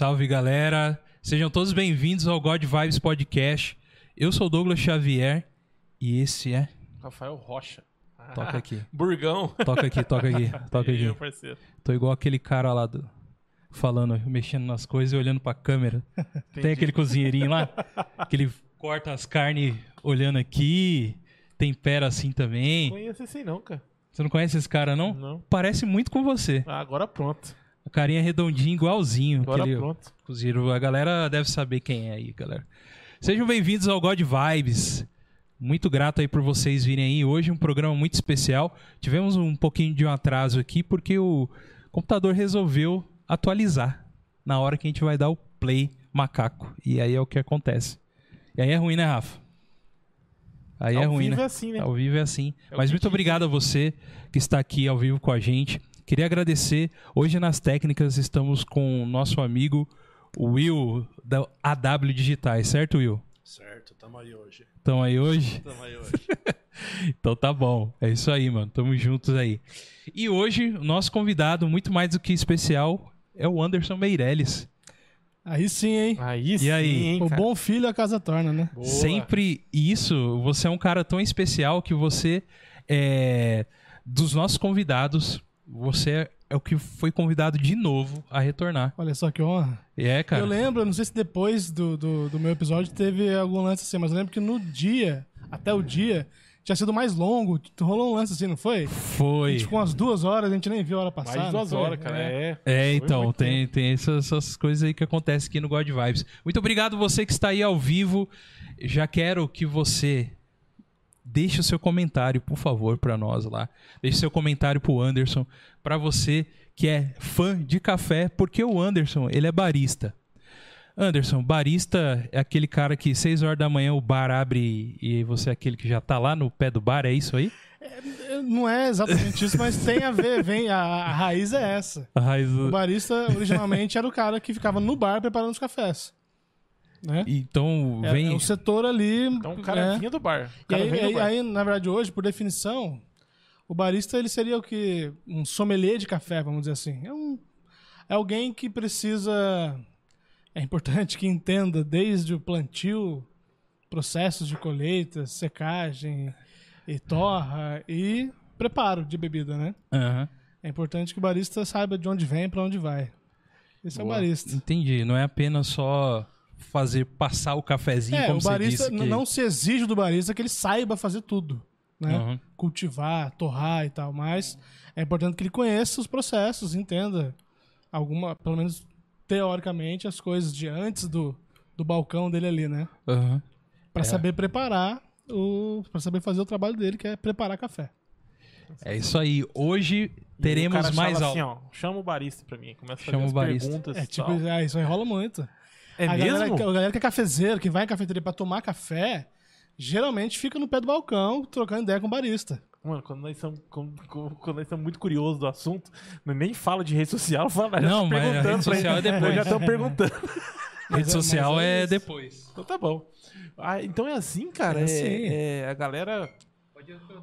salve galera! Sejam todos bem-vindos ao God Vibes Podcast. Eu sou o Douglas Xavier e esse é. Rafael Rocha. Toca aqui, Burgão. toca aqui, toca aqui, toca aqui. meu parceiro. Tô igual aquele cara lá do. Falando, mexendo nas coisas e olhando pra câmera. Tem Entendi. aquele cozinheirinho lá que ele corta as carnes olhando aqui, tempera assim também. Conheço esse aí não, cara. Você não conhece esse cara, não? Não. Parece muito com você. Ah, agora pronto. A carinha redondinha, igualzinho. Agora aquele pronto. cozinheiro. A galera deve saber quem é aí, galera. Sejam bem-vindos ao God Vibes. Muito grato aí por vocês virem aí. Hoje um programa muito especial. Tivemos um pouquinho de um atraso aqui porque o computador resolveu atualizar na hora que a gente vai dar o play macaco. E aí é o que acontece. E aí é ruim, né, Rafa? Aí é Ao ruim, vivo né? é assim, né? Ao vivo é assim. É o Mas muito obrigado a você que está aqui ao vivo com a gente. Queria agradecer. Hoje nas técnicas estamos com o nosso amigo Will da AW Digitais, certo, Will? Certo, tamo aí hoje. Estão aí hoje? Tamo aí hoje. Então tá bom. É isso aí, mano. Tamo juntos aí. E hoje, o nosso convidado, muito mais do que especial, é o Anderson Meirelles. Aí sim, hein? Aí sim, aí? hein, o bom filho a casa torna, né? Boa. Sempre isso, você é um cara tão especial que você é dos nossos convidados, você é o que foi convidado de novo a retornar. Olha só que honra. É, cara. Eu lembro, não sei se depois do, do, do meu episódio teve algum lance assim, mas eu lembro que no dia, até o dia, tinha sido mais longo. Rolou um lance assim, não foi? A Foi. gente ficou umas duas horas, a gente nem viu a hora passar. Mais duas horas, cara. É. É, Foi então, tem, tem essas, essas coisas aí que acontecem aqui no God Vibes. Muito obrigado você que está aí ao vivo. Já quero que você deixe o seu comentário, por favor, para nós lá. Deixe seu comentário pro Anderson, para você que é fã de café, porque o Anderson, ele é barista. Anderson, barista é aquele cara que 6 horas da manhã o bar abre e você é aquele que já tá lá no pé do bar, é isso aí? É, Não é exatamente isso, mas tem a ver, vem, a, a raiz é essa. Raiz O barista originalmente era o cara que ficava no bar preparando os cafés. Né? Então, É, vem... é o setor ali. Então o cara né? vinha do bar. E aí, aí- bar. aí, na verdade, hoje, por definição, o barista ele seria o que? Um sommelier de café, vamos dizer assim. É, um, é alguém que precisa. É importante que entenda desde o plantio, processos de colheita, secagem e torra e preparo de bebida, né? Aham. É importante que o barista saiba de onde vem e para onde vai. Esse é o Boa. barista. Entendi. Não é apenas só fazer passar o cafezinho, É, como o você barista disse. Que... não se exige do barista que ele saiba fazer tudo, né? Aham. Cultivar, torrar e tal, mas é importante que ele conheça os processos, entenda alguma, pelo menos teoricamente, as coisas de antes do, do balcão dele ali, né? Aham. Pra É. saber preparar o, para saber fazer o trabalho dele, que é preparar café. É isso aí. Hoje E o teremos cara mais fala aula. assim, ó, chama o barista pra mim. Começa a fazer Chama as o barista. perguntas É tipo, tal. ah, isso aí rola muito. É a mesmo? Galera, a galera que é cafezeiro, que vai em cafeteria pra tomar café, geralmente fica no pé do balcão trocando ideia com o barista. Mano, quando nós estamos quando, quando nós estamos muito curiosos do assunto, nem fala de rede social, fala, Não, tô mas a perguntando rede pra social é depois. Já estão perguntando. Rede social é é, depois. Então tá bom. Ah, então é assim, cara. É É, assim. é- a galera.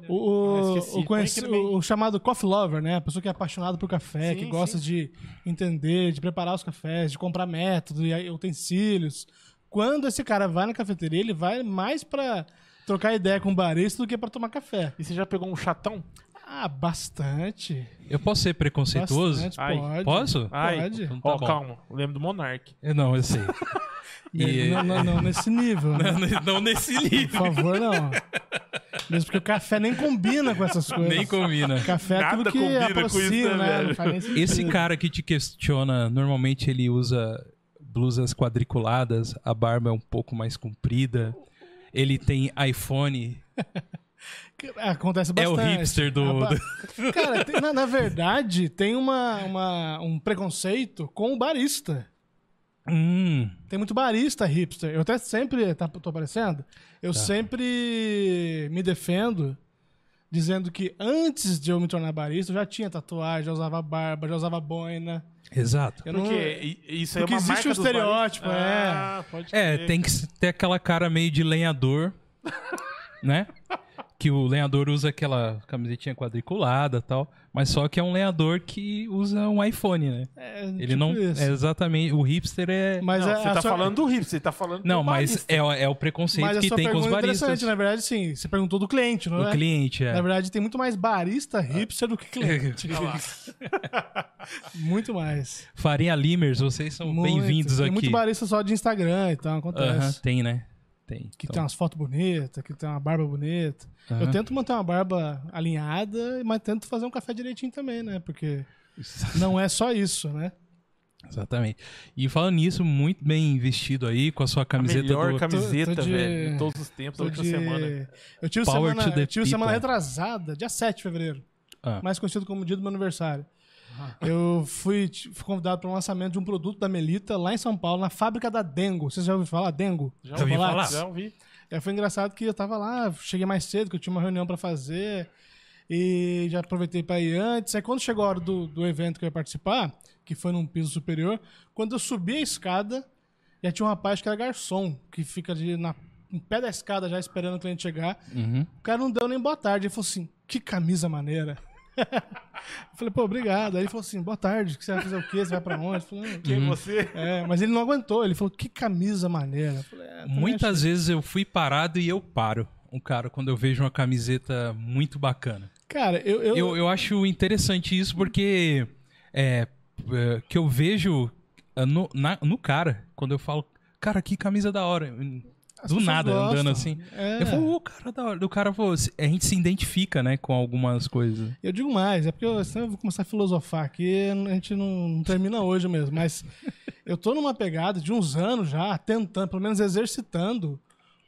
O, o, Ah, o conheci- o chamado coffee lover, né? A pessoa que é apaixonada por café, Sim, que gosta sim. de entender, de preparar os cafés, de comprar método e utensílios. Quando esse cara vai na cafeteria, ele vai mais pra trocar ideia com o barista do que pra tomar café. E você já pegou um chatão? Ah, bastante. Eu posso ser preconceituoso? Bastante, Ai, pode. Posso? Ai, Pode. Então tá Ó, bom. calma. Eu lembro do Monark. Eu Não, eu sei. E- Não, não, não nesse nível. né? não nesse Por nível. favor, não. Mesmo porque o café nem combina com essas coisas. Nem combina. Café é Nada tudo que combina com aproxima, isso, né, né? velho? Não faz nem sentido. Esse cara que te questiona, normalmente ele usa blusas quadriculadas, a barba é um pouco mais comprida. Ele tem iPhone. Acontece É bastante. o hipster do- Cara, tem- na, na verdade, tem uma, uma- um preconceito com o barista. Hum, Tem muito barista hipster. Eu até sempre. Tá, tô aparecendo? Eu Tá. sempre me defendo dizendo que antes de eu me tornar barista, eu já tinha tatuagem, já usava barba, já usava boina. exato. Eu não- Porque isso é Porque uma existe marca um estereótipo, é. Ah, pode É, crer. tem que ter aquela cara meio de lenhador, né? que o lenhador usa aquela camisetinha quadriculada e tal, mas só que é um lenhador que usa um iPhone, né? É, Ele tipo não. isso. É exatamente. O hipster é. Mas não, a- você tá sua- falando do hipster, tá falando Não, do mas é, o- é o preconceito Mas a que sua tem com os é baristas. interessante, na verdade, sim. Você perguntou do cliente, não O é? cliente, é. Na verdade, tem muito mais barista hipster do que cliente. muito mais. Farinha Limers, vocês são Muito. bem-vindos Tem aqui. muito barista só de Instagram e tal, acontece. Aham, tem, né? Tem. Que Então, tem umas fotos bonitas, que tem uma barba bonita. aham. Eu tento manter uma barba alinhada, mas tento fazer um café direitinho também, né? Porque não é só isso, né? Exatamente. E falando nisso, muito bem vestido aí, com a sua A camiseta melhor do... camiseta, Tô- tô de- velho, de todos os tempos, da Tô última de- semana. Eu tive, Power semana, to the eu tive semana retrasada, dia 7 de fevereiro. Ah. Mais conhecido como dia do meu aniversário. Eu fui, fui convidado para o lançamento de um produto da Melita lá em São Paulo, na fábrica da Dengo. Vocês já ouviram falar? Dengo? Já ouvi falar. Já ouvi. É, foi engraçado que eu tava lá, cheguei mais cedo, que eu tinha uma reunião pra fazer. E já aproveitei pra ir antes. Aí quando chegou a hora do, do evento que eu ia participar, que foi num piso superior, quando eu subi a escada, já tinha um rapaz que era garçom, que fica de, na, em pé da escada já esperando o cliente chegar. Uhum. O cara não deu nem boa tarde. Ele falou assim: que camisa maneira. Eu falei, pô, obrigado. Aí ele falou assim: boa tarde, que você vai fazer o quê? Você vai pra onde? Eu falei, "Não, Quem é você? é, mas ele não aguentou. Ele falou, que camisa maneira. Falei, é, Muitas vezes eu fui parado e eu paro. Um cara, quando eu vejo uma camiseta muito bacana. Cara, eu. eu, Eu, eu acho interessante isso porque é, é, que eu vejo é, no, na- no cara, quando eu falo, cara, que camisa da hora. As Do nada, gostam. andando assim. É. Eu falo, ô, cara, da hora. O cara falou, a gente se identifica, né, com algumas coisas. Eu digo mais, é porque eu, senão eu vou começar a filosofar aqui, a gente não, não termina hoje mesmo, mas eu tô numa pegada de uns anos já, tentando, pelo menos exercitando,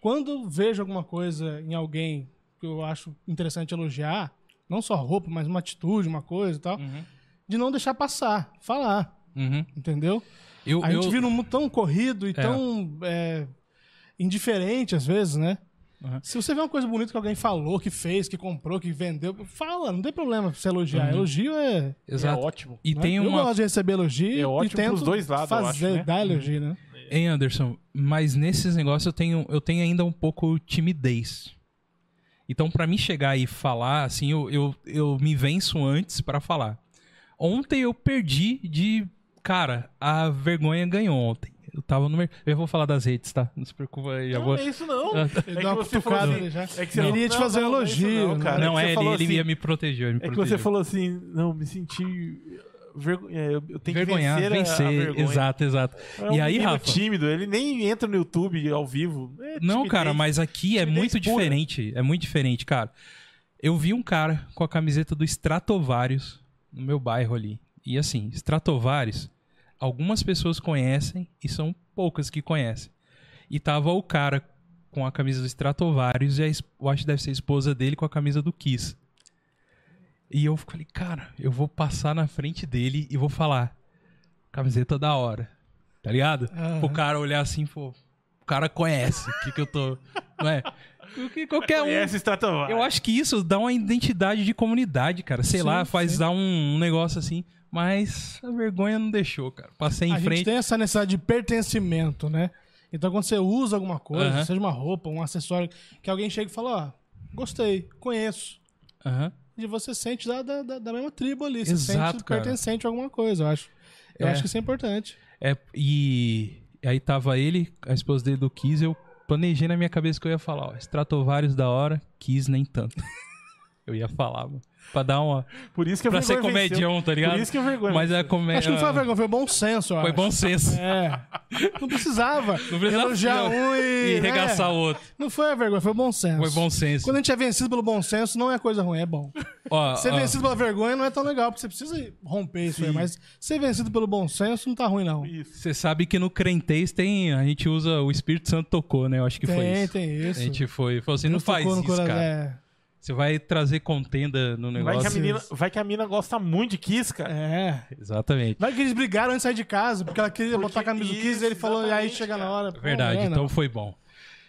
quando vejo alguma coisa em alguém que eu acho interessante elogiar, não só roupa, mas uma atitude, uma coisa e tal, Uhum. de não deixar passar, falar, Uhum. entendeu? Eu, A eu, gente vive num mundo tão corrido e tão é, indiferente às vezes, né? Uhum. Se você vê uma coisa bonita que alguém falou, que fez, que comprou, que vendeu, fala, não tem problema pra você elogiar. Elogio é. Exato. É ótimo. E né? tem Eu uma. gosto de receber elogio É ótimo e tento pros dois lados, eu fazer, acho, né? dar elogio, né? Hein, Anderson, mas nesses negócios eu tenho, eu tenho ainda um pouco timidez. Então, pra mim chegar e falar, assim, eu, eu, eu me venço antes pra falar. Ontem eu perdi de. Cara, a vergonha ganhou ontem. Eu tava no. mer- Eu vou falar das redes, tá? Não se preocupa aí, Não, vou. é isso não. Ah, É Ele que dá uma você falou cutucada assim, já. é que você Ele não- ia te não, fazer um não, não é elogio, não, né? cara. não, que é, ele, falou ele assim- ia me proteger. Ele me É que você falou assim, não, me senti. vergo- é, eu eu tenho Vergonhar, que vencer, vencer. a, vergonha. exato, exato. É um e aí, Rafa? tímido, ele nem entra no YouTube ao vivo. É Não, cara, mas aqui é muito pura. diferente. É muito diferente, cara. Eu vi um cara com a camiseta do Stratovarius no meu bairro ali. E assim, Stratovarius, algumas pessoas conhecem e são poucas que conhecem. E tava o cara com a camisa do Stratovarius e a, eu acho que deve ser a esposa dele com a camisa do Kiss. E eu falei, cara, eu vou passar na frente dele e vou falar, camiseta da hora. Tá ligado? Aham. O cara olhar assim, pô, o cara conhece o que que eu tô, não é? Porque qualquer um eu acho que isso dá uma identidade de comunidade, cara. Sei Sim, lá, faz sim. dar um, um negócio assim. Mas a vergonha não deixou, cara. Passei em a gente frente. tem essa necessidade de pertencimento, né? Então quando você usa alguma coisa, seja uma roupa, um acessório, que alguém chega e fala, ó, gostei, conheço. E você sente da, da, da- da mesma tribo ali. Você Exato, sente cara. pertencente a alguma coisa, eu acho. Eu É. acho que isso é importante. É, e aí tava ele, a esposa dele do Kiss, eu planejei na minha cabeça que eu ia falar, ó, Stratovarius da hora, Kiss nem tanto. eu ia falar, mano. Pra dar uma. Por isso que a Pra ser venceu. comedião, tá ligado? Por isso que a vergonha Mas a venceu. comédia. Acho que não foi vergonha, foi bom senso, eu Foi bom senso. É. Não precisava. Não precisava elogiar um e. E regaçar né? o outro. Não foi a vergonha, foi bom senso. Foi bom senso. Quando a gente é vencido pelo bom senso, não é coisa ruim, é bom. Ó, Ser ó, vencido pela vergonha não é tão legal, porque você precisa romper isso aí. Sim. Mas ser vencido pelo bom senso não tá ruim, não. Isso. Você sabe que no Crentez tem. A gente usa o Espírito Santo tocou, né? Eu acho que foi tem, isso. tem isso. A gente foi. Falou assim: não faz isso, cara. É, Você vai trazer contenda no Vai negócio. que, a menina, vai que a mina gosta muito de Kiss, cara. é. Exatamente. Vai que eles brigaram antes de sair de casa, porque ela queria Porque botar a camisa do Kiss e ele falou, e aí chega na cara. hora. pô, Verdade, é, então não. foi bom.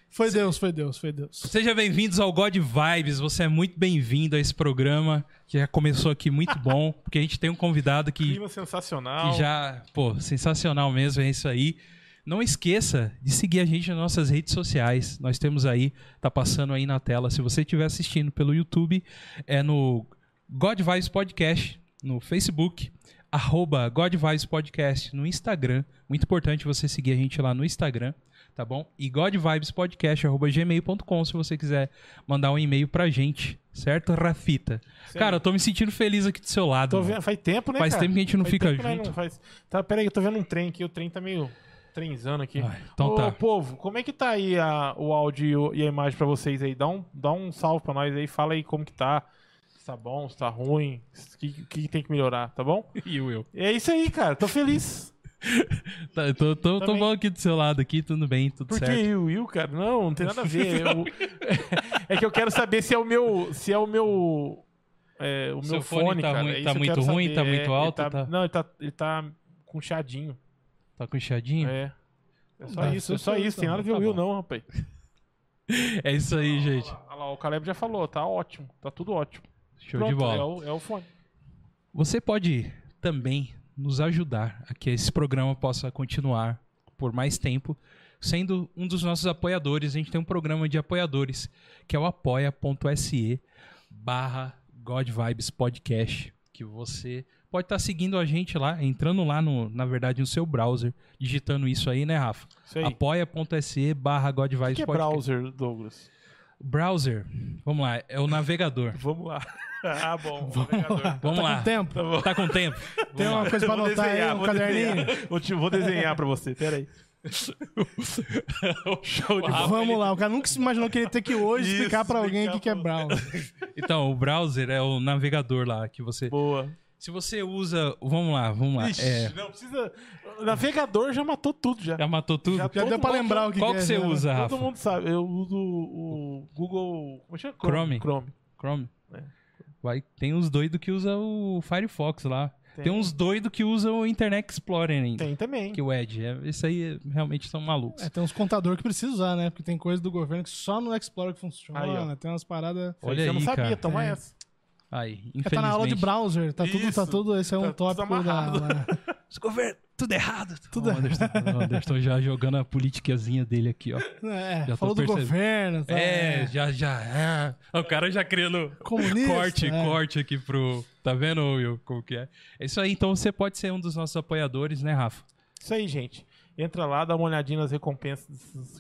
Foi Deus, foi Deus, foi Deus. Sejam bem-vindos ao God Vibes. Você é muito bem-vindo a esse programa que já começou aqui muito bom, porque a gente tem um convidado que, Clima sensacional. que já, pô, sensacional mesmo, é isso aí. Não esqueça de seguir a gente nas nossas redes sociais. Nós temos aí, tá passando aí na tela. Se você estiver assistindo pelo YouTube, é no God Vibes Podcast, no Facebook, arroba God Vibes Podcast no Instagram. Muito importante você seguir a gente lá no Instagram, tá bom? E godvibespodcast, arroba gmail.com se você quiser mandar um e-mail pra gente, certo, Rafita? Aí. Cara, eu tô me sentindo feliz aqui do seu lado. Vendo, faz tempo, né, Faz cara? tempo que a gente não Faz fica tempo junto. não faz... Tá, peraí, eu tô vendo um trem aqui, o trem tá meio trenzando aqui. Ai, então Ô, tá. povo, como é que tá aí a- o áudio e a imagem pra vocês aí? Dá um, dá um salve pra nós aí, fala aí como que tá. Se tá bom, se tá ruim, o que, que tem que melhorar, tá bom? E o eu? É isso aí, cara, tô feliz. Tá, tô, tô, tô bom aqui do seu lado aqui, tudo bem, tudo Por que certo. eu, eu, cara? Não, não tem nada a ver. Eu- é que eu quero saber se é o meu. Se é o meu. É, o meu fone fone, tá cara. ruim- é tá muito ruim, saber. tá É, muito ele alto, tá- tá- Não, ele tá, ele tá com. Tá com enxadinho? É. É só isso, é só isso. Tem então. nada ver Tá o Will, bom. não, rapaz. É isso aí, gente. Olha lá, o Caleb já falou, tá ótimo. Tá tudo ótimo. Show Pronto, de bola. É o, é o fone. Você pode também nos ajudar a que esse programa possa continuar por mais tempo, sendo um dos nossos apoiadores. A gente tem um programa de apoiadores, que é o apoia.se barra God Vibes Podcast, que você pode estar seguindo a gente lá, entrando lá, no, na verdade, no seu browser, digitando isso aí, né, Rafa? Isso aí. apoia.se barra God O Vibes que é browser, Douglas? Browser, vamos lá, é o navegador. Vamos lá. ah, bom. Vamos lá. Vamos tá lá. Com tempo? Tá. Tá com tempo? Tem uma coisa pra anotar aí, um vou caderninho? desenhar. Vou, te- vou desenhar pra você, peraí. Show de bola. Vamos lá, o cara nunca se imaginou que ele ia ter que hoje Isso, explicar pra alguém o que, que é browser. Então, o browser é o navegador lá que você. Boa. Se você usa. Vamos lá, vamos lá. Ixi, É, não precisa. O navegador já matou tudo já. já matou tudo? Já Já Todo deu pra lembrar o que, Qual que que é. você né? usa, Rafa? Todo mundo sabe. Eu uso o Google. Como chama? Chrome. Chrome. Chrome? É. Vai, tem uns doidos que usa o Firefox lá. Tem, uns doidos que usam o Internet Explorer ainda. Tem também. Que o Edge. É, isso aí realmente são malucos. É, tem uns contadores que precisa usar, né? Porque tem coisa do governo que só no Explorer que funciona. Aí, ó. tem umas paradas. Isso aí Olha você não sabia, cara. toma É. essa. Aí, É, infelizmente. tá na aula de browser, tá tudo, tá Isso. tudo. Esse é um Tá tudo tópico da. da- Os governos, tudo errado. Tudo o Anderson, o Anderson já jogando a politicazinha dele aqui, ó. É, Já tô falou do governo. Tá, É, já, já. é. O cara já criando Comunista, corte, é. corte aqui pro. Tá vendo, Will? Como que é? É isso aí, então você pode ser um dos nossos apoiadores, né, Rafa? Isso aí, gente. Entra lá, dá uma olhadinha nas recompensas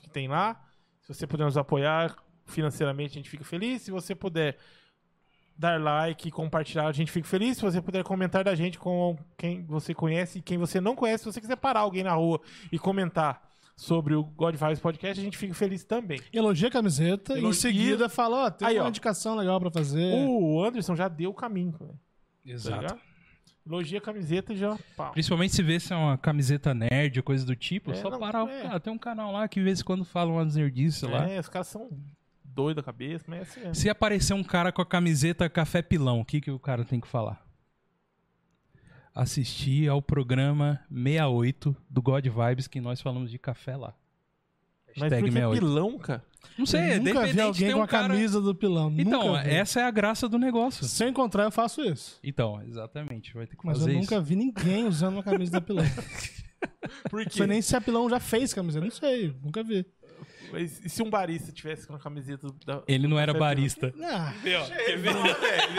que tem lá. Se você puder nos apoiar financeiramente, a gente fica feliz. Se você puder dar like e compartilhar, a gente fica feliz. Se você puder comentar da gente com quem você conhece e quem você não conhece, se você quiser parar alguém na rua e comentar sobre o God Vibes Podcast, a gente fica feliz também. Elogia a camiseta e em Elogia. seguida fala, ó, tem Aí, uma ó. indicação legal pra fazer. O Anderson já deu o caminho, velho. Tá Exato. ligado? Elogia a camiseta e já. Pau. Principalmente se vê se é uma camiseta nerd ou coisa do tipo, É, só não, parar. é. Cara, tem um canal lá que de vez em quando fala umas nerdices lá. É, os caras são doidos da cabeça, mas é assim mesmo. Se aparecer um cara com a camiseta café pilão, o que, que o cara tem que falar? Assistir ao programa 68 do God Vibes, que nós falamos de café lá. Mas Hashtag por que 68. pilão, cara? Não sei, Eu de nunca vi alguém tem com um a cara... camisa do pilão. Então, nunca essa é a graça do negócio. Se eu encontrar, eu faço isso. Então, exatamente, vai ter que Mas eu fazer nunca isso. vi ninguém usando uma camisa da pilão. Por Não sei nem se a pilão já fez camiseta. Não sei, nunca vi. Mas e se um barista tivesse com a camiseta da. Ele não era barista. Quer ver?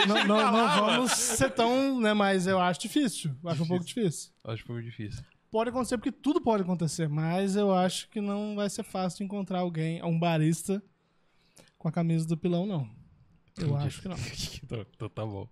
não, não, não vamos ser tão, né? Mas eu acho difícil. Eu acho um pouco difícil. Acho que foi difícil. Pode acontecer, porque tudo pode acontecer, mas eu acho que não vai ser fácil encontrar alguém, um barista, com a camisa do pilão, não. Eu Entendi. acho que não. então, então tá bom.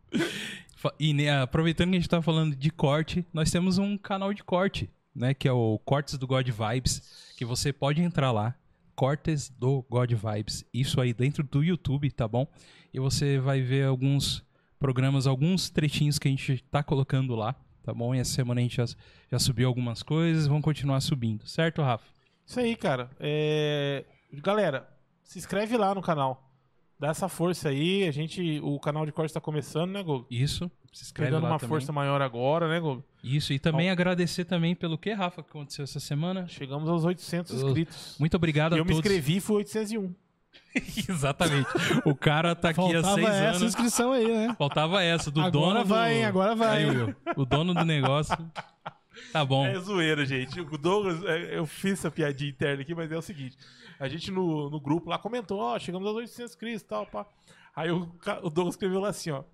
E né, aproveitando que a gente tá falando de corte, nós temos um canal de corte, né? Que é o Cortes do God Vibes, que você pode entrar lá. Cortes do God Vibes. Isso aí dentro do YouTube, tá bom? E você vai ver alguns programas, alguns trechinhos que a gente tá colocando lá, tá bom? E essa semana a gente já, já subiu algumas coisas, vão continuar subindo, certo, Rafa? Isso aí, cara. É... Galera, se inscreve lá no canal. Dá essa força aí. A gente. O canal de corte tá começando, né, Gogo? Isso. Se inscreve Pegando lá uma também. força maior agora, né, Gogo? Isso, e também agradecer também pelo que, Rafa, que aconteceu essa semana. Chegamos aos 800 Eu- inscritos. Muito obrigado eu a me todos. inscrevi e fui 801. Exatamente. O cara tá aqui há Faltava seis essa anos. inscrição aí, né? Faltava essa, do Agora dono vai, do... hein? Agora vai, Aí, hein? Will, o dono do negócio. Tá bom. É zoeira, gente. O Douglas, é, eu fiz essa piadinha interna aqui, mas é o seguinte: a gente no, no grupo lá comentou, ó, chegamos aos 800 inscritos e tal, pá. Aí o, o Douglas escreveu lá assim, ó.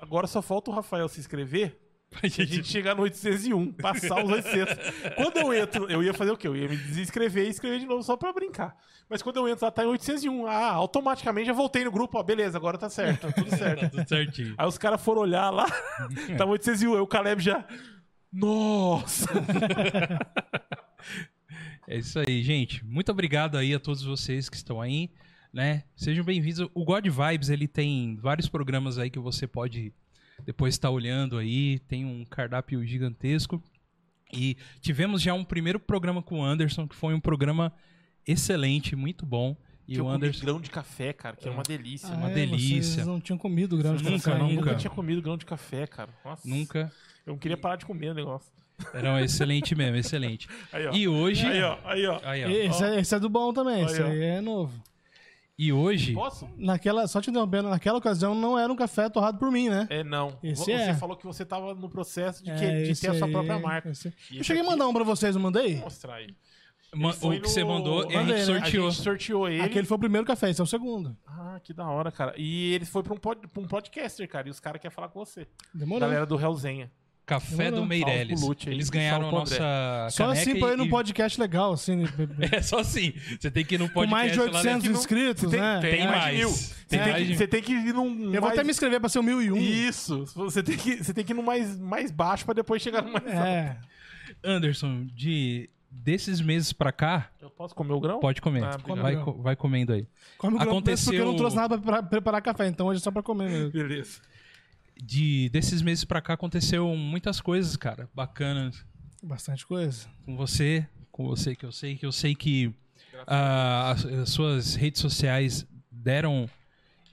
Agora só falta o Rafael se inscrever A e a gente chegar no 801, passar os 800. Quando eu entro, eu ia fazer o quê? Eu ia me desinscrever e escrever de novo só pra brincar. Mas quando eu entro lá, tá em 801. Ah, automaticamente já voltei no grupo, ó, beleza, agora tá certo, tá tudo certo. Tudo certinho. Aí os caras foram olhar lá, tava 801. Aí o Caleb já. Nossa! É isso aí, gente. Muito obrigado aí a todos vocês que estão aí, né? Sejam bem-vindos. O God Vibes, ele tem vários programas aí que você pode depois estar olhando aí. Tem um cardápio gigantesco. E tivemos já um primeiro programa com o Anderson, que foi um programa excelente, muito bom. E eu o comi Anderson. grão de café, cara, que é uma delícia. uma é, delícia. Vocês não tinham comido grão de Nunca, café ainda. nunca nunca. tinha comido grão de café, cara. Nossa. Nunca. Eu não queria parar de comer o negócio. Era um excelente mesmo, excelente. Aí, ó. E hoje. Aí, ó. Aí, ó. Aí, ó. Esse, é, esse é do bom também, esse Aí, é novo. E hoje. Posso? Naquela, só te interrompendo, naquela ocasião não era um café torrado por mim, né? É, não. Esse você é. falou que você tava no processo de, que- É, de ter a sua própria marca. esse- Eu cheguei a aqui- mandar um pra vocês, não mandei? Vou mostrar aí. ma- o que você no- mandou, e a Mandei, gente né? sorteou. A gente sorteou ele. Aquele foi o primeiro café, esse é o segundo. Ah, que da hora, cara. E ele foi pra um, pod... pra um podcaster, cara. E os caras querem falar com você. Demorou. Galera do Hellzenha. Café do Meirelles. Lute Eles ganharam pro nossa. Só assim pra ir e- num podcast legal, assim. É só assim. Você tem que ir no com podcast mais de lá 800 dentro. inscritos, Tem, né? tem, Tem mais mil. Você, Tem tem mais que, de- você tem que ir num. Eu vou mais... até me inscrever pra ser o 1001. Isso. Você tem, que, você tem que ir no mais, mais baixo pra depois chegar no mais alto. É. Anderson, de desses meses pra cá, Eu posso comer o grão? pode comer. Ah, vai, vai comendo aí. Come o grão Aconteceu- porque eu não trouxe nada pra pra preparar café, então hoje é só pra comer mesmo. Beleza. De desses meses pra cá aconteceu muitas coisas, cara, bacanas Bastante coisa. com você, com você que eu sei que eu sei que ah, as, as suas redes sociais deram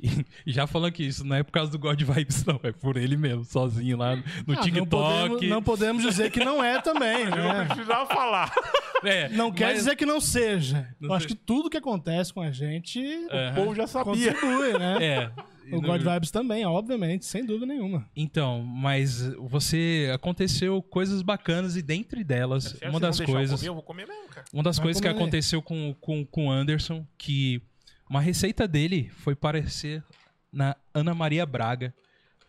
e já falando que isso não é por causa do God Vibes, não, é por ele mesmo, sozinho lá no Ah, Não TikTok. podemos, não podemos dizer que não é também, Eu né? precisava falar. É, Não quer mas- dizer que não seja. Não Eu acho sei. que tudo que acontece com a gente Aham. O povo já sabia. contribui, né? É. O God Vibes também, obviamente, sem dúvida nenhuma. Então, mas você aconteceu coisas bacanas e dentre delas, Você uma das coisas, comer? Eu vou comer mesmo, cara. uma das Vai coisas que aconteceu com com com o Anderson, que uma receita dele foi parecer na Ana Maria Braga.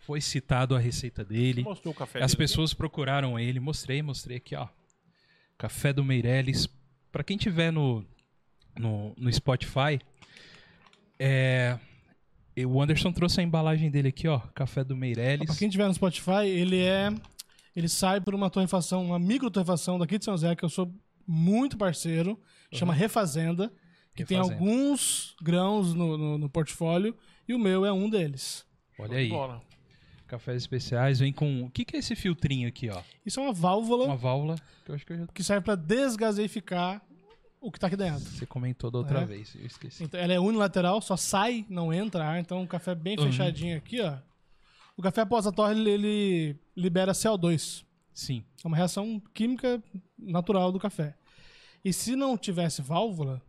Foi citado a receita dele. Mostrou o café As dele. pessoas procuraram ele, mostrei, mostrei aqui, ó. Café do Meirelles. Pra quem tiver no, no, no Spotify, é, e o Anderson trouxe a embalagem dele aqui, ó. Café do Meirelles. Pra quem tiver no Spotify, ele é. Ele sai por uma torrefação, uma micro torrefação daqui de São José, que eu sou muito parceiro, chama Refazenda, que tem Refazenda. alguns grãos no, no, no portfólio, e o meu é um deles. Olha aí. Bola. Cafés especiais, vem com. O que, que é esse filtrinho aqui, ó? Isso é uma válvula Uma válvula. Que eu acho que eu já... que serve para desgaseificar o que tá aqui dentro. você comentou da outra É. vez. Eu esqueci. Então, ela é unilateral, só sai, não entra ar. Então, um café bem Uhum. fechadinho aqui, ó. O café após a torre, ele, ele libera CO2. Sim. É uma reação química natural do café. E se não tivesse válvula,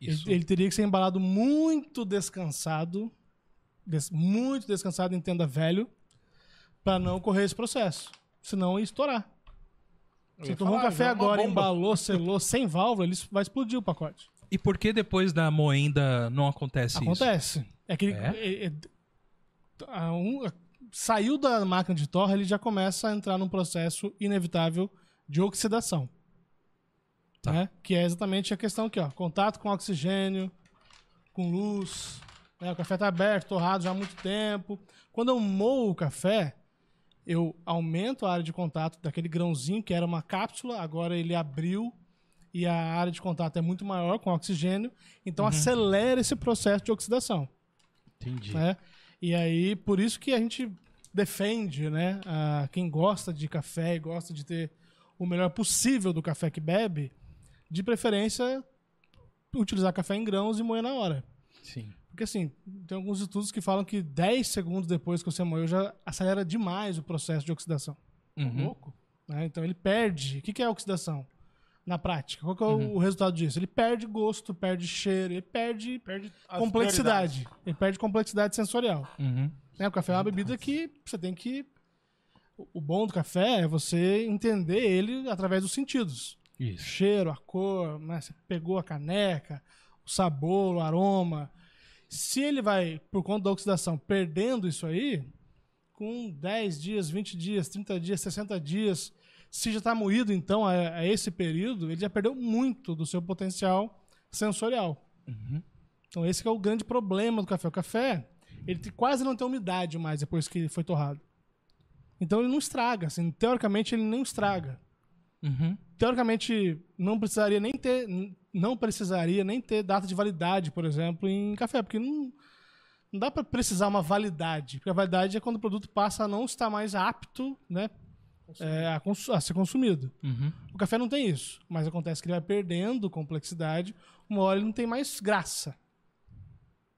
ele, ele teria que ser embalado muito descansado, des- muito descansado em tenda velho, para não ocorrer esse processo. Senão ia estourar. Você tomou um café agora, embalou, selou, sem válvula, ele vai explodir o pacote. E por que depois da moenda não acontece, isso? Acontece. É que ele- É? é- é- a um- a- saiu da máquina de torre, ele já começa a entrar num processo inevitável de oxidação. Tá. né? Que é exatamente a questão aqui, ó. Contato com oxigênio, com luz. né? O café está aberto, torrado já há muito tempo. Quando eu moo o café, eu aumento a área de contato daquele grãozinho que era uma cápsula, agora ele abriu e a área de contato é muito maior com oxigênio, então acelera esse processo de oxidação. Entendi. Né? E aí, por isso que a gente defende, né, a quem gosta de café e gosta de ter o melhor possível do café que bebe, de preferência utilizar café em grãos e moer na hora. Sim. Porque assim, tem alguns estudos que falam que 10 segundos depois que você moeu já acelera demais o processo de oxidação. Uhum. Louco. né? Então ele perde. O que que é a oxidação? Na prática, qual que é o- Uhum. o resultado disso? Ele perde gosto, perde cheiro, ele perde, Perde complexidade. Ele perde complexidade sensorial. Uhum. Né? O café é uma bebida que você tem que o- o bom do café é você entender ele através dos sentidos. O Isso. cheiro, a cor, né? você pegou a caneca, o sabor, o aroma. Se ele vai, por conta da oxidação, perdendo isso aí, com 10 dias, 20 dias, 30 dias, 60 dias, se já está moído, então, a, a esse período, ele já perdeu muito do seu potencial sensorial. Então, esse que é o grande problema do café. O café, ele quase não tem umidade mais depois que ele foi torrado. Então, ele não estraga. Assim, teoricamente, ele não estraga Uhum. Teoricamente não precisaria nem ter não precisaria nem ter data de validade, por exemplo, em café, porque não, não dá para precisar uma validade, porque a validade é quando o produto passa a não estar mais apto, né, é, a, a ser consumido. Uhum. O café não tem isso, mas acontece que ele vai perdendo complexidade, uma hora ele não tem mais graça.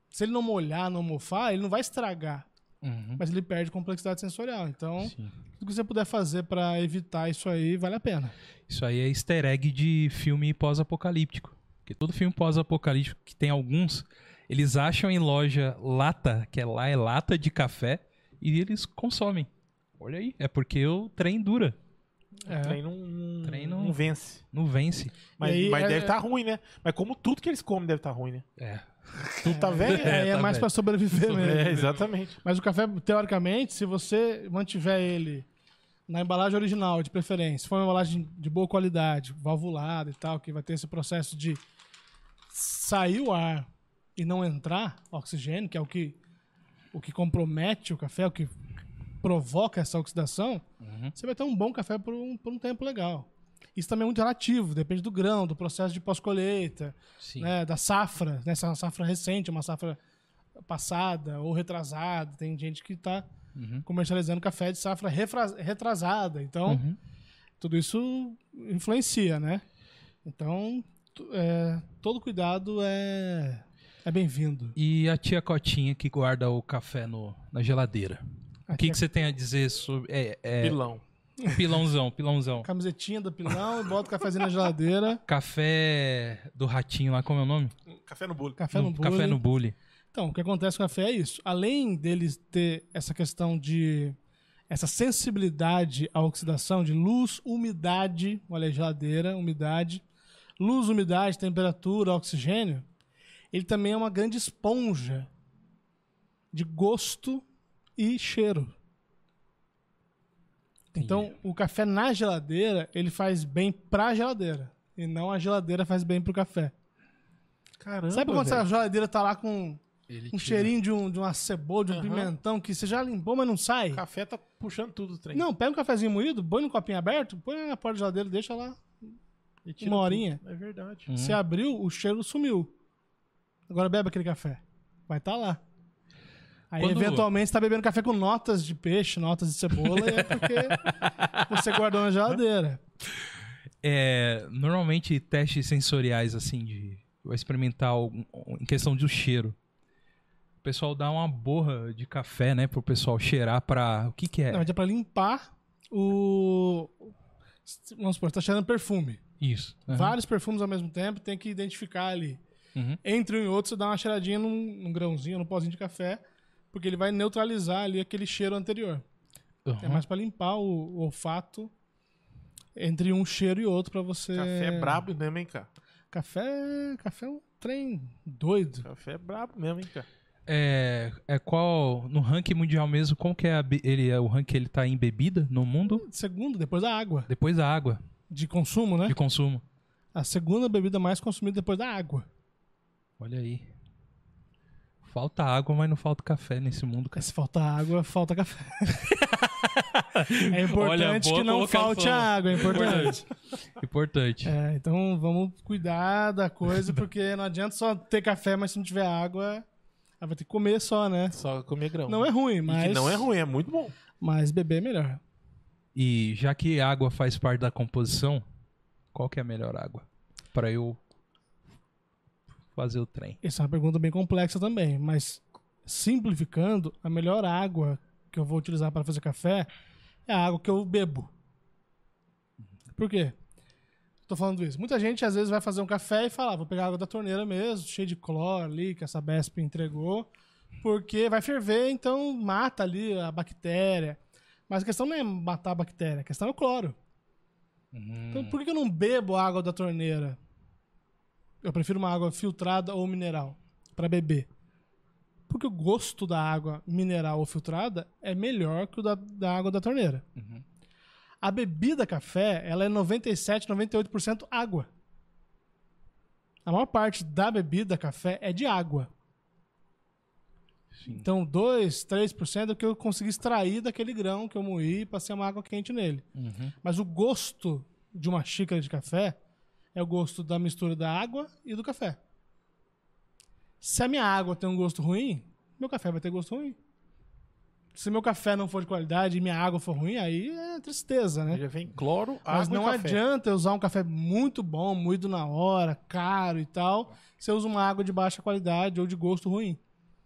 Se ele não molhar, não mofar, ele não vai estragar, Uhum. mas ele perde complexidade sensorial. Então, Sim. tudo que você puder fazer para evitar isso aí, vale a pena. Isso aí é easter egg de filme pós-apocalíptico. Porque todo filme pós-apocalíptico, que tem alguns, eles acham em loja lata, que é lá é lata de café, e eles consomem. Olha aí, é porque o trem dura, É. O trem não, Trem não- não vence. não vence. Mas, aí, mas é- deve estar ruim, né? Mas como tudo que eles comem deve estar ruim, né? É. Tudo tá. É, é tá mais pra sobreviver mesmo. É, exatamente. Mas o café, teoricamente, se você mantiver ele na embalagem original, de preferência, se for uma embalagem de boa qualidade, valvulada e tal, que vai ter esse processo de sair o ar e não entrar oxigênio, que é o que, o que compromete o café, o que provoca essa oxidação, você vai ter um bom café por um, por um tempo legal. Isso também é muito relativo, depende do grão, do processo de pós-colheita, né, da safra, né, se é uma safra recente, uma safra passada ou retrasada. Tem gente que está comercializando café de safra retrasada. Então, Uhum. tudo isso influencia, né? Então, é, todo cuidado é, é bem-vindo. E a tia Cotinha que guarda o café no, na geladeira. O que, que você tem a dizer sobre. É, é Pilão. Pilãozão, pilãozão. Camisetinha do pilão, bota o cafezinho na geladeira, Café do ratinho lá, como é o nome? Café no bolo. café no Café bule. no bule. Então, o que acontece com o café é isso. Além deles ter essa questão de essa sensibilidade à oxidação de luz, umidade, olha aí, geladeira, umidade, luz, umidade, temperatura, oxigênio, ele também é uma grande esponja de gosto e cheiro. Então, o café na geladeira, ele faz bem pra geladeira. E não a geladeira faz bem pro café. Caramba, Sabe quando velho. a geladeira tá lá com Ele um tira. cheirinho de, um, de uma cebola, de um Aham. pimentão que você já limpou, mas não sai? O café tá puxando tudo o trem. Não, pega um cafezinho moído, põe no copinho aberto, põe na porta da geladeira, deixa lá. E tira uma tudo. horinha. É verdade. Uhum. Você abriu, o cheiro sumiu. Agora bebe aquele café. Vai estar lá. Aí, Quando- eventualmente, você tá bebendo café com notas de peixe, notas de cebola, e é porque você guardou na geladeira. É, normalmente testes sensoriais assim de experimentar algum- em questão do cheiro. O pessoal dá uma borra de café, né, pro pessoal cheirar pra o que que é? Não, é pra limpar o... Vamos supor, você tá cheirando perfume. Isso. Aham. Vários perfumes ao mesmo tempo, tem que identificar ali. Uhum. Entre um e outro, você dá uma cheiradinha num, num grãozinho, num pozinho de café, porque ele vai neutralizar ali aquele cheiro anterior. É Aham. mais pra limpar o, o olfato entre um cheiro e outro pra você. Café é brabo mesmo, hein, cara? Café, café é um trem doido. Café é brabo mesmo, hein, cara? É, é qual no ranking mundial mesmo? Qual que é a ele é o ranking que ele tá em bebida no mundo? Segundo, depois da água. Depois da água De consumo, né? de consumo. A segunda bebida mais consumida depois da água. Olha aí. Falta água, mas não falta café nesse mundo, cara. Se falta água, falta café. é importante boa que não falte a água, é importante. Importante. É, então vamos cuidar da coisa, porque não adianta só ter café, mas se não tiver água, aí vai ter que comer só, né? Só comer grão. Não é ruim, mas. não é ruim, é muito bom. Mas beber é melhor. E já que a água faz parte da composição, qual que é a melhor água Pra eu fazer o trem? Essa é uma pergunta bem complexa também, mas simplificando, a melhor água que eu vou utilizar para fazer café é a água que eu bebo. Por quê? Tô falando isso. Muita gente às vezes vai fazer um café e fala, ah, vou pegar água da torneira mesmo, cheio de cloro ali, que essa Besp entregou, porque vai ferver, então mata ali a bactéria. Mas a questão não é matar a bactéria, a questão é o cloro. Hum. Então por que que eu não bebo água da torneira? Eu prefiro uma água filtrada ou mineral para beber. Porque o gosto da água mineral ou filtrada é melhor que o da, da água da torneira. Uhum. A bebida café, ela é 97, 98% água. A maior parte da bebida café é de água. Sim. Então, 2, 3% é o que eu consegui extrair daquele grão que eu moí e passei uma água quente nele. Uhum. Mas o gosto de uma xícara de café é o gosto da mistura da água e do café. Se a minha água tem um gosto ruim, meu café vai ter gosto ruim. Se meu café não for de qualidade e minha água for ruim, aí é tristeza, né? Já vem cloro, água Mas não adianta eu usar um café muito bom, moído na hora, caro e tal, se eu uso uma água de baixa qualidade ou de gosto ruim.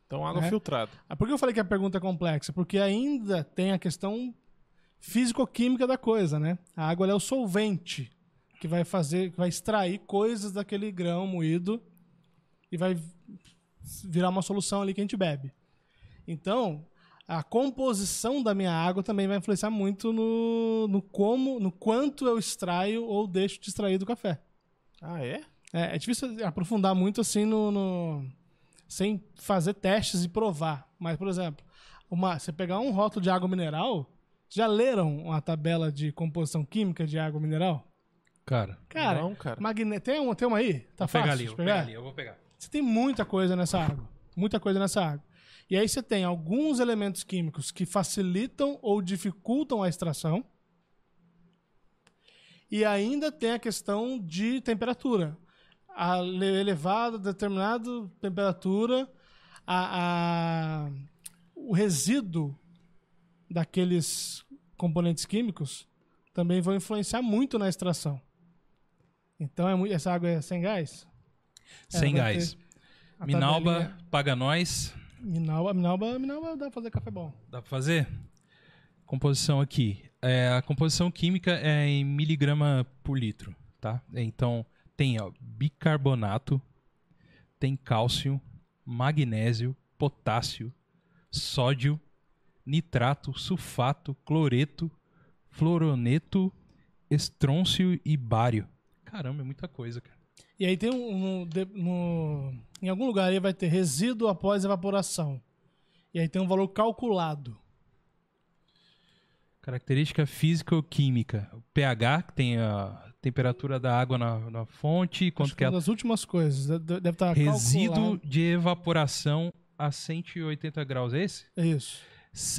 Então, água É. filtrada. Ah, Por que eu falei que a pergunta é complexa? Porque ainda tem a questão físico-química da coisa, né? A água é o solvente que vai fazer, que vai extrair coisas daquele grão moído e vai virar uma solução ali que a gente bebe. Então, a composição da minha água também vai influenciar muito no, no como, no quanto eu extraio ou deixo de extrair do café. Ah, é? É, é difícil aprofundar muito assim no, no- sem fazer testes e provar. Mas, por exemplo, uma, você pegar um rótulo de água mineral, já leram uma tabela de composição química de água mineral? Cara, Cara, Não, cara. magne... tem, uma, tem uma aí? Tá vou fácil pegar ali, vou pegar? pegar ali, eu vou pegar. Você tem muita coisa nessa água. Muita coisa nessa água. E aí você tem alguns elementos químicos que facilitam ou dificultam a extração. E ainda tem a questão de temperatura. A le- elevada, determinada temperatura, a, a- o resíduo daqueles componentes químicos também vão influenciar muito na extração. Então, é mui- essa água é sem gás? É, Sem vai gás. Minalba, paga nós. Minalba, Minalba, Minalba dá pra fazer café bom. Dá pra fazer? Composição aqui. É, a composição química é em miligrama por litro, tá? Então, tem ó, bicarbonato, tem cálcio, magnésio, potássio, sódio, nitrato, sulfato, cloreto, fluoroneto, estrôncio e bário. Caramba, é muita coisa, cara. E aí tem um. um- de- no- em algum lugar aí vai ter resíduo após evaporação. E aí tem um valor calculado. Característica físico-química. O pH, que tem a temperatura da água na, na fonte, quanto Acho que é uma das últimas coisas. de- de- Deve estar Resíduo calculado. de evaporação a 180 graus, é esse? É isso.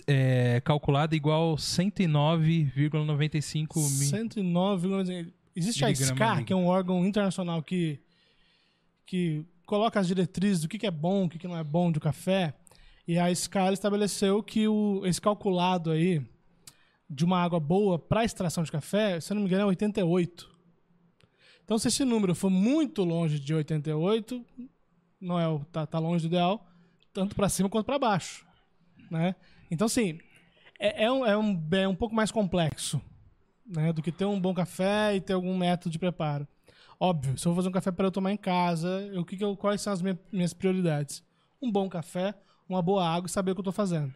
É, calculado igual 109,95 mil. 109. Existe a Miligrama SCA, líquido. que é um órgão internacional que, que coloca as diretrizes do que, que é bom, o que, que não é bom do café. E a SCA ela estabeleceu que o, esse calculado aí de uma água boa para extração de café, se eu não me engano, é 88. Então, se esse número for muito longe de 88, não é o, tá, tá longe do ideal, tanto para cima quanto para baixo. Né? Então, assim, é, é, um, é, um, é um pouco mais complexo né, do que ter um bom café e ter algum método de preparo. Óbvio, se eu vou fazer um café para eu tomar em casa, o que que eu, quais são as minha- minhas prioridades? Um bom café, uma boa água e saber o que eu estou fazendo.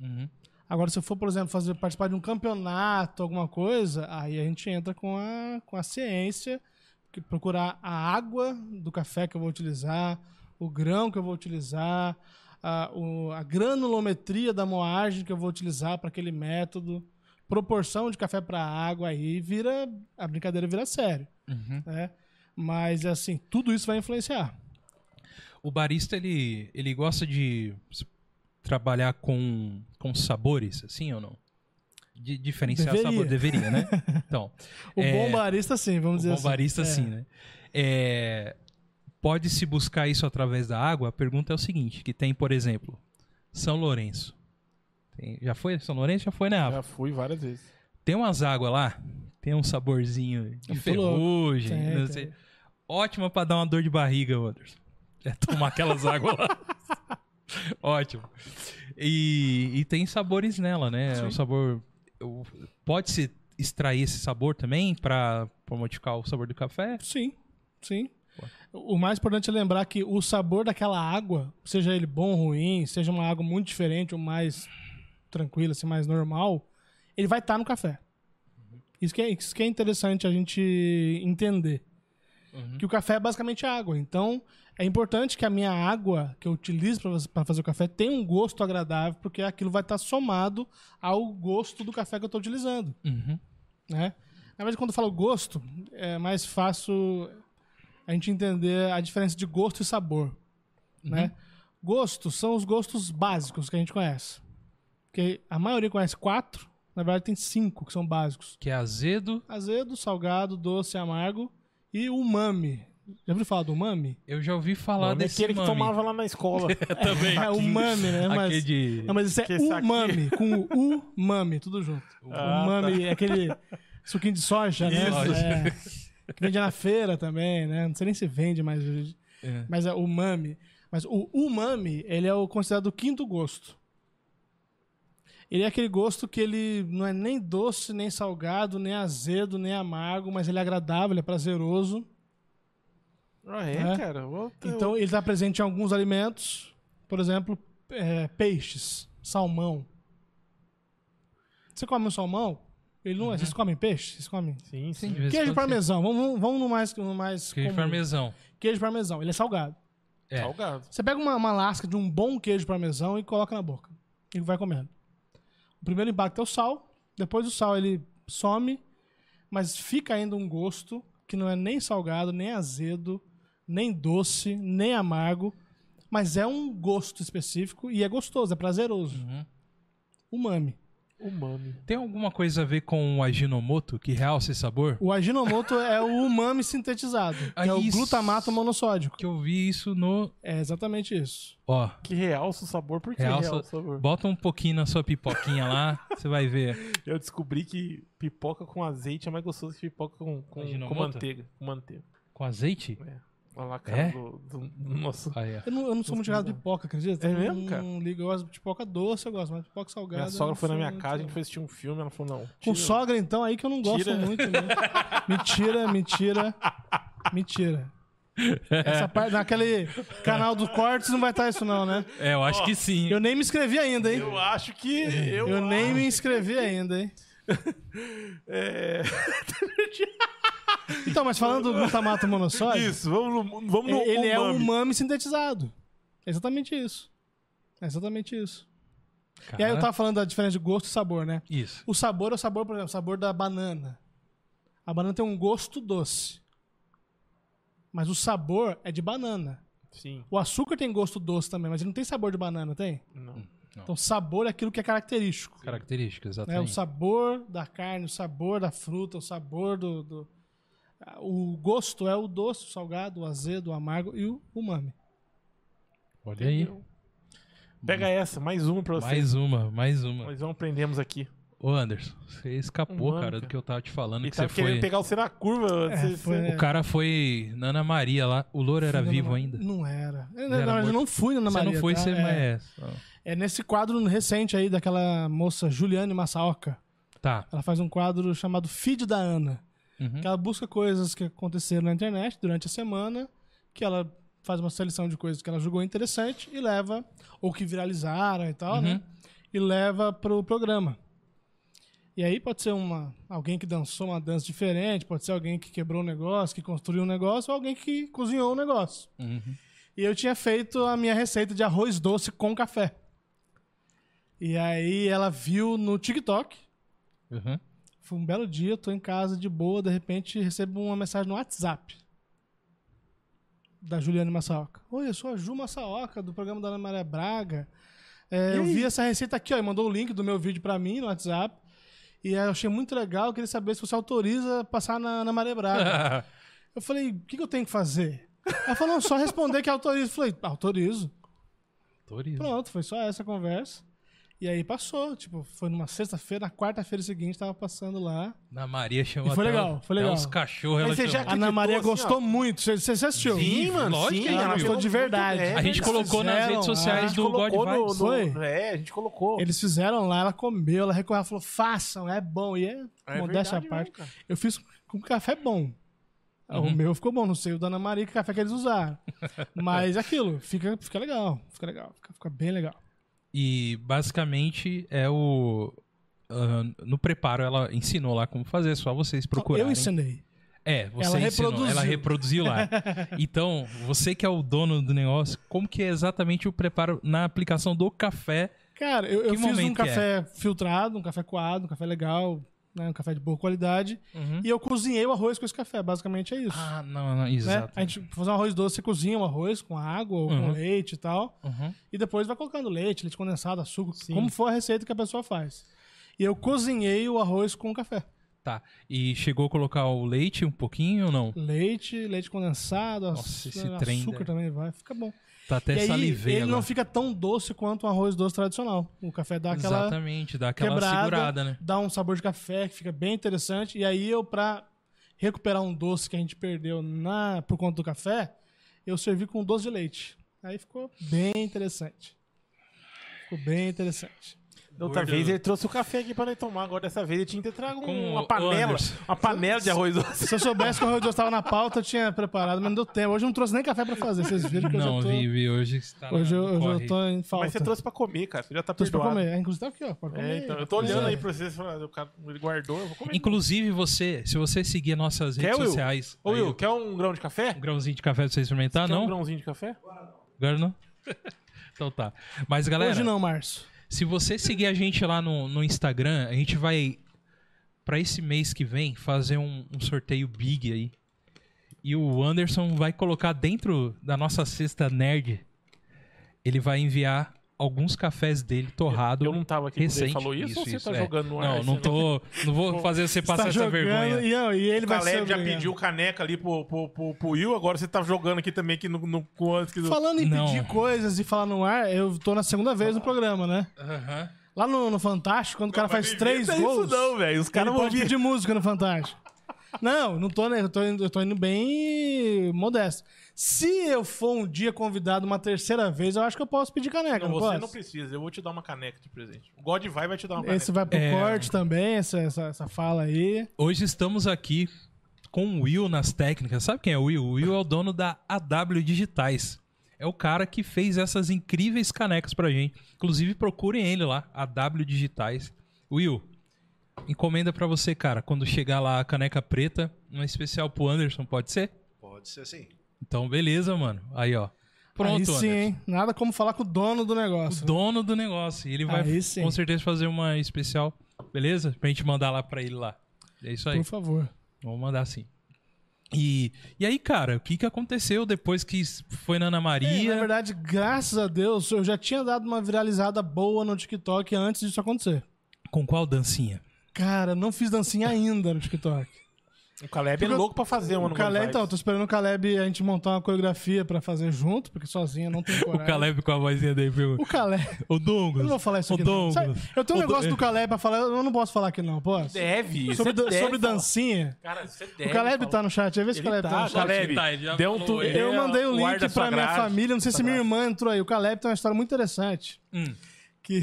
Uhum. Agora, se eu for, por exemplo, fazer, participar de um campeonato, alguma coisa, aí a gente entra com a, com a ciência, que procurar a água do café que eu vou utilizar, o grão que eu vou utilizar, a, o- a granulometria da moagem que eu vou utilizar para aquele método, proporção de café para água, aí vira a brincadeira vira sério, Uhum. né? Mas assim, tudo isso vai influenciar. O barista, ele, ele gosta de trabalhar com, com sabores, assim ou não? De diferenciar Deveria. sabor. Deveria, né? Então, O É, bom barista, sim, vamos o dizer bom assim. barista, É. sim, né? É, Pode-se buscar isso através da água? A pergunta é o seguinte, que tem, por exemplo, São Lourenço. Tem- já foi São Lourenço? Já foi, né, Rafa? Já fui várias vezes. Tem umas águas lá, tem um saborzinho de ferrugem, Tem, não tem. sei. Ótima pra dar uma dor de barriga, Anderson. É tomar aquelas águas lá. Ótimo. E, e tem sabores nela, né? Sim. O sabor. Pode-se extrair esse sabor também pra modificar o sabor do café? Sim, sim. O mais importante é lembrar que o sabor daquela água, seja ele bom ou ruim, seja uma água muito diferente ou mais tranquilo, assim, mais normal, ele vai estar no café. Isso que, é, isso que é interessante a gente entender. Uhum. Que o café é basicamente água. Então, é importante que a minha água que eu utilizo para fazer o café tenha um gosto agradável, porque aquilo vai estar somado ao gosto do café que eu estou utilizando. Uhum. Né? Na verdade, quando eu falo gosto, é mais fácil a gente entender a diferença de gosto e sabor. Né? Gostos são os gostos básicos que a gente conhece. Porque a maioria conhece quatro, na verdade tem cinco que são básicos. Que é azedo. Azedo, salgado, doce, amargo e umami. Já ouviu falar do umami? Eu já ouvi falar é desse aquele que mami. tomava lá na escola. Também. É umami, né? Mas, Aquele de... não, mas isso é Que umami, com o umami, tudo junto. Ah, umami é aquele suquinho de soja, né? Isso. É, que vende na feira também, né? Não sei nem se vende mais hoje. É. Mas é umami. Mas o umami, ele é o considerado o quinto gosto. Ele é aquele gosto que ele não é nem doce, nem salgado, nem azedo, nem amargo, mas ele é agradável, ele é prazeroso. Ah, é, É. cara. Teu- Então ele está presente em alguns alimentos, por exemplo, é, peixes, salmão. Você come um salmão? Ele não é. Vocês comem peixe? Vocês comem? Sim, Sim, sim. Queijo parmesão. Vamos, vamos- vamos no mais, no mais. Queijo comum. parmesão. Queijo parmesão. Ele é salgado. É. Salgado. Você pega uma, uma lasca de um bom queijo parmesão e coloca na boca. E vai comendo. O primeiro impacto é o sal. Depois o sal ele some, mas fica ainda um gosto que não é nem salgado, nem azedo, nem doce, nem amargo. Mas é um gosto específico e é gostoso, é prazeroso. Uhum. Umami. Umami. Tem alguma coisa a ver com o Ajinomoto que realça esse sabor? O Ajinomoto é o umami sintetizado, que Ah, é o glutamato monossódico. Que eu vi isso no... É exatamente isso. Ó, Que realça o sabor. Por que Realça- realça, o sabor? bota um pouquinho na sua pipoquinha lá, você vai ver. Eu descobri que pipoca com azeite é mais gostoso que pipoca com, com, com manteiga. Com manteiga. Com azeite? Olha lá a cara É? do, do, do nosso... Aí, ó. Eu não, eu não sou muito ligado de pipoca, acredita? É mesmo, não, cara? Não ligo, eu gosto de pipoca doce, eu gosto, mas pipoca salgada. Minha sogra foi na minha casa, a gente foi assistir um filme, ela falou, não. Com tira- sogra, então, aí que eu não gosto Tira. muito. Né? mentira, mentira, mentira. Essa parte, naquele canal do Cortes não vai estar isso não, né? É, eu acho que sim. Eu nem me inscrevi ainda, hein? Eu acho que... Eu, Eu nem me inscrevi ainda, hein? É... Então, mas falando do glutamato monossódico, Isso, vamos no, vamos no ele é um umami. umami sintetizado. É exatamente isso. É exatamente isso. E aí eu Cara, tava falando da diferença de gosto e sabor, né? Isso. O sabor é o sabor, por exemplo, o sabor da banana. A banana tem um gosto doce. Mas o sabor é de banana. Sim. O açúcar tem gosto doce também, mas ele não tem sabor de banana, tem? Não. Então, sabor é aquilo que é característico. Características, né? O exatamente. sabor da carne, o sabor da fruta, o sabor do, do- O gosto é o doce, o salgado, o azedo, o amargo e o umami. Olha aí. Pega essa, mais uma pra você. Mais uma, mais uma. Nós vamos aprendemos aqui. Ô, Anderson, você escapou, Um cara, do que eu tava te falando. Ele que tava você querendo foi. pegar você na curva. É, você- foi- você- O cara foi na Ana Maria lá. O Louro era Fui vivo ainda. Não era. Eu, era na verdade, eu não fui na Ana Você Maria. não foi, tá? você é, é. é nesse quadro recente aí daquela moça Juliane Massaoka. Tá. Ela faz um quadro chamado Feed da Ana. Uhum. Que ela busca coisas que aconteceram na internet durante a semana, que ela faz uma seleção de coisas que ela julgou interessante e leva, ou que viralizaram e tal, Uhum. né? E leva pro programa. E aí pode ser uma, alguém que dançou uma dança diferente, pode ser alguém que quebrou um negócio, que construiu um negócio, ou alguém que cozinhou um negócio. Uhum. E eu tinha feito a minha receita de arroz doce com café. E aí ela viu no TikTok, Uhum. Foi um belo dia, tô em casa de boa, de repente recebo uma mensagem no WhatsApp da Juliane Massaoka. Oi, eu sou a Ju Massaoka, do programa da Ana Maria Braga. É, eu vi essa receita aqui, ó, e mandou o link do meu vídeo pra mim no WhatsApp. E eu achei muito legal, eu queria saber se você autoriza passar na Ana Maria Braga. eu falei, o que, que eu tenho que fazer? Ela falou, não, só responder que autorizo. Eu falei, autorizo. Autoriza. Pronto, foi só essa conversa. E aí passou, tipo, foi numa sexta-feira, na quarta-feira seguinte, tava passando lá. Ana Maria chamou E foi legal, o- foi legal. os cachorros. Mas ela chamou. A Ana Maria assim, gostou ó. muito. Você, você assistiu? Sim, lógico que sim, eu ela gostou de verdade. É, A gente colocou nas fizeram, redes sociais do God no, Vibes. no- Foi? É, a gente colocou. Eles fizeram lá, ela comeu, ela recorreu, ela falou, façam, é bom. E é, É modéstia à parte. mesmo, cara. Eu fiz com café bom. O Uhum. meu ficou bom, não sei o da Ana Maria, que café que eles usaram. Mas é aquilo, fica, fica legal, fica legal, fica, fica bem legal. E basicamente é o. ah, no preparo ela ensinou lá como fazer, é só vocês procurarem. Eu ensinei. É, você Ela ensinou, reproduziu. ela reproduziu lá. Então, você que é o dono do negócio, como que é exatamente o preparo na aplicação do café? Cara, eu, eu fiz um é? café filtrado, um café coado, um café legal, né, um café de boa qualidade. Uhum. E eu cozinhei o arroz com esse café, basicamente é isso. Ah, não, não, né? exato. A gente fazer um arroz doce, você cozinha o arroz com água ou Uhum. com leite e tal. Uhum. E depois vai colocando leite, leite condensado, açúcar, Sim. como for a receita que a pessoa faz. E eu cozinhei o arroz com café. Tá. E chegou a colocar o leite um pouquinho ou não? Leite, leite condensado, Nossa, açúcar, né? também vai, fica bom. Tá até e aí, salivei ele agora. não fica tão doce quanto um arroz doce tradicional. O café dá aquela Exatamente, dá aquela quebrada, segurada, né? dá um sabor de café que fica bem interessante. E aí eu, pra recuperar um doce que a gente perdeu na, por conta do café, eu servi com doce de leite. Aí ficou bem interessante. Ficou bem interessante. Da outra Gordo. vez ele trouxe o café aqui pra nós tomar. Agora dessa vez ele tinha que ter trago Com uma panela. Uma panela de arroz doce. Se eu soubesse que o arroz doce estava na pauta, eu tinha preparado, mas não deu tempo. Hoje eu não trouxe nem café pra fazer. Vocês viram que Não, eu já tô... Vivi, hoje você tá Hoje eu, hoje eu tô em falta. Mas você trouxe pra comer, cara. Você já tá Trouxe pra perdoado. comer. É, inclusive tá aqui, ó. Pode comer. É, então, eu tô olhando é. aí pra vocês. falando, O cara ele guardou, eu vou comer. Inclusive, você, se você seguir nossas Quer, redes Will? sociais. Ô, aí, Will, quer um grão de café? um grãozinho de café pra você experimentar, Quer um não? grãozinho de café? Agora não? então tá. Mas, galera, Hoje não, Márcio. Se você seguir a gente lá no, no Instagram, a gente vai, pra esse mês que vem, fazer um, um sorteio big aí. E o Anderson vai colocar dentro da nossa cesta nerd, ele vai enviar alguns cafés dele torrado. Eu não tava aqui quando ele recente. falou isso, ou você tá é. jogando no ar? Não, não tô. Não vou fazer você passar tá essa jogando vergonha. E, ó, e ele O vai ser Caleb já pediu caneca ali pro, pro, pro, pro Will, agora você tá jogando aqui também aqui no, no, com antes que do... Falando em Não. pedir coisas e falar no ar, eu tô na segunda vez no programa, né? Aham. Lá no, no Fantástico, quando o cara faz não três gols, Isso não, velho. Os caras vão pode vir. pedir música no Fantástico. Não, não tô, né? Eu tô, indo, eu tô indo bem modesto. Se eu for um dia convidado uma terceira vez, eu acho que eu posso pedir caneca, Não, não, você posso? não precisa. Eu vou te dar uma caneca de presente. O God vai vai te dar uma caneca. Esse vai pro É. corte também, essa, essa, essa fala aí. Hoje estamos aqui com o Will nas técnicas. Sabe quem é o Will? O Will é o dono da AW Digitais. É o cara que fez essas incríveis canecas pra gente. Inclusive, procurem ele lá, AW Digitais. Will, encomenda pra você, cara. Quando chegar lá a caneca preta, uma especial pro Anderson, pode ser? Pode ser assim. Então, beleza, mano. Aí, ó. Pronto, aí sim, Anderson. hein? Nada como falar com o dono do O negócio. dono do negócio. E ele vai, Aí sim. com certeza, fazer uma especial. Beleza? Pra gente mandar lá pra ele lá. É isso aí. Por favor. Vamos mandar sim. E, e aí, cara, o que, que aconteceu depois que foi na Ana É, Maria? na verdade, graças a Deus, eu já tinha dado uma viralizada boa no TikTok antes disso acontecer. Com qual dancinha? Cara, não fiz dancinha ainda no TikTok. O Caleb é louco pra fazer uma O no Caleb, então, eu tô esperando o Caleb a gente montar uma coreografia pra fazer junto, porque sozinho eu não tenho O coragem. Caleb com a vozinha dele pergunta. O Caleb. O Eu Douglas. não vou falar isso o aqui. Não. Douglas. Sabe, eu tenho um O Do- negócio do Caleb pra falar, eu não posso falar aqui não, posso? Deve. Sobre, você dan- deve sobre dancinha. Cara, você deve. O Caleb falar. tá no chat, aí vê se o Caleb tá, tá, no chat. Caleb. Tá, ele já Deu um tu- Eu é mandei o o ar link da pra minha grade. família, não sei se minha irmã entrou aí. O Caleb tem uma história muito interessante. Hum, Que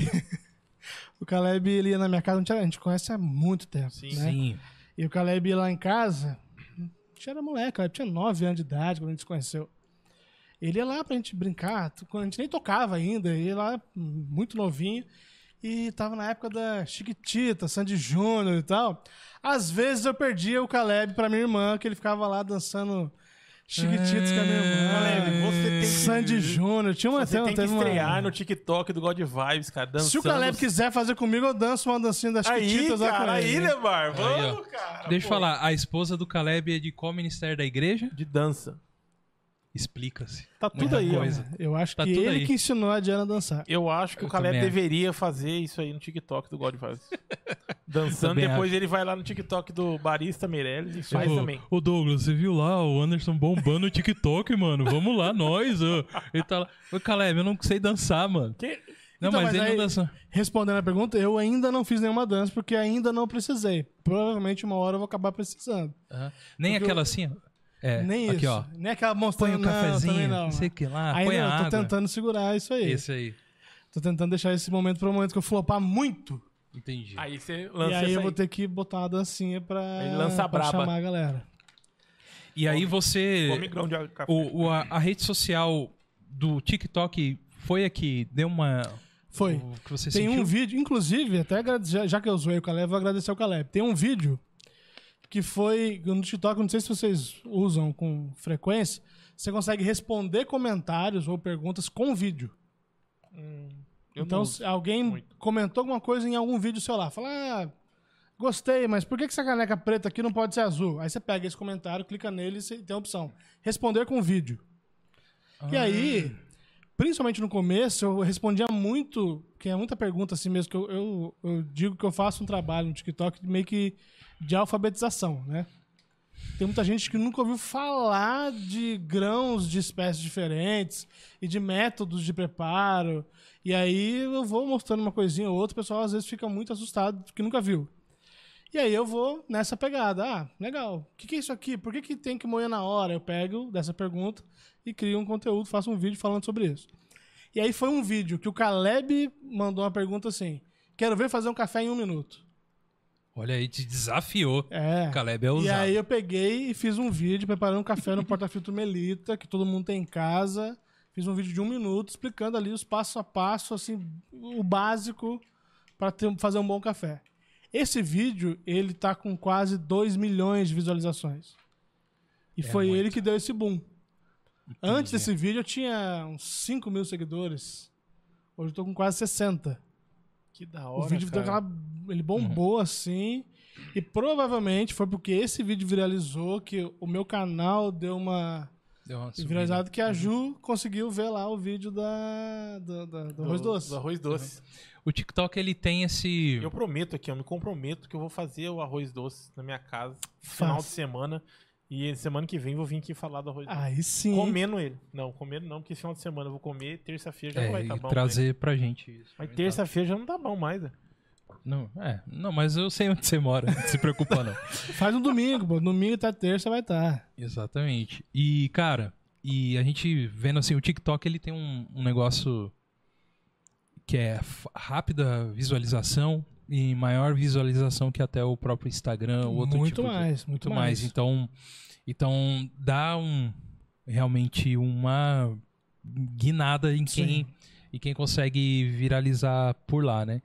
o Caleb ele ia na minha casa, a gente- conhece há muito tempo. Sim. né? sim. E o Caleb ia lá em casa, a gente era moleque, o Caleb tinha 9 anos de idade quando a gente se conheceu. Ele ia lá pra gente brincar, quando a gente nem tocava ainda, ele ia lá muito novinho. E tava na época da Chiquitita, Sandy Júnior e tal. Às vezes eu perdia o Caleb pra minha irmã, que ele ficava lá dançando Chiquititas com a minha irmã. Caleb, você tem que- Sandy Júnior. Tinha uma Você tem que teve uma- estrear no TikTok do God Vibes, cara. Dançando. Se o Caleb quiser fazer comigo, eu danço uma dancinha das Aí, Chiquititas lá com cara, aí, ele. né? Aí, Vamos, ó. cara. Deixa eu falar, a esposa do Caleb é de qual ministério da igreja? De dança. Explica-se. Tá tudo aí, ó. coisa. Eu acho Tá que tudo ele aí. que ensinou a Diana a dançar. Eu acho que Eu o Caleb deveria fazer isso aí no TikTok do God Vibes. Dançando, Também depois ele vai lá no TikTok do Barista Meirelles e faz Ô, também. Ô Douglas, você viu lá o Anderson bombando o TikTok, mano? Vamos lá, nós. ô. Ele tá lá. Ô, Caleb, eu não sei dançar, mano. Que- Não, Então, mas, mas ele aí- não dança. Respondendo a pergunta, eu ainda não fiz nenhuma dança porque ainda não precisei. Provavelmente uma hora eu vou acabar precisando. Aham. Nem Porque aquela assim, ó. É, Nem aqui, isso. ó. Nem aquela Põe mostrando o não, cafezinho, não, não. sei o que lá, Ainda põe água. tô tentando segurar isso aí. Esse aí. Tô tentando deixar esse momento para o momento que eu flopar muito. Entendi. Aí você e lança aí essa eu aí. vou ter que botar uma dancinha pra, Aí lança a pra braba. chamar a galera. E aí você... Come grão de café. O, o- a, a rede social do TikTok foi a que deu uma... Foi. O que você Tem sentiu? um vídeo, inclusive, até agrade- já, já que eu zoei o Caleb, vou agradecer ao Caleb. Tem um vídeo que foi no TikTok, não sei se vocês usam com frequência, você consegue responder comentários ou perguntas com vídeo. Eu então, se alguém muito. comentou alguma coisa em algum vídeo seu lá, fala, ah, gostei, mas por que essa caneca preta aqui não pode ser azul? Aí você pega esse comentário, clica nele e tem a opção. Responder com vídeo. E Ah. aí, principalmente no começo, eu respondia muito, que é muita pergunta assim mesmo, que eu, eu, eu digo que eu faço um trabalho no TikTok meio que de alfabetização, né? Tem muita gente que nunca ouviu falar de grãos de espécies diferentes e de métodos de preparo. E aí eu vou mostrando uma coisinha ou outra, o pessoal às vezes fica muito assustado porque nunca viu. E aí eu vou nessa pegada. Ah, legal. O que, que é isso aqui? Por que, que tem que moer na hora? Eu pego dessa pergunta e crio um conteúdo, faço um vídeo falando sobre isso. E aí foi um vídeo que o Caleb mandou uma pergunta assim: Quero ver fazer um café em um minuto. Olha aí, te desafiou. É. O Caleb é E ousado. aí eu peguei e fiz um vídeo preparando um café no porta-filtro Melita, que todo mundo tem em casa. Fiz um vídeo de um minuto explicando ali os passo a passo, assim, o básico para fazer um bom café. Esse vídeo, ele tá com quase 2 milhões de visualizações. E foi muito. ele que deu esse boom. Antes desse vídeo eu tinha uns 5 mil seguidores. Hoje eu tô com quase 60. Que da O hora, vídeo deu cara. aquela. Ele bombou assim. E provavelmente foi porque esse vídeo viralizou que o meu canal deu uma. Deu uma. Viralizado que a Ju conseguiu ver lá o vídeo da, do, da- do arroz doce. Do arroz doce. O TikTok, ele tem esse... Eu prometo aqui, eu me comprometo que eu vou fazer o arroz doce na minha casa Faz. final de semana. E semana que vem eu vou vir aqui falar do arroz doce. Aí sim. Comendo ele. Não, comendo não, porque esse final de semana eu vou comer, terça-feira já não É, vai e estar bom. né? trazer pra gente isso. Mas terça-feira já não tá bom mais, né? Não, é, não, mas eu sei onde você mora, não se preocupa não. Faz no domingo, pô. Domingo até terça vai tá. estar. Exatamente. E, cara, e a gente vendo assim, o TikTok ele tem um, um negócio que é rápida visualização e maior visualização que até o próprio Instagram, ou outro muito tipo de- mais, muito muito mais. mais. Então, então dá um realmente uma guinada em quem Sim. e quem consegue viralizar por lá, né?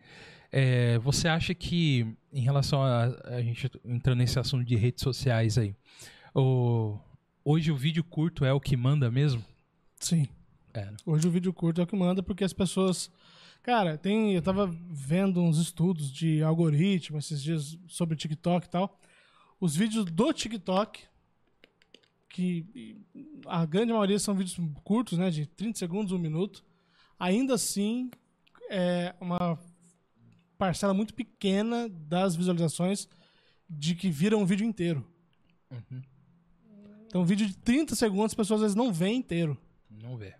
É, você acha que em relação a, a gente entrando nesse assunto de redes sociais aí, o, hoje o vídeo curto é o que manda mesmo? Sim. É, né? Hoje o vídeo curto é o que manda, porque as pessoas. Cara, tem. Eu tava vendo uns estudos de algoritmo esses dias sobre TikTok e tal. Os vídeos do TikTok, que a grande maioria são vídeos curtos, né? De 30 segundos, um minuto. Ainda assim, é uma parcela muito pequena das visualizações de que viram um vídeo inteiro. Uhum. Então, um vídeo de 30 segundos, as pessoas às vezes não veem inteiro. Não vê.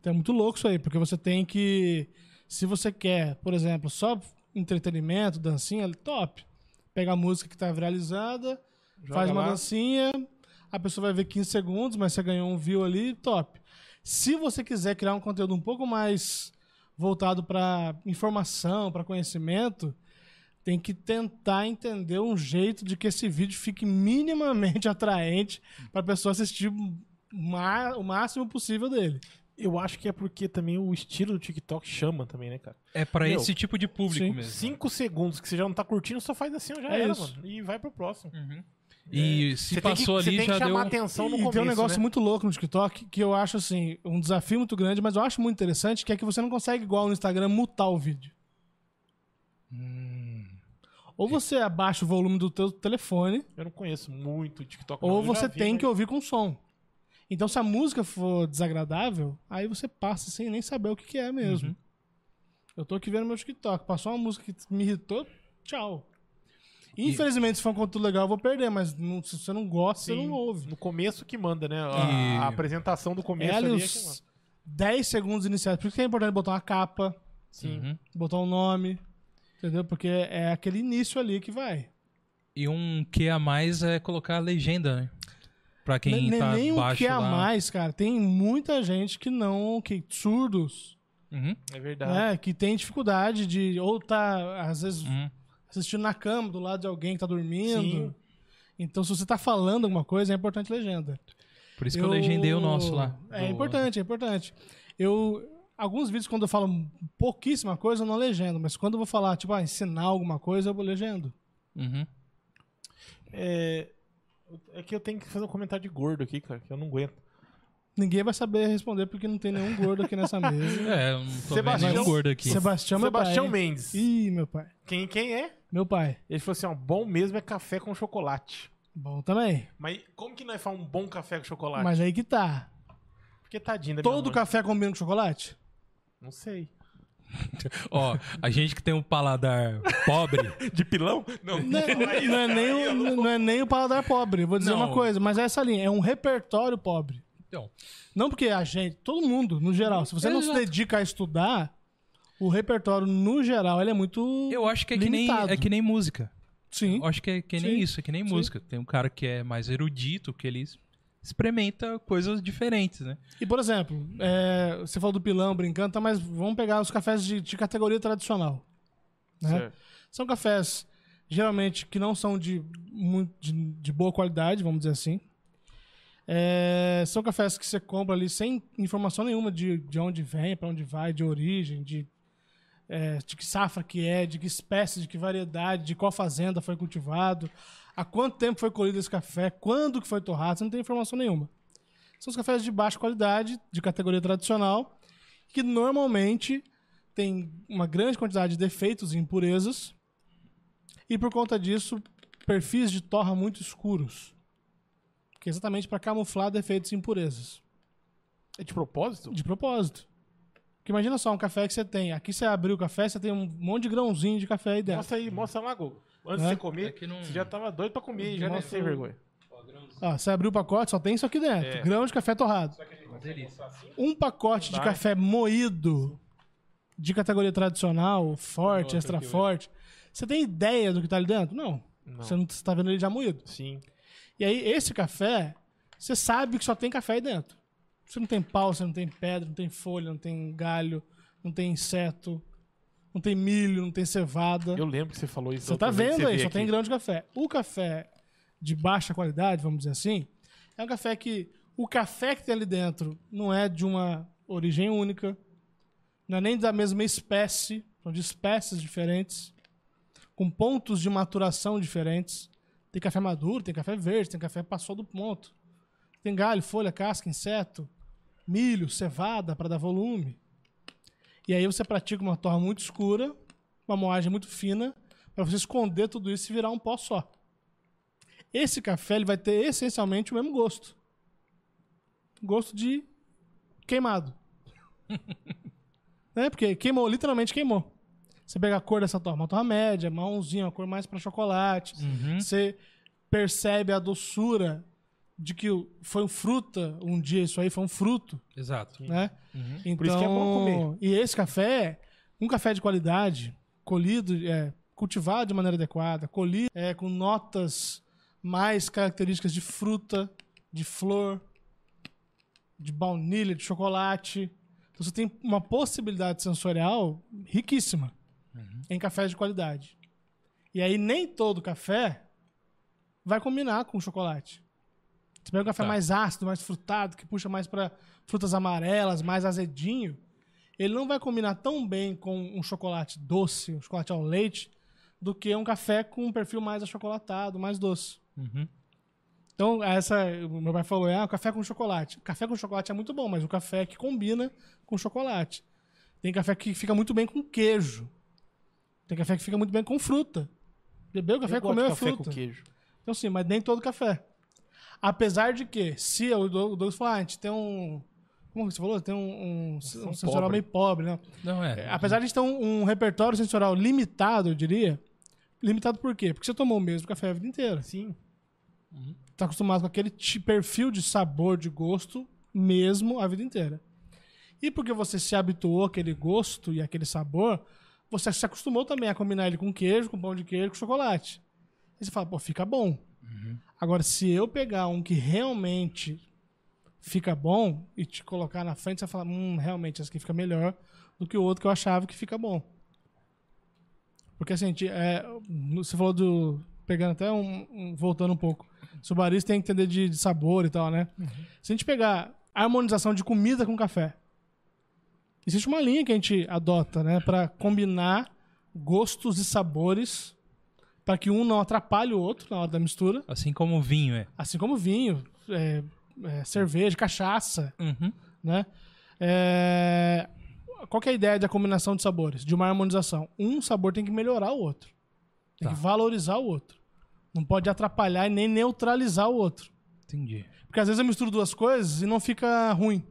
Então é muito louco isso aí, porque você tem que. Se você quer, por exemplo, só entretenimento, dancinha, top. Pega a música que tá viralizada, Joga faz uma lá. dancinha, a pessoa vai ver 15 segundos, mas você ganhou um view ali, top. Se você quiser criar um conteúdo um pouco mais voltado para informação, para conhecimento, tem que tentar entender um jeito de que esse vídeo fique minimamente atraente para a pessoa assistir o máximo possível dele. Eu acho que é porque também o estilo do TikTok chama também, né, cara? É pra Meu, esse tipo de público sim. mesmo. Cinco segundos que você já não tá curtindo, só faz assim, já É era, isso. mano. E vai pro próximo. E se Você que- passou você ali tem que já chamar deu. atenção no e começo, tem um negócio né? muito louco no TikTok que eu acho assim, um desafio muito grande, mas eu acho muito interessante, que é que você não consegue, igual no Instagram, mutar o vídeo. Hum, Ou você abaixa o volume do teu telefone, Eu não conheço muito o TikTok. ou você vi, tem mas- que ouvir com som. Então, se a música for desagradável, aí você passa sem nem saber o que, que é mesmo. Uhum. Eu tô aqui vendo meu TikTok, passou uma música que me irritou, tchau. Infelizmente, se for um conteúdo legal, eu vou perder, mas não- se você não gosta, você Sim, não ouve. No começo que manda, né? A, E- a apresentação do começo É ali é que manda. os 10 segundos iniciais. Por isso que é importante botar uma capa, Sim. uhum. botar um nome, entendeu? Porque é aquele início ali que vai. E um que a mais é colocar a legenda, né? Pra quem nem tá nem baixo que a lá. mais, cara. Tem muita gente que não, que surdos, Uhum, É verdade. né? Que tem dificuldade de, ou tá, às vezes, uhum. Assistindo na cama, do lado de alguém que tá dormindo. Sim. Então, se você tá falando alguma coisa, é importante legenda. Por isso que eu legendei o nosso lá. É Do- importante, é importante. Eu, alguns vídeos, quando eu falo pouquíssima coisa, eu não legendo. Mas quando eu vou falar, tipo, ah, ensinar alguma coisa, eu vou legendo. Uhum. É, é que eu tenho que fazer um comentário de gordo aqui, cara, que eu não aguento. Ninguém vai saber responder porque não tem nenhum gordo aqui nessa mesa. É, eu não tô Sebastião- nenhum gordo aqui. Sebastião, meu Sebastião pai. Mendes. Ih, meu pai. Quem, quem é? Meu pai. Ele falou assim: ó, bom mesmo é café com chocolate. Bom também. Mas como que nós falamos um bom café com chocolate? Mas aí que tá. Porque tadinho da minha Todo café combina com chocolate? Não sei. Ó, a gente que tem um paladar pobre. De pilão? Não, Não, é- não é, nem o, não é nem o paladar pobre. Vou dizer Não. uma coisa, mas é essa linha. É um repertório pobre. Então, Não porque a gente, todo mundo, no geral, se você não se Exato. dedica a estudar, o repertório, no geral, ele é muito. eu acho que é que, nem, limitado. é que nem música. Sim. Eu acho que é que nem Sim. isso, é que nem Sim. música. Tem um cara que é mais erudito, que ele experimenta coisas diferentes, né? E, por exemplo, é, você falou do pilão brincando, tá, mas vamos pegar os cafés de, de categoria tradicional. né? Certo. São cafés, geralmente, que não são de, muito, de, de boa qualidade, vamos dizer assim. É, são cafés que você compra ali sem informação nenhuma de, de onde vem, para onde vai, de origem, de, é, de que safra que é, de que espécie, de que variedade, de qual fazenda foi cultivado, há quanto tempo foi colhido esse café, quando que foi torrado, você não tem informação nenhuma. São os cafés de baixa qualidade, de categoria tradicional, que normalmente tem uma grande quantidade de defeitos e impurezas, e por conta disso, perfis de torra muito escuros. Que é exatamente para camuflar defeitos e impurezas. É de propósito? De propósito. Porque imagina só um café que você tem. Aqui você abriu o café, você tem um monte de grãozinho de café aí dentro. Mostra aí, mostra lá, Google. Antes É? de você comer, É não- você já tava doido pra comer e já não sem vergonha. Ó, você abriu o pacote, só tem isso aqui dentro. É. Grão de café torrado. Um pacote de café moído de categoria tradicional, forte, extra forte. Você tem ideia do que tá ali dentro? Não. Não. Você não está vendo ele já moído. Sim. E aí, esse café, você sabe que só tem café aí dentro. Você não tem pau, você não tem pedra, não tem folha, não tem galho, não tem inseto, não tem milho, não tem cevada. Eu lembro que você falou isso. Você tá vendo aí, só aqui. tem grão de café. O café de baixa qualidade, vamos dizer assim, é um café que o café que tem ali dentro não é de uma origem única, não é nem da mesma espécie, são de espécies diferentes, com pontos de maturação diferentes. Tem café maduro, tem café verde, tem café passou do ponto. Tem galho, folha, casca, inseto, milho, cevada para dar volume. E aí você pratica uma torra muito escura, uma moagem muito fina, para você esconder tudo isso e virar um pó só. Esse café ele vai ter essencialmente o mesmo gosto. Gosto de queimado. né? Porque queimou, literalmente queimou. Você pega a cor dessa torra, uma torra média, marronzinha, uma cor mais para chocolate. Uhum. Você percebe a doçura de que foi um fruta, um dia isso aí foi um fruto, Exato. né? Uhum. Então, Por isso que é bom comer. E esse café, um café de qualidade, colhido, é, cultivado de maneira adequada, colhido é, com notas mais características de fruta, de flor, de baunilha, de chocolate. Então você tem uma possibilidade sensorial riquíssima em cafés de qualidade. E aí nem todo café vai combinar com chocolate. Você pega um café Tá. mais ácido, mais frutado, que puxa mais para frutas amarelas, mais azedinho, ele não vai combinar tão bem com um chocolate doce, um chocolate ao leite, do que um café com um perfil mais achocolatado, mais doce. Uhum. Então, essa, o meu pai falou, ah, café com chocolate. Café com chocolate é muito bom, mas o café que combina com chocolate. Tem café que fica muito bem com queijo. Tem café que fica muito bem com fruta. Bebeu café, Eu gosto de comeu é café fruta. com queijo. Então, sim, mas nem todo café. Apesar de que, se o Doug- o Douglas falar, ah, a gente tem um. Como que você falou? Tem um, um, um sensorial pobre. meio pobre, né? Não é. Apesar de a gente ter um, um repertório sensorial limitado, eu diria. Limitado por quê? Porque você tomou o mesmo café a vida inteira. Sim. Tá acostumado com aquele perfil de sabor, de gosto, mesmo a vida inteira. E porque você se habituou àquele gosto e àquele sabor, você se acostumou também a combinar ele com queijo, com pão de queijo, com chocolate. Aí você fala, pô, fica bom. Agora, se eu pegar um que realmente fica bom e te colocar na frente, você fala, hum, realmente, esse aqui fica melhor do que o outro que eu achava que fica bom. Porque assim, é, você falou do. Pegando até um. um- voltando um pouco. Se o barista tem que entender de, de sabor e tal, né? Se a gente pegar harmonização de comida com café. Existe uma linha que a gente adota, né, para combinar gostos e sabores para que um não atrapalhe o outro na hora da mistura, Assim como vinho é. assim como vinho, é, é, cerveja, cachaça, Uhum. né? É, Qual é a ideia da combinação de sabores? De uma harmonização. Um sabor tem que melhorar o outro. Tem Tá. que valorizar o outro. Não pode atrapalhar e nem neutralizar o outro. Entendi. Porque às vezes eu misturo duas coisas e não fica ruim.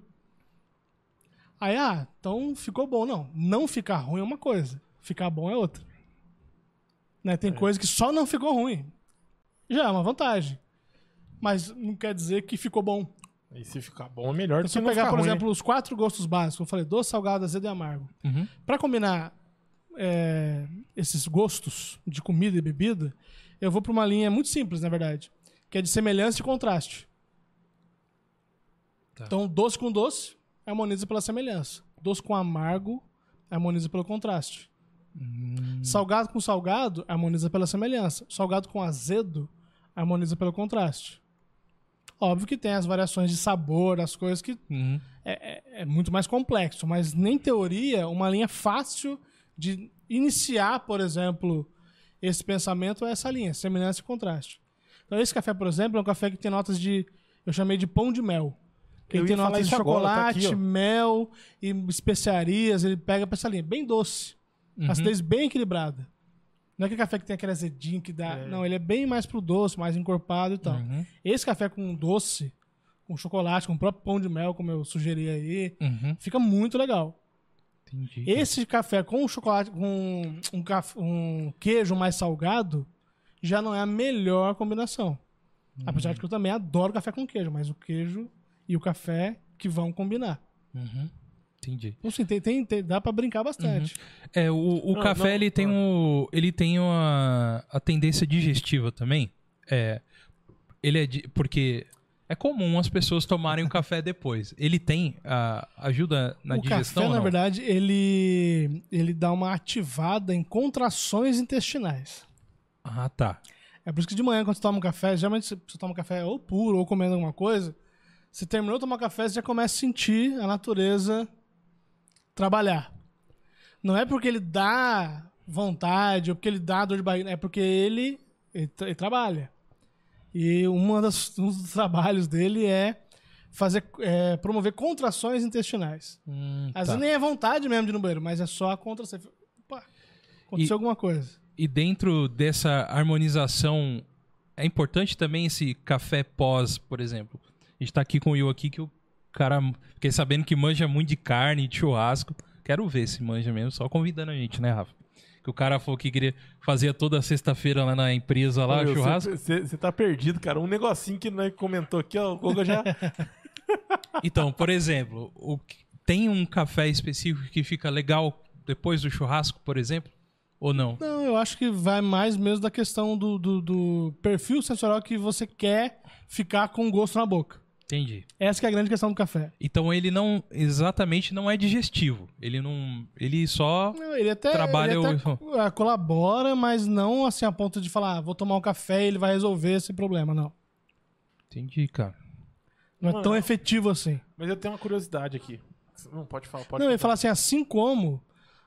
Aí, ah, então ficou bom. Não, não ficar ruim é uma coisa. Ficar bom é outra. Né? Tem coisa que só não ficou ruim. Já é uma vantagem. Mas não quer dizer que ficou bom. E se ficar bom, é melhor do Se que eu não pegar, por ruim, exemplo, os quatro gostos básicos, eu falei doce, salgado, azedo e amargo. Uhum. Pra combinar é, esses gostos de comida e bebida, eu vou pra uma linha muito simples, na verdade, que é de semelhança e contraste. Tá. Então, doce com doce harmoniza pela semelhança. Doce com amargo harmoniza pelo contraste. Salgado com salgado harmoniza pela semelhança. Salgado com azedo harmoniza pelo contraste. Óbvio que tem as variações de sabor, as coisas que Uhum. é, é- é muito mais complexo, mas nem teoria, uma linha fácil de iniciar, por exemplo, esse pensamento é essa linha, semelhança e contraste. Então, esse café, por exemplo, é um café que tem notas de. Eu chamei de pão de mel. Que ele tem notas de isso agora, tá chocolate, aqui, mel e especiarias. Ele pega pra essa linha, bem doce. Uhum. Acidez bem equilibrada. Não é aquele café que tem aquele azedinho que dá. É. Não, ele é bem mais pro doce, mais encorpado e tal. Uhum. Esse café com doce, com chocolate, com o próprio pão de mel, como eu sugeri aí, Uhum. fica muito legal. Entendi. Esse café com chocolate, com um, um queijo mais salgado, já não é a melhor combinação. Apesar de que eu também adoro café com queijo, mas o queijo e o café que vão combinar. Uhum. Entendi. Então, assim, tem, tem- tem- dá pra brincar bastante. É, o, o Não, café não, ele tem ah. o, ele tem uma, a tendência digestiva também. É, ele é de- porque é comum as pessoas tomarem o café depois. Ele tem a ajuda na o digestão café, ou na não? verdade, ele, ele dá uma ativada em contrações intestinais. Ah, tá. É por isso que de manhã, quando você toma um café, geralmente você você toma um café ou puro ou comendo alguma coisa, você terminou de tomar café, você já começa a sentir a natureza trabalhar. Não é porque ele dá vontade ou porque ele dá dor de barriga, é porque ele, ele, ele trabalha. E uma das, um dos trabalhos dele é fazer é, promover contrações intestinais. Hum, Às tá. vezes nem é vontade mesmo de ir no banheiro, mas é só a contração. Opa, aconteceu E- alguma coisa. E dentro dessa harmonização, é importante também esse café pós, por exemplo. A gente tá aqui com o Will aqui, que o cara, fiquei sabendo que manja muito de carne, de churrasco. Quero ver se manja mesmo, só convidando a gente, né, Rafa? Que o cara falou que queria fazia toda sexta-feira lá na empresa lá, Ô, meu, churrasco. Você tá perdido, cara. Um negocinho que nós comentou aqui, ó. O Goga já. Então, por exemplo, o, tem um café específico que fica legal depois do churrasco, por exemplo? Ou não? Não, eu acho que vai mais mesmo da questão do, do, do perfil sensorial que você quer ficar com gosto na boca. Entendi. Essa que é a grande questão do café. Então ele não exatamente não é digestivo. Ele não, ele só Não, Ele até, Trabalha ele até o- ah, colabora, mas não assim a ponto de falar, ah, vou tomar um café e ele vai resolver esse problema, não. Entendi, cara. Não é Mano, tão efetivo assim. Mas eu tenho uma curiosidade aqui. Não, pode falar, pode não, eu ia falar. falar assim, assim como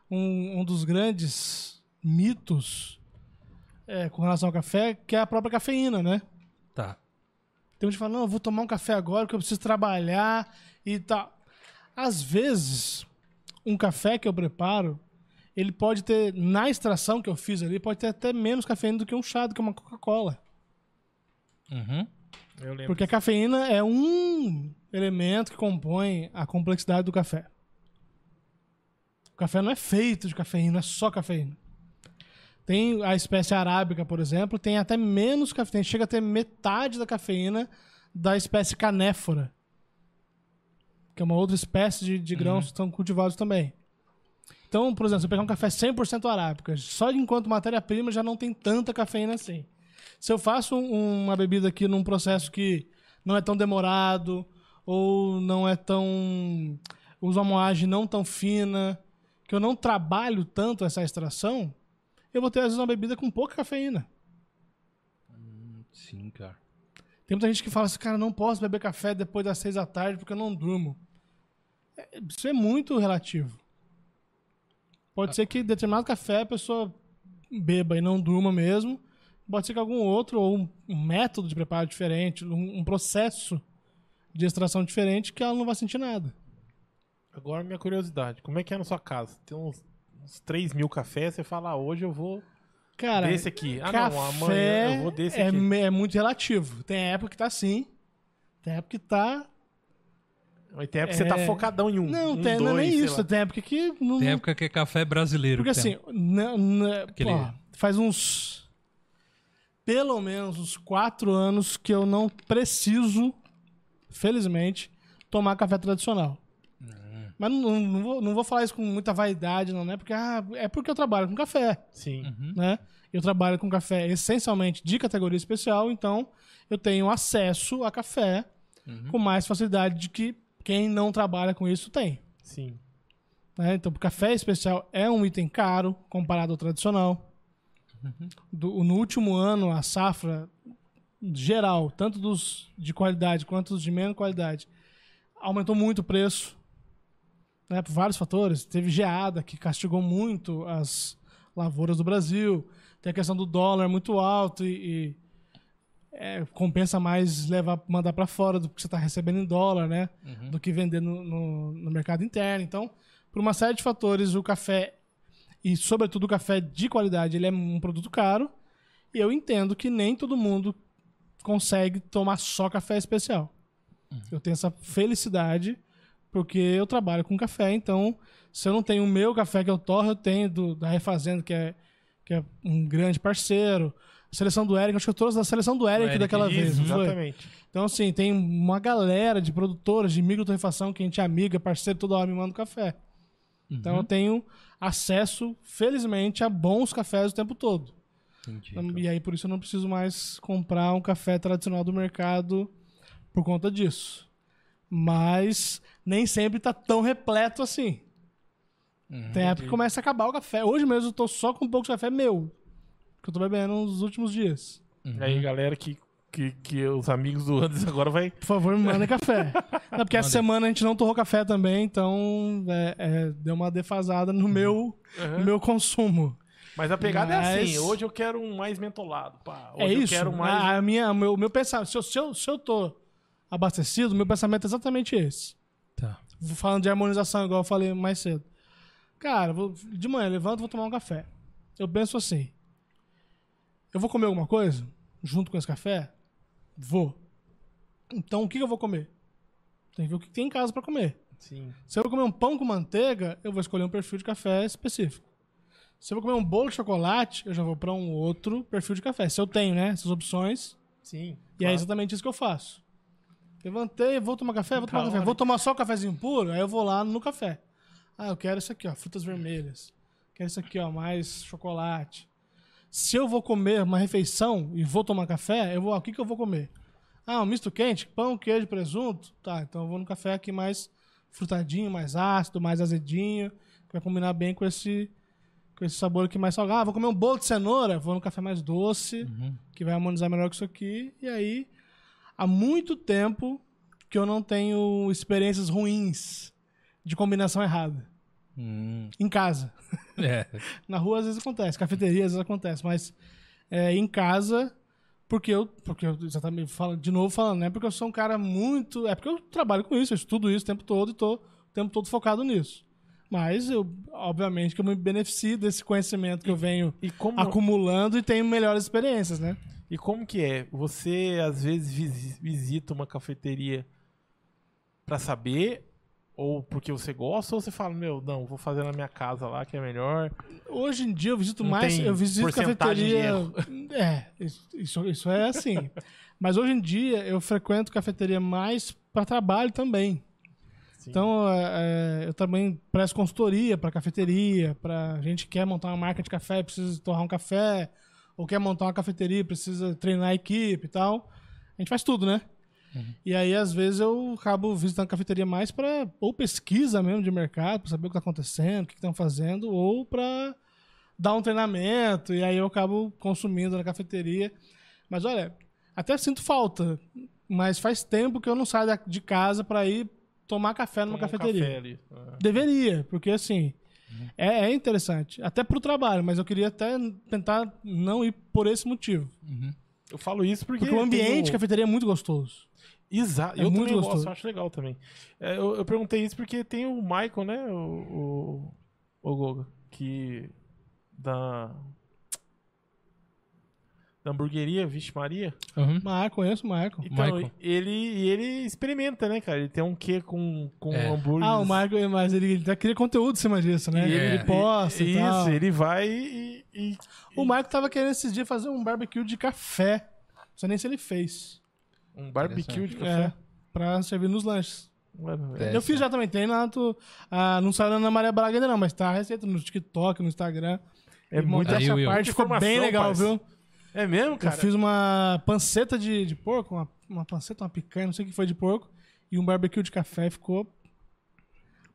um, um dos grandes mitos é, com relação ao café, que é a própria cafeína, né? Tá. Tem gente que fala, não, eu vou tomar um café agora porque eu preciso trabalhar e tal. Às vezes, um café que eu preparo, ele pode ter, na extração que eu fiz ali, pode ter até menos cafeína do que um chá, do que uma Coca-Cola. Uhum. Eu lembro. Porque a cafeína é um elemento que compõe a complexidade do café. O café não é feito de cafeína, é só cafeína. Tem a espécie arábica, por exemplo, tem até menos cafeína, chega a ter metade da cafeína da espécie canéfora, que é uma outra espécie de, de grãos que estão cultivados também. Então, por exemplo, se eu pegar um café 100% arábica, só enquanto matéria-prima já não tem tanta cafeína assim. Se eu faço um- uma bebida aqui num processo que não é tão demorado, ou não é tão. usa uma moagem não tão fina, que eu não trabalho tanto essa extração, eu vou ter às vezes uma bebida com pouca cafeína. Sim, cara. Tem muita gente que fala assim, cara, não posso beber café depois das seis da tarde porque eu não durmo. Isso é muito relativo. Pode ser que determinado café a pessoa beba e não durma mesmo. Pode ser que algum outro, ou um, um método de preparo diferente, um, um processo de extração diferente, que ela não vai sentir nada. Agora, minha curiosidade: como é que é na sua casa? Tem uns, uns 3 mil cafés, você fala, ah, hoje eu vou Cara, desse aqui. Ah, café não, amanhã eu vou desse é, aqui. é muito relativo. Tem época que tá assim, tem época que tá... Mas tem época que você tá É. focadão em um. Não, um, tem, não é dois, nem isso. lá. Tem época que... Não, Tem época que é café brasileiro. Porque assim, na- na- Aquele- pô, faz uns. Pelo menos uns quatro anos que eu não preciso, felizmente, tomar café tradicional. Mas não, não vou, não vou falar isso com muita vaidade, não, né? Porque, ah, é porque eu trabalho com café, Sim. Uhum. né? Eu trabalho com café essencialmente de categoria especial, então eu tenho acesso a café Uhum. com mais facilidade de que quem não trabalha com isso tem. Sim. né? Então, o café especial é um item caro comparado ao tradicional. Do- no último ano, a safra geral, tanto dos de qualidade quanto dos de menos qualidade, aumentou muito o preço. Né, por vários fatores. Teve geada, que castigou muito as lavouras do Brasil. Tem a questão do dólar muito alto e, e, é, compensa mais levar, mandar para fora do que você está recebendo em dólar, né? Uhum. do que vender no, no- no mercado interno. Então, por uma série de fatores, o café, e sobretudo o café de qualidade, ele é um produto caro. E eu entendo que nem todo mundo consegue tomar só café especial. Eu tenho essa felicidade porque eu trabalho com café, então se eu não tenho o meu café que eu torro, eu tenho do, da Refazenda, que é, que é um grande parceiro. A seleção do Eric, acho que eu trouxe da seleção do Eric, Eric, daquela vez, Isso, foi? exatamente. Então, assim, tem uma galera de produtoras de microtorrefação que a gente é amiga, parceiro, toda hora me manda café. Então Uhum. eu tenho acesso, felizmente, a bons cafés o tempo todo. Entendi. Então, E aí, por isso, eu não preciso mais comprar um café tradicional do mercado por conta disso. Mas nem sempre tá tão repleto assim. Uhum. Tem época que começa a acabar o café. Hoje mesmo eu tô só com um pouco de café meu. Que eu tô bebendo nos últimos dias. Uhum. Aí, galera, que, que, que os amigos do Andes agora vai. Por favor, me mandem café. Não, porque essa semana a gente não torrou café também, então é, é, deu uma defasada no meu, no meu consumo. Mas a pegada é Mas- assim: hoje eu quero um mais mentolado. Pá. Hoje é eu isso. quero mais. A, a minha, o meu, meu pensamento, se eu, se, eu, se eu tô abastecido, meu pensamento é exatamente esse. Tá. Falando de harmonização, igual eu falei mais cedo. Cara, vou- de manhã levanto vou tomar um café. Eu penso assim: eu vou comer alguma coisa junto com esse café? Vou. Então o que que eu vou comer? Tem que ver o que tem em casa pra comer. Sim. Se eu vou comer um pão com manteiga, eu vou escolher um perfil de café específico. Se eu vou comer um bolo de chocolate, eu já vou pra um outro perfil de café. Se eu tenho, né, essas opções, Sim. e é exatamente isso que eu faço. Levantei, vou tomar café, vou tomar café. Vou tomar só o cafezinho puro, aí eu vou lá no café. Ah, eu quero isso aqui, ó, frutas vermelhas. Quero isso aqui, ó, mais chocolate. Se eu vou comer uma refeição e vou tomar café, eu vou, ah, o que que eu vou comer? Ah, um misto quente, pão, queijo, presunto. Tá, então eu vou no café aqui mais frutadinho, mais ácido, mais azedinho, que vai combinar bem com esse com esse sabor aqui mais salgado. Ah, vou comer um bolo de cenoura, vou no café mais doce, Uhum. que vai harmonizar melhor com isso aqui. E aí, há muito tempo que eu não tenho experiências ruins de combinação errada. Hum. Em casa. É. Na rua às vezes acontece, cafeteria às vezes acontece, mas é, em casa, porque eu, porque eu exatamente falo, de novo falando, né? Porque eu sou um cara muito. É porque eu trabalho com isso, eu estudo isso o tempo todo e tô o tempo todo focado nisso. Mas eu, obviamente, que eu me beneficio desse conhecimento que eu venho E como, acumulando e tenho melhores experiências, né? E como que é? Você às vezes visi- visita uma cafeteria pra saber ou porque você gosta ou você fala, meu, não, vou fazer na minha casa lá que é melhor. Hoje em dia eu visito Não mais. Eu visito cafeteria. É, isso, isso, é assim. Mas hoje em dia eu frequento cafeteria mais para trabalho também. Sim. Então é, é, eu também presto consultoria para cafeteria, para gente que quer montar uma marca de café, precisa torrar um café, ou quer montar uma cafeteria, precisa treinar a equipe e tal. A gente faz tudo, né? E aí, às vezes, eu acabo visitando a cafeteria mais para ou pesquisa mesmo de mercado, para saber o que está acontecendo, o que estão fazendo, ou para dar um treinamento, e aí eu acabo consumindo na cafeteria. Mas olha, até sinto falta, mas faz tempo que eu não saio de casa para ir tomar café numa Tomar um cafeteria. café ali. Ah. Deveria, porque assim, Uhum. é, é interessante. Até pro trabalho, mas eu queria até tentar não ir por esse motivo. Eu falo isso porque. Porque o ambiente de cafeteria é muito gostoso. Exato, é eu muito também gostoso. gosto, acho legal também. É, eu, eu perguntei isso porque tem o Michael, né? O, o, o Goga, que. Da. Da hamburgueria, Vixe Maria. Uhum. Mas conheço o Michael. Então, Michael. ele, e ele experimenta, né, cara? Ele tem um quê com, com É. hambúrguer. Ah, o Michael, mas ele, ele queria conteúdo em cima disso, né? E Ele posta e, Isso, tal. ele vai e. e- O Michael tava querendo esses dias fazer um barbecue de café. Não sei nem se ele fez. um barbecue de É, café. pra servir nos lanches. É. Eu fiz já também, tem lá, tu, ah, não saiu na Ana Maria Braga ainda não, mas tá a receita no TikTok, no Instagram. É E muito Will. parte, ficou bem legal, viu? É mesmo, cara? Eu fiz uma panceta de, de porco, uma, uma panceta, uma picanha, não sei o que foi de porco, e um barbecue de café, ficou...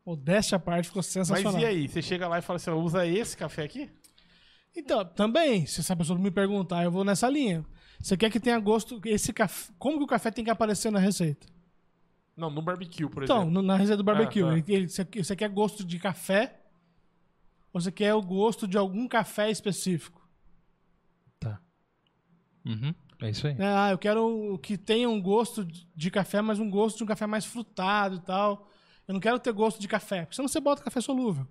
Modéstia à parte, ficou sensacional. Mas e aí? Você chega lá e fala assim: usa esse café aqui? Então, também, se essa pessoa me perguntar, eu vou nessa linha. Você quer que tenha gosto. Esse café. Como que o café tem que aparecer na receita? Não, no barbecue, por Então, exemplo. no- na receita do barbecue. Ah, tá. ele- ele- você, você quer gosto de café? Ou você quer o gosto de algum café específico? Uhum. É isso aí. É, ah, eu quero que tenha um gosto de- café, mas um gosto de um café mais frutado e tal. Eu não quero ter gosto de café, porque senão você bota café solúvel.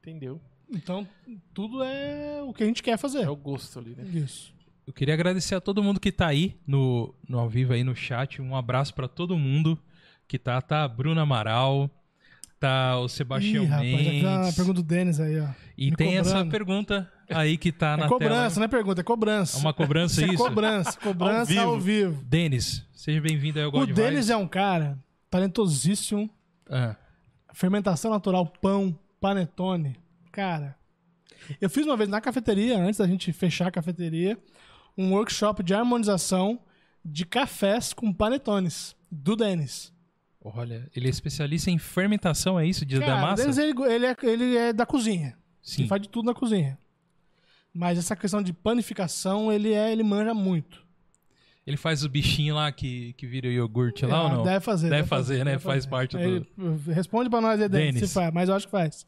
Entendeu? Então, tudo é o que a gente quer fazer. É o gosto ali, né? Isso. Eu queria agradecer a todo mundo que tá aí no, no ao vivo aí no chat. Um abraço pra todo mundo que tá. Tá a Bruna Amaral, tá o Sebastião Ih, rapaz, já Mendes. pergunta do Denis aí, ó. E me tem essa cobrando. pergunta aí que tá na É cobrança, tela. não é pergunta, é cobrança. É uma cobrança Isso é isso? cobrança, cobrança Ao ao vivo. Denis, seja bem-vindo aí ao O God Denis Vibes. é um cara talentosíssimo. Ah, Fermentação natural, pão, panetone. Cara, eu fiz uma vez na cafeteria, antes da gente fechar a cafeteria, um workshop de harmonização de cafés com panetones, do Denis. olha, ele é especialista em fermentação, é isso? De da Cara, o massa? Denis, ele, ele é, ele é da cozinha. Sim. Ele faz de tudo na cozinha. Mas essa questão de panificação, ele é, ele manja muito. Ele faz o bichinho lá que, que vira iogurte lá Ah, ou não? Deve fazer. Deve fazer, né? Faz parte do- Ele- responde pra nós Denis. se faz, mas eu acho que faz.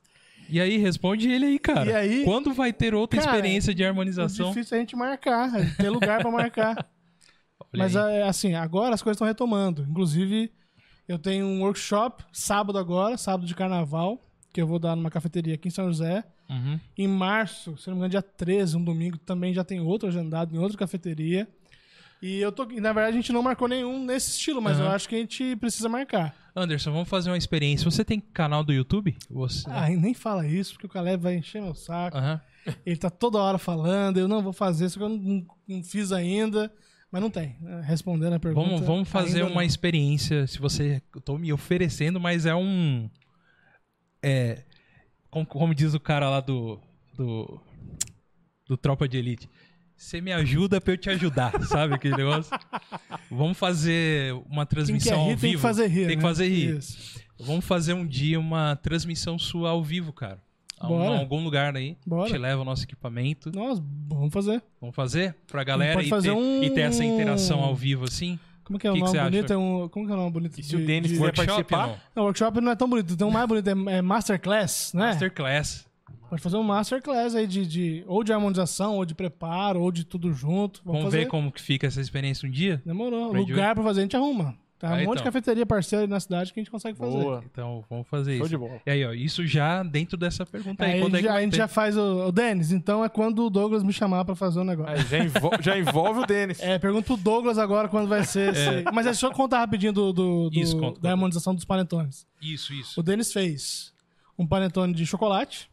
E aí, responde ele aí, cara. E aí- Quando vai ter outra Cara, experiência de O harmonização? difícil é a gente marcar, é ter lugar pra marcar. Mas aí. é, assim, agora as coisas estão retomando. Inclusive, eu tenho um workshop sábado agora, sábado de carnaval, que eu vou dar numa cafeteria aqui em São José. Uhum. Em março, se não me engano, dia 13, um domingo, também já tem outro agendado em outra cafeteria. E eu tô. Na verdade, a gente não marcou nenhum nesse estilo, mas Aham. eu acho que a gente precisa marcar. Anderson, vamos fazer uma experiência. Você tem canal do YouTube? Você... Ah, nem fala isso, porque o Caleb vai encher meu saco. Aham. Ele tá toda hora falando, eu não vou fazer, só que eu não, não- fiz ainda. Mas não tem. né? Respondendo a pergunta. Vamos, vamos fazer uma não. experiência. Se você. Eu tô me oferecendo, mas é um. É. Como, como diz o cara lá do. Do. Do Tropa de Elite. Você me ajuda pra eu te ajudar, sabe aquele negócio? Vamos fazer uma transmissão rir ao vivo. tem que fazer rir. Tem que né? fazer rir. Isso. Vamos fazer um dia uma transmissão sua ao vivo, cara. A um- Bora. algum lugar aí. Bora. Te leva o nosso equipamento. Nós, vamos fazer. Vamos fazer pra galera e, fazer ter, um- e ter essa interação ao vivo assim? Como que é o Que que nome acha? bonito? É um, como que é o nome bonito? E se o de- Denis de- quiser Workshop participar? não? Não, o workshop não é tão bonito. Tem um mais bonito, é, é Masterclass, né? Masterclass. Pode fazer um Masterclass aí de, de, ou de harmonização, ou de preparo, ou de tudo junto. Vamos, Vamos ver como que fica essa experiência um dia? Demorou. Pra Lugar pra fazer, a gente arruma. Tá um Ah, monte de então. cafeteria parceira aí na cidade que a gente consegue fazer. Boa. Então, vamos fazer Show isso. de bola. E aí, ó, isso já dentro dessa pergunta aí. Aí, quando é que já- a gente ter? já faz o, o Denis, então é quando o Douglas me chamar pra fazer o negócio. Aí já, envol- já envolve o Denis. É, pergunta pro Douglas agora quando vai ser esse. Mas é só contar rapidinho do, do- do- Isso, conta, da conta. harmonização dos panetones. Isso, O isso. Denis fez um panetone de chocolate.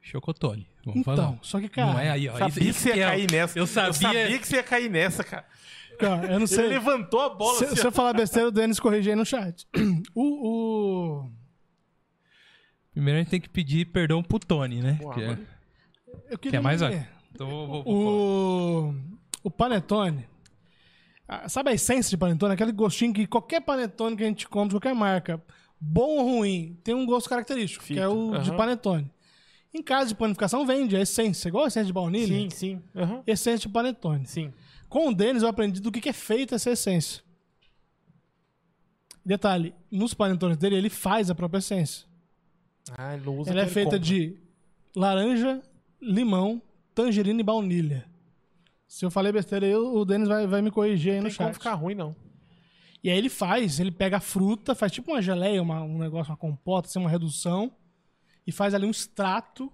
Chocotone. Vamos Então, fazer. só que, cara, Não é aí, ó. Sabia Isso que você ia é- cair nessa. Eu sabia. que você ia cair nessa, cara. Cara, eu não Ele sei. levantou a bola Se, assim, se eu falar besteira, o Denis corrige aí no chat. O, o- Primeiro a gente tem que pedir perdão pro Tony, né? Porra, Que é- eu queria Quer mais, ver. Então vou, vou, vou. O, o panetone. ah, Sabe a essência de panetone? Aquele gostinho que qualquer panetone que a gente compra, de qualquer marca, bom ou ruim, tem um gosto característico, que é o de aham. panetone. Em casa de panificação vende a essência, igual a essência de baunilha. Sim, sim. aham. Essência de panetone. Sim. Com o Denis eu aprendi do que é feita essa essência. Detalhe, nos panetones dele, ele faz a própria essência. Ah, ele não usa Ela é feita compra. de laranja, limão, tangerina e baunilha. Se eu falei besteira aí, o Denis vai, vai me corrigir aí Não no chat. ficar ruim, não. E aí ele faz, ele pega a fruta, faz tipo uma geleia, uma- um negócio, uma compota, assim, uma redução, e faz ali um extrato,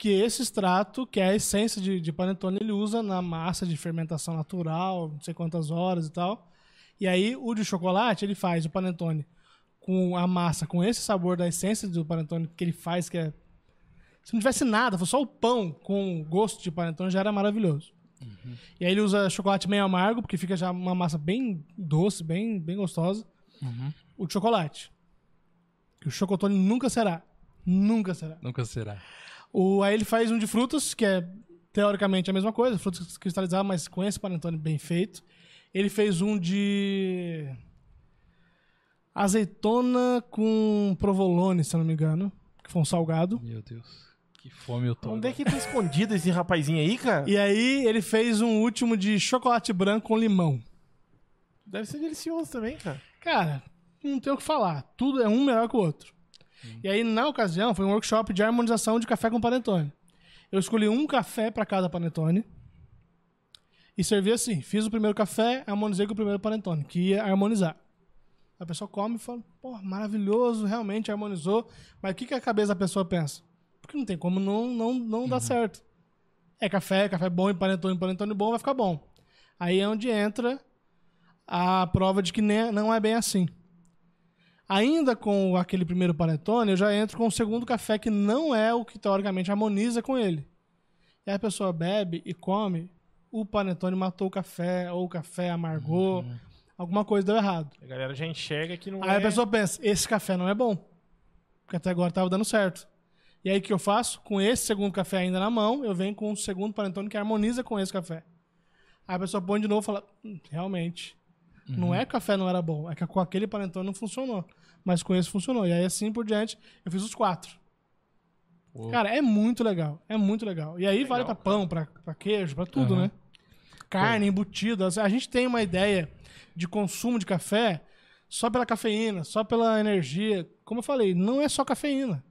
que esse extrato, que é a essência de, de panetone, ele usa na massa de fermentação natural, não sei quantas horas e tal. E aí o de chocolate, ele faz o panetone com a massa, com esse sabor da essência do panetone que ele faz, que é... Se não tivesse nada, fosse só o pão com gosto de panetone, já era maravilhoso. E aí ele usa chocolate meio amargo, porque fica já uma massa bem doce, bem, bem gostosa. O de chocolate. Que o chocotone nunca será. Nunca será. Nunca será. O, aí ele faz um de frutas, que é teoricamente a mesma coisa, frutas cristalizadas, mas com esse panetone bem feito. Ele fez um de azeitona com provolone, se eu não me engano, que foi um salgado. Meu Deus. Que fome eu tô. Onde é que tá escondido esse rapazinho aí, cara? E aí ele fez um último de chocolate branco com limão. Deve ser delicioso também, cara. Cara, não tem o que falar. Tudo é um melhor que o outro. E aí, na ocasião, foi um workshop de harmonização de café com panetone. Eu escolhi um café para cada panetone. E servi assim. Fiz o primeiro café, harmonizei com o primeiro panetone, que ia harmonizar. A pessoa come e fala, pô, maravilhoso, realmente harmonizou. Mas o que, que a cabeça da pessoa pensa? Porque não tem como não, não, não dar certo. É café, café bom, e panetone, panetone bom, vai ficar bom. Aí é onde entra a prova de que nem- não é bem assim. Ainda com aquele primeiro panetone, eu já entro com o segundo café, que não é o que teoricamente harmoniza com ele. E aí a pessoa bebe e come, o panetone matou o café, ou o café amargou, alguma coisa deu errado. A galera já enxerga que não Aí é... a pessoa pensa, esse café não é bom. Porque até agora tava dando certo. E aí o que eu faço? Com esse segundo café ainda na mão, eu venho com o segundo panetone que harmoniza com esse café. Aí a pessoa põe de novo e fala, "Hum, realmente, não é que o café não era bom, é que com aquele panetone não funcionou. Mas com esse funcionou. E aí assim por diante, eu fiz os quatro. Pô. Cara, é muito legal. É muito legal. E aí vale pra pão, pra, pra queijo, pra tudo, Aham. né? Carne, embutido. A gente tem uma ideia de consumo de café só pela cafeína, só pela energia. Como eu falei, não é só cafeína.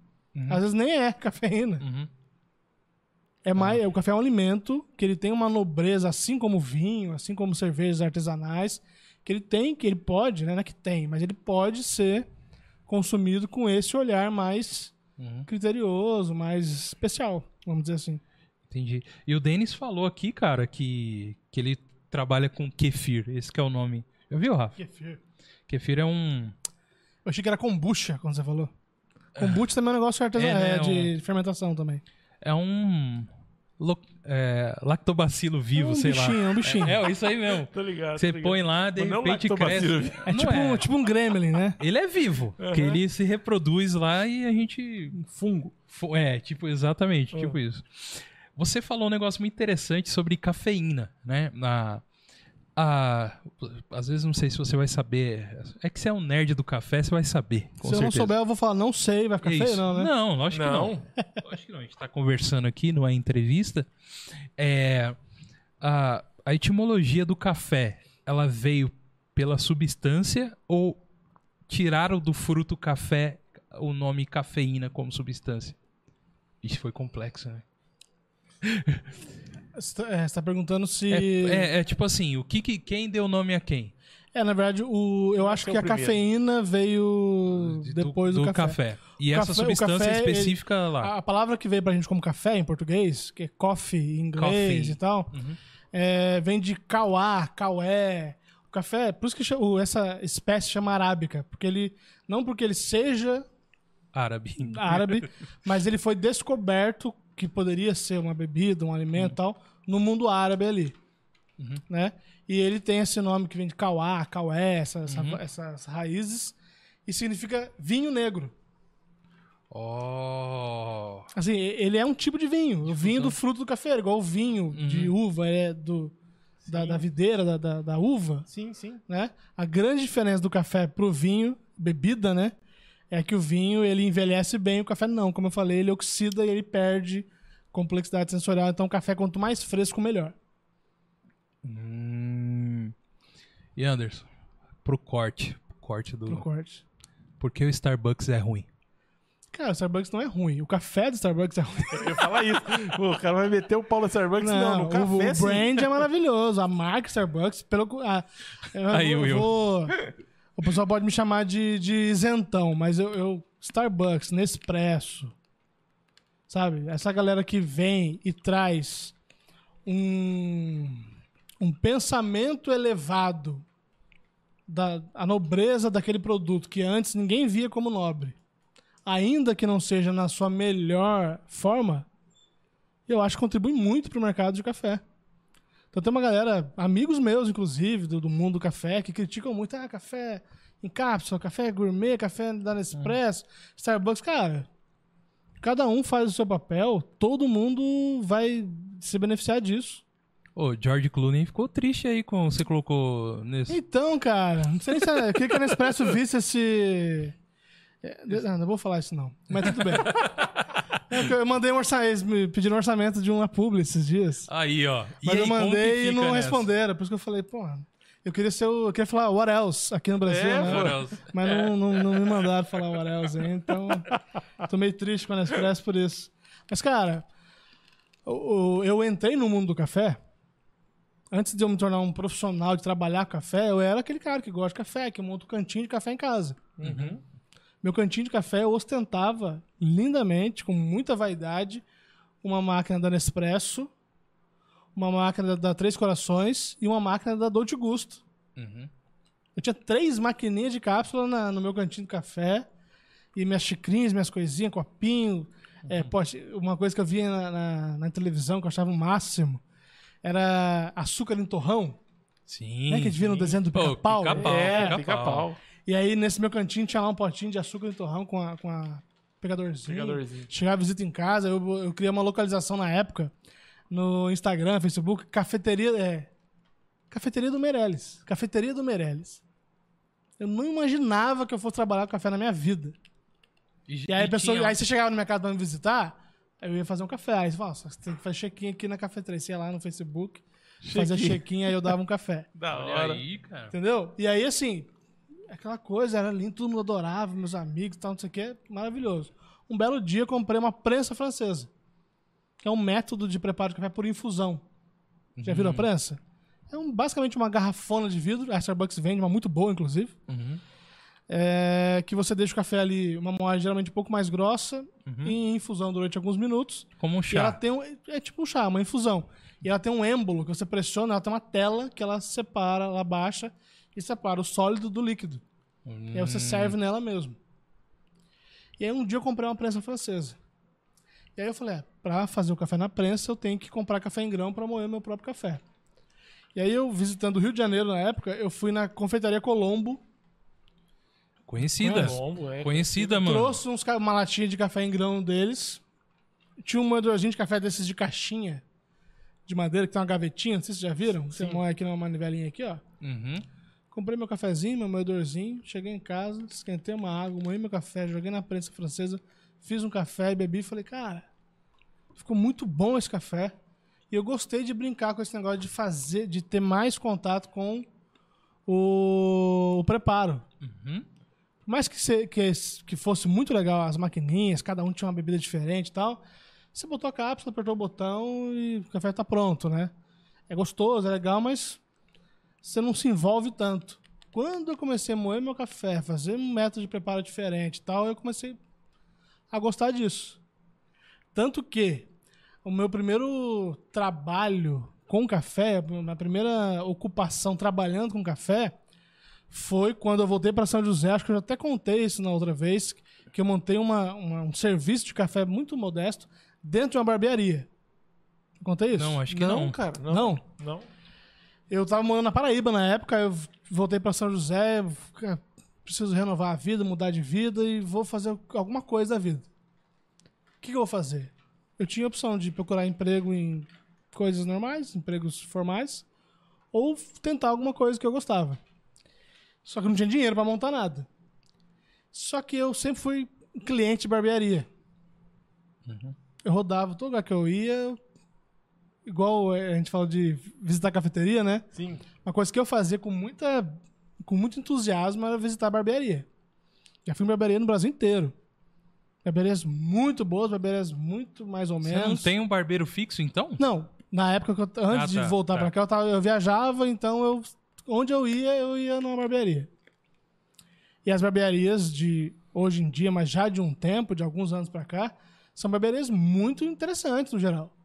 Às vezes nem é cafeína. Uhum. É mais, o café é um alimento que ele tem uma nobreza, assim como vinho, assim como cervejas artesanais, que ele tem, que ele pode, né? Não é que tem, mas ele pode ser consumido com esse olhar mais Uhum. criterioso, mais especial, vamos dizer assim. Entendi. E o Denis falou aqui, cara, que, que ele trabalha com kefir. Esse que é o nome. Já viu, Rafa? Kefir. Kefir é um. Eu achei que era kombucha, quando você falou. Kombucha também é um negócio artesa- É, né, é, de fermentação também. É um. Lo- é, lactobacilo vivo, é um sei bichinho, lá. é um bichinho. É, é isso aí mesmo. Tô ligado, Você tô ligado. põe lá, de Mas não repente cresce. É Não tipo, Um, tipo um gremlin, né? Ele é vivo, porque ele se reproduz lá e a gente. Fungo. Fu- É, tipo, exatamente, Ah. tipo isso. Você falou um negócio muito interessante sobre cafeína, né? Na, a, às vezes não sei se você vai saber. É que você é um nerd do café, você vai saber. Com Se eu não certeza. souber, eu vou falar, não sei, vai ficar É feio, não, né? Não, lógico que não. Lógico que não. A gente tá conversando aqui numa entrevista. É, a, a etimologia do café, ela veio pela substância ou tiraram do fruto café o nome cafeína como substância? Isso foi complexo, né? Você tá, é, você tá perguntando se. É, É, é- é tipo assim, o que, que- quem deu nome a quem? na verdade, o, eu acho que o a primeiro. cafeína veio Do- depois do, café. E O essa café- substância café, ele- específica lá. A, palavra que veio pra gente como café em português, que é coffee em inglês Coffee. e tal, Uhum. é, vem de cauá, caué. O café, por isso que chama- essa espécie chama arábica, porque ele não porque ele seja Árabe. árabe, mas ele foi descoberto que poderia ser uma bebida, um alimento e tal, no mundo árabe ali. Né? E ele tem esse nome que vem de Kauá, Kaué, essa- essa- essas raízes, e significa vinho negro. Oh. Assim, ele é um tipo de vinho, o vinho do fruto do café, igual o vinho de uva, é do, da, da videira, da, da, da uva. Sim, sim. né? A grande diferença do café pro vinho, bebida, né? É que o vinho ele envelhece bem, o café não. Como eu falei, ele oxida e ele perde complexidade sensorial. Então, o café, quanto mais fresco, melhor. Hum. E Anderson, pro corte. Corte do. pro corte. Por que o Starbucks é ruim? Cara, o Starbucks não é ruim. O café do Starbucks é ruim. Eu ia falar isso. Pô, o cara vai meter o pau no Starbucks. Não, no o- café o, sim. brand é maravilhoso. A marca Starbucks, pelo. ah, eu Aí, vou, Will. vou- o pessoal pode me chamar de, de isentão, mas eu, eu. Starbucks, Nespresso. Sabe? Essa galera que vem e traz um. Um pensamento elevado da a nobreza daquele produto que antes ninguém via como nobre. Ainda que não seja na sua melhor forma, eu acho que contribui muito pro mercado de café. Então tem uma galera, amigos meus, inclusive, do, do mundo do café, que criticam muito, ah, café em cápsula, café gourmet, café da Nespresso, Starbucks. Cara, cada um faz o seu papel, todo mundo vai se beneficiar disso. Ô, George Clooney ficou triste aí com você colocou nesse. Então, cara, não sei nem se queria que a Nespresso visse esse. É, Não, não vou falar isso não. Mas tudo bem. É que eu mandei um orçamento, eles me pediram um orçamento de uma publi esses dias. Aí, ó. E Mas aí, eu mandei e não nessa? responderam. Por isso que eu falei, pô, eu queria ser o. Eu queria falar what else aqui no Brasil, É, né? pô. What else? Mas não, não, não me mandaram falar what else aí, então. Tô meio triste com a Nespresso por isso. Mas, cara, o- eu entrei no mundo do café. Antes de eu me tornar um profissional de trabalhar café, eu era aquele cara que gosta de café, que monta um cantinho de café em casa. Uhum. Meu cantinho de café eu ostentava lindamente, com muita vaidade, uma máquina da Nespresso, uma máquina da Três Corações e uma máquina da Dolce Gusto. Uhum. Eu tinha três maquininhas de cápsula na- no meu cantinho de café. E minhas xicrinhas, minhas coisinhas, copinho. É, poxa, uma coisa que eu via na, na- na televisão que eu achava o máximo era açúcar em torrão. Sim. Né, que a gente via no desenho do pica-pau? pica-pau, É, pica-pau. pica-pau. E aí, nesse meu cantinho, tinha lá um potinho de açúcar em torrão com a, com a pegadorzinho. Pegadorzinho. Chegava visita em casa, eu, eu criei uma localização na época no Instagram, Facebook, cafeteria. É, cafeteria do Meirelles. Cafeteria do Meirelles. Eu não imaginava que eu fosse trabalhar com café na minha vida. E aí, a pessoa, tinha- aí você chegava no mercado pra me visitar, eu ia fazer um café. Aí você falava, "Nossa, você tem que fazer check-in aqui na cafeteria. Você ia lá no Facebook, fazia Check-in. aí eu dava um café. Da Olha hora. aí, cara. Entendeu? E aí, assim, aquela coisa, era lindo, todo mundo adorava, meus amigos e tal, não sei o que, maravilhoso. Um belo dia eu comprei uma prensa francesa, que é um método de preparo de café por infusão. Já viram a prensa? É um, basicamente uma garrafona de vidro, a Starbucks vende, uma muito boa, inclusive, Uhum. é, que você deixa o café ali, uma moagem geralmente um pouco mais grossa, em infusão durante alguns minutos. Como um E ela chá. tem um, é tipo um chá, uma infusão. E ela tem um êmbolo que você pressiona, ela tem uma tela que ela separa, ela baixa e separa o sólido do líquido. E aí você serve nela mesmo. E aí um dia eu comprei uma prensa francesa. E aí eu falei, é, pra fazer o café na prensa, eu tenho que comprar café em grão pra moer meu próprio café. E aí eu, visitando o Rio de Janeiro na época, eu fui na confeitaria Colombo, Conhecida. Colombo, é. Conhecida, mano. trouxe uns, uma latinha de café em grão deles. Tinha um moedorzinho de café desses de caixinha, de madeira, que tem uma gavetinha, não sei se vocês já viram. Você moe aqui numa manivelinha aqui, ó. Uhum. Comprei meu cafezinho, meu moedorzinho, cheguei em casa, esquentei uma água, moí meu café, joguei na prensa francesa, fiz um café e bebi e falei, cara, ficou muito bom esse café. E eu gostei de brincar com esse negócio de fazer, de ter mais contato com o, o preparo. Uhum. Por mais que, se- que, que fosse muito legal as maquininhas, cada um tinha uma bebida diferente e tal, você botou a cápsula, apertou o botão e o café tá pronto, né? É gostoso, é legal, mas você não se envolve tanto. Quando eu comecei a moer meu café, fazer um método de preparo diferente e tal, eu comecei a gostar disso. Tanto que o meu primeiro trabalho com café, a minha primeira ocupação trabalhando com café, foi quando eu voltei para São José, acho que eu já até contei isso na outra vez, que eu montei uma, uma- um serviço de café muito modesto dentro de uma barbearia. Contei isso? Não, acho que não. Não, cara. Não. Não? Não. Eu tava morando na Paraíba na época, eu voltei para São José, preciso renovar a vida, mudar de vida e vou fazer alguma coisa da vida. O que, que eu vou fazer? Eu tinha a opção de procurar emprego em coisas normais, empregos formais, ou tentar alguma coisa que eu gostava. Só que não tinha dinheiro para montar nada. Só que eu sempre fui cliente de barbearia. Eu rodava todo lugar que eu ia, igual a gente fala de visitar cafeteria, né? Sim. Uma coisa que eu fazia com muita com muito entusiasmo, era visitar a barbearia. Já fui em barbearia no Brasil inteiro. Barbearias muito boas, barbearias muito mais ou Você menos. não tem um barbeiro fixo, então? Não, na época que eu, antes Ah, tá, de voltar tá. pra cá, eu, tava- eu viajava, então eu, onde eu ia, eu ia numa barbearia. E as barbearias de hoje em dia, mas já de um tempo, de alguns anos pra cá, são barbearias muito interessantes no geral.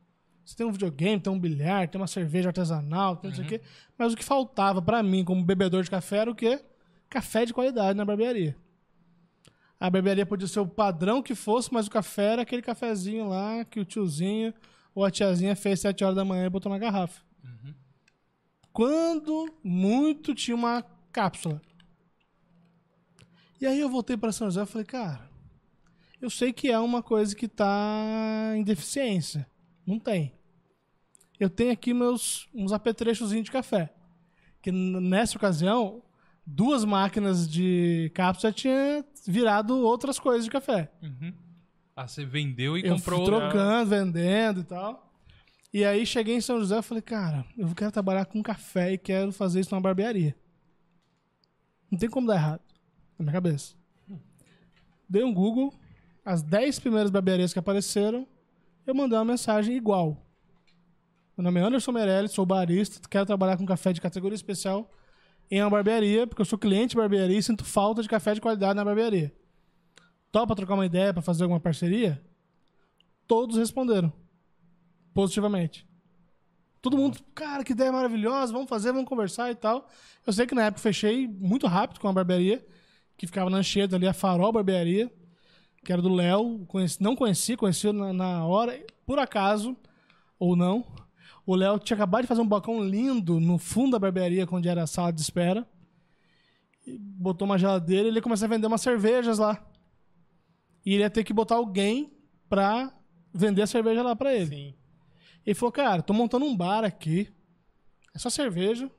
Você tem um videogame, tem um bilhar, tem uma cerveja artesanal, tem não sei o quê. Mas o que faltava pra mim, como bebedor de café, era o quê? Café de qualidade na barbearia. A barbearia podia ser o padrão que fosse, mas o café era aquele cafezinho lá que o tiozinho ou a tiazinha fez 7 horas da manhã e botou na garrafa. Quando muito tinha uma cápsula. E aí eu voltei para São José e falei, cara, eu sei que é uma coisa que tá em deficiência. Não tem. Eu tenho aqui meus uns apetrechozinhos de café. Que nessa ocasião, duas máquinas de cápsula tinha virado outras coisas de café. Ah, você vendeu e Eu comprou fui trocando, vendendo e tal. E aí cheguei em São José e falei, cara, eu quero trabalhar com café e quero fazer isso numa barbearia. Não tem como dar errado. Na minha cabeça. Dei um Google, as 10 primeiras barbearias que apareceram, eu mandei uma mensagem igual. Meu nome é Anderson Meirelles, sou barista, quero trabalhar com café de categoria especial em uma barbearia, porque eu sou cliente de barbearia e sinto falta de café de qualidade na barbearia. Topa trocar uma ideia para fazer alguma parceria? Todos responderam positivamente. Todo mundo, cara, que ideia maravilhosa, vamos fazer, vamos conversar e tal. Eu sei que na época fechei muito rápido com a barbearia, que ficava na Anchieta ali, a Farol Barbearia, que era do Léo. Conheci- não conheci, conheci na, na hora, por acaso, ou não. O Léo tinha acabado de fazer um balcão lindo no fundo da barbearia, onde era a sala de espera. E botou uma geladeira e ele começou a vender umas cervejas lá. E ele ia ter que botar alguém pra vender a cerveja lá pra ele. Sim. Ele falou, cara, tô montando um bar aqui. É só cerveja.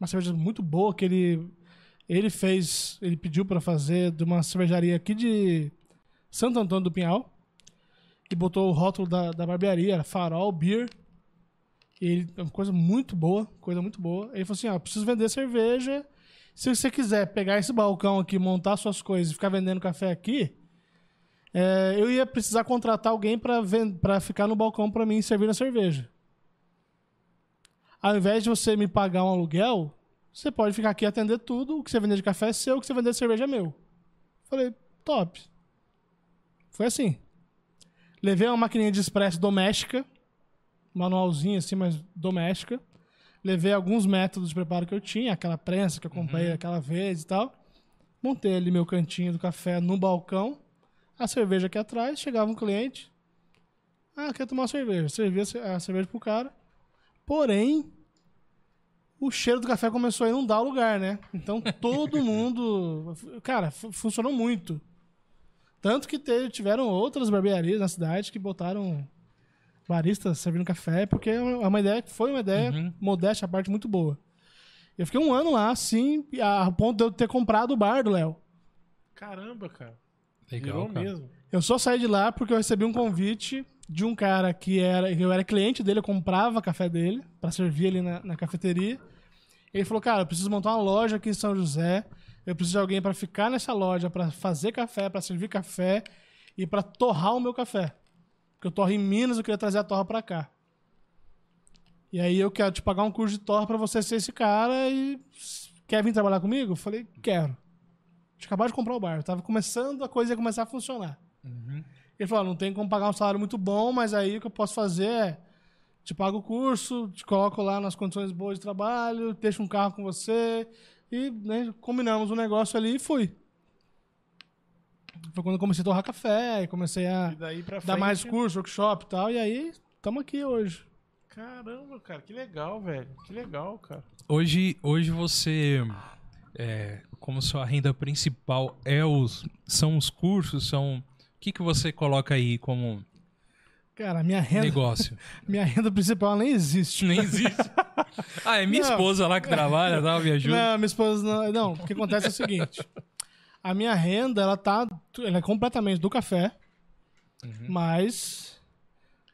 Uma cerveja muito boa que ele ele fez, ele pediu pra fazer de uma cervejaria aqui de Santo Antônio do Pinhal. E botou o rótulo da, da barbearia, Farol Beer. E ele, é uma coisa muito boa, coisa muito boa. Ele falou assim, ó, eu preciso vender cerveja. Se você quiser pegar esse balcão aqui, montar suas coisas e ficar vendendo café aqui, é, eu ia precisar contratar alguém pra ficar no balcão pra mim servir a cerveja. Ao invés de você me pagar um aluguel, você pode ficar aqui e atender tudo. O que você vender de café é seu, o que você vender de cerveja é meu. Falei, top. Foi assim. Levei uma maquininha de expresso doméstica, manualzinha assim, mas doméstica. Levei alguns métodos de preparo que eu tinha, aquela prensa que eu comprei aquela vez e tal. Montei ali meu cantinho do café no balcão a cerveja aqui atrás, chegava um cliente. Ah, quer tomar uma cerveja. Servia a cerveja pro cara. Porém, o cheiro do café começou a inundar o lugar, né? Então todo mundo. Cara, fu- funcionou muito. Tanto que teve- tiveram outras barbearias na cidade que botaram baristas servindo café, porque é uma ideia que foi uma ideia, Uhum. modéstia à parte, muito boa. Eu fiquei um ano lá, assim, a ponto de eu ter comprado o bar do Léo. Caramba, cara. Legal, Virou cara. mesmo. Eu só saí de lá porque eu recebi um convite de um cara que era eu era cliente dele, eu comprava café dele pra servir ali na, na cafeteria. Ele falou: "Cara, eu preciso montar uma loja aqui em São José. Eu preciso de alguém pra ficar nessa loja, pra fazer café, pra servir café e pra torrar o meu café. Porque eu torro em Minas, eu queria trazer a torra pra cá. E aí eu quero te pagar um curso de torra pra você ser esse cara e quer vir trabalhar comigo? Eu falei: "Quero". Tinha acabado de comprar o bar, eu tava começando, a coisa ia começar a funcionar. Ele falou: não tem como pagar um salário muito bom, mas aí o que eu posso fazer é te pago o curso, te coloco lá nas condições boas de trabalho, deixo um carro com você e né, combinamos um negócio ali e fui. Foi quando eu comecei a torrar café, e comecei a E daí pra dar frente... mais curso, workshop e tal, e aí estamos aqui hoje. Caramba, cara, que legal, velho. Que legal, cara. Hoje, hoje você, é, como sua renda principal é os, são os cursos, são o que que você coloca aí como Cara, minha renda, negócio? minha renda principal nem existe. Nem existe. Ah, é minha Não. esposa lá que trabalha, tá? Me ajuda. Não, minha esposa não. Não, o que acontece é o seguinte. A minha renda, ela tá. Ela é completamente do café, mas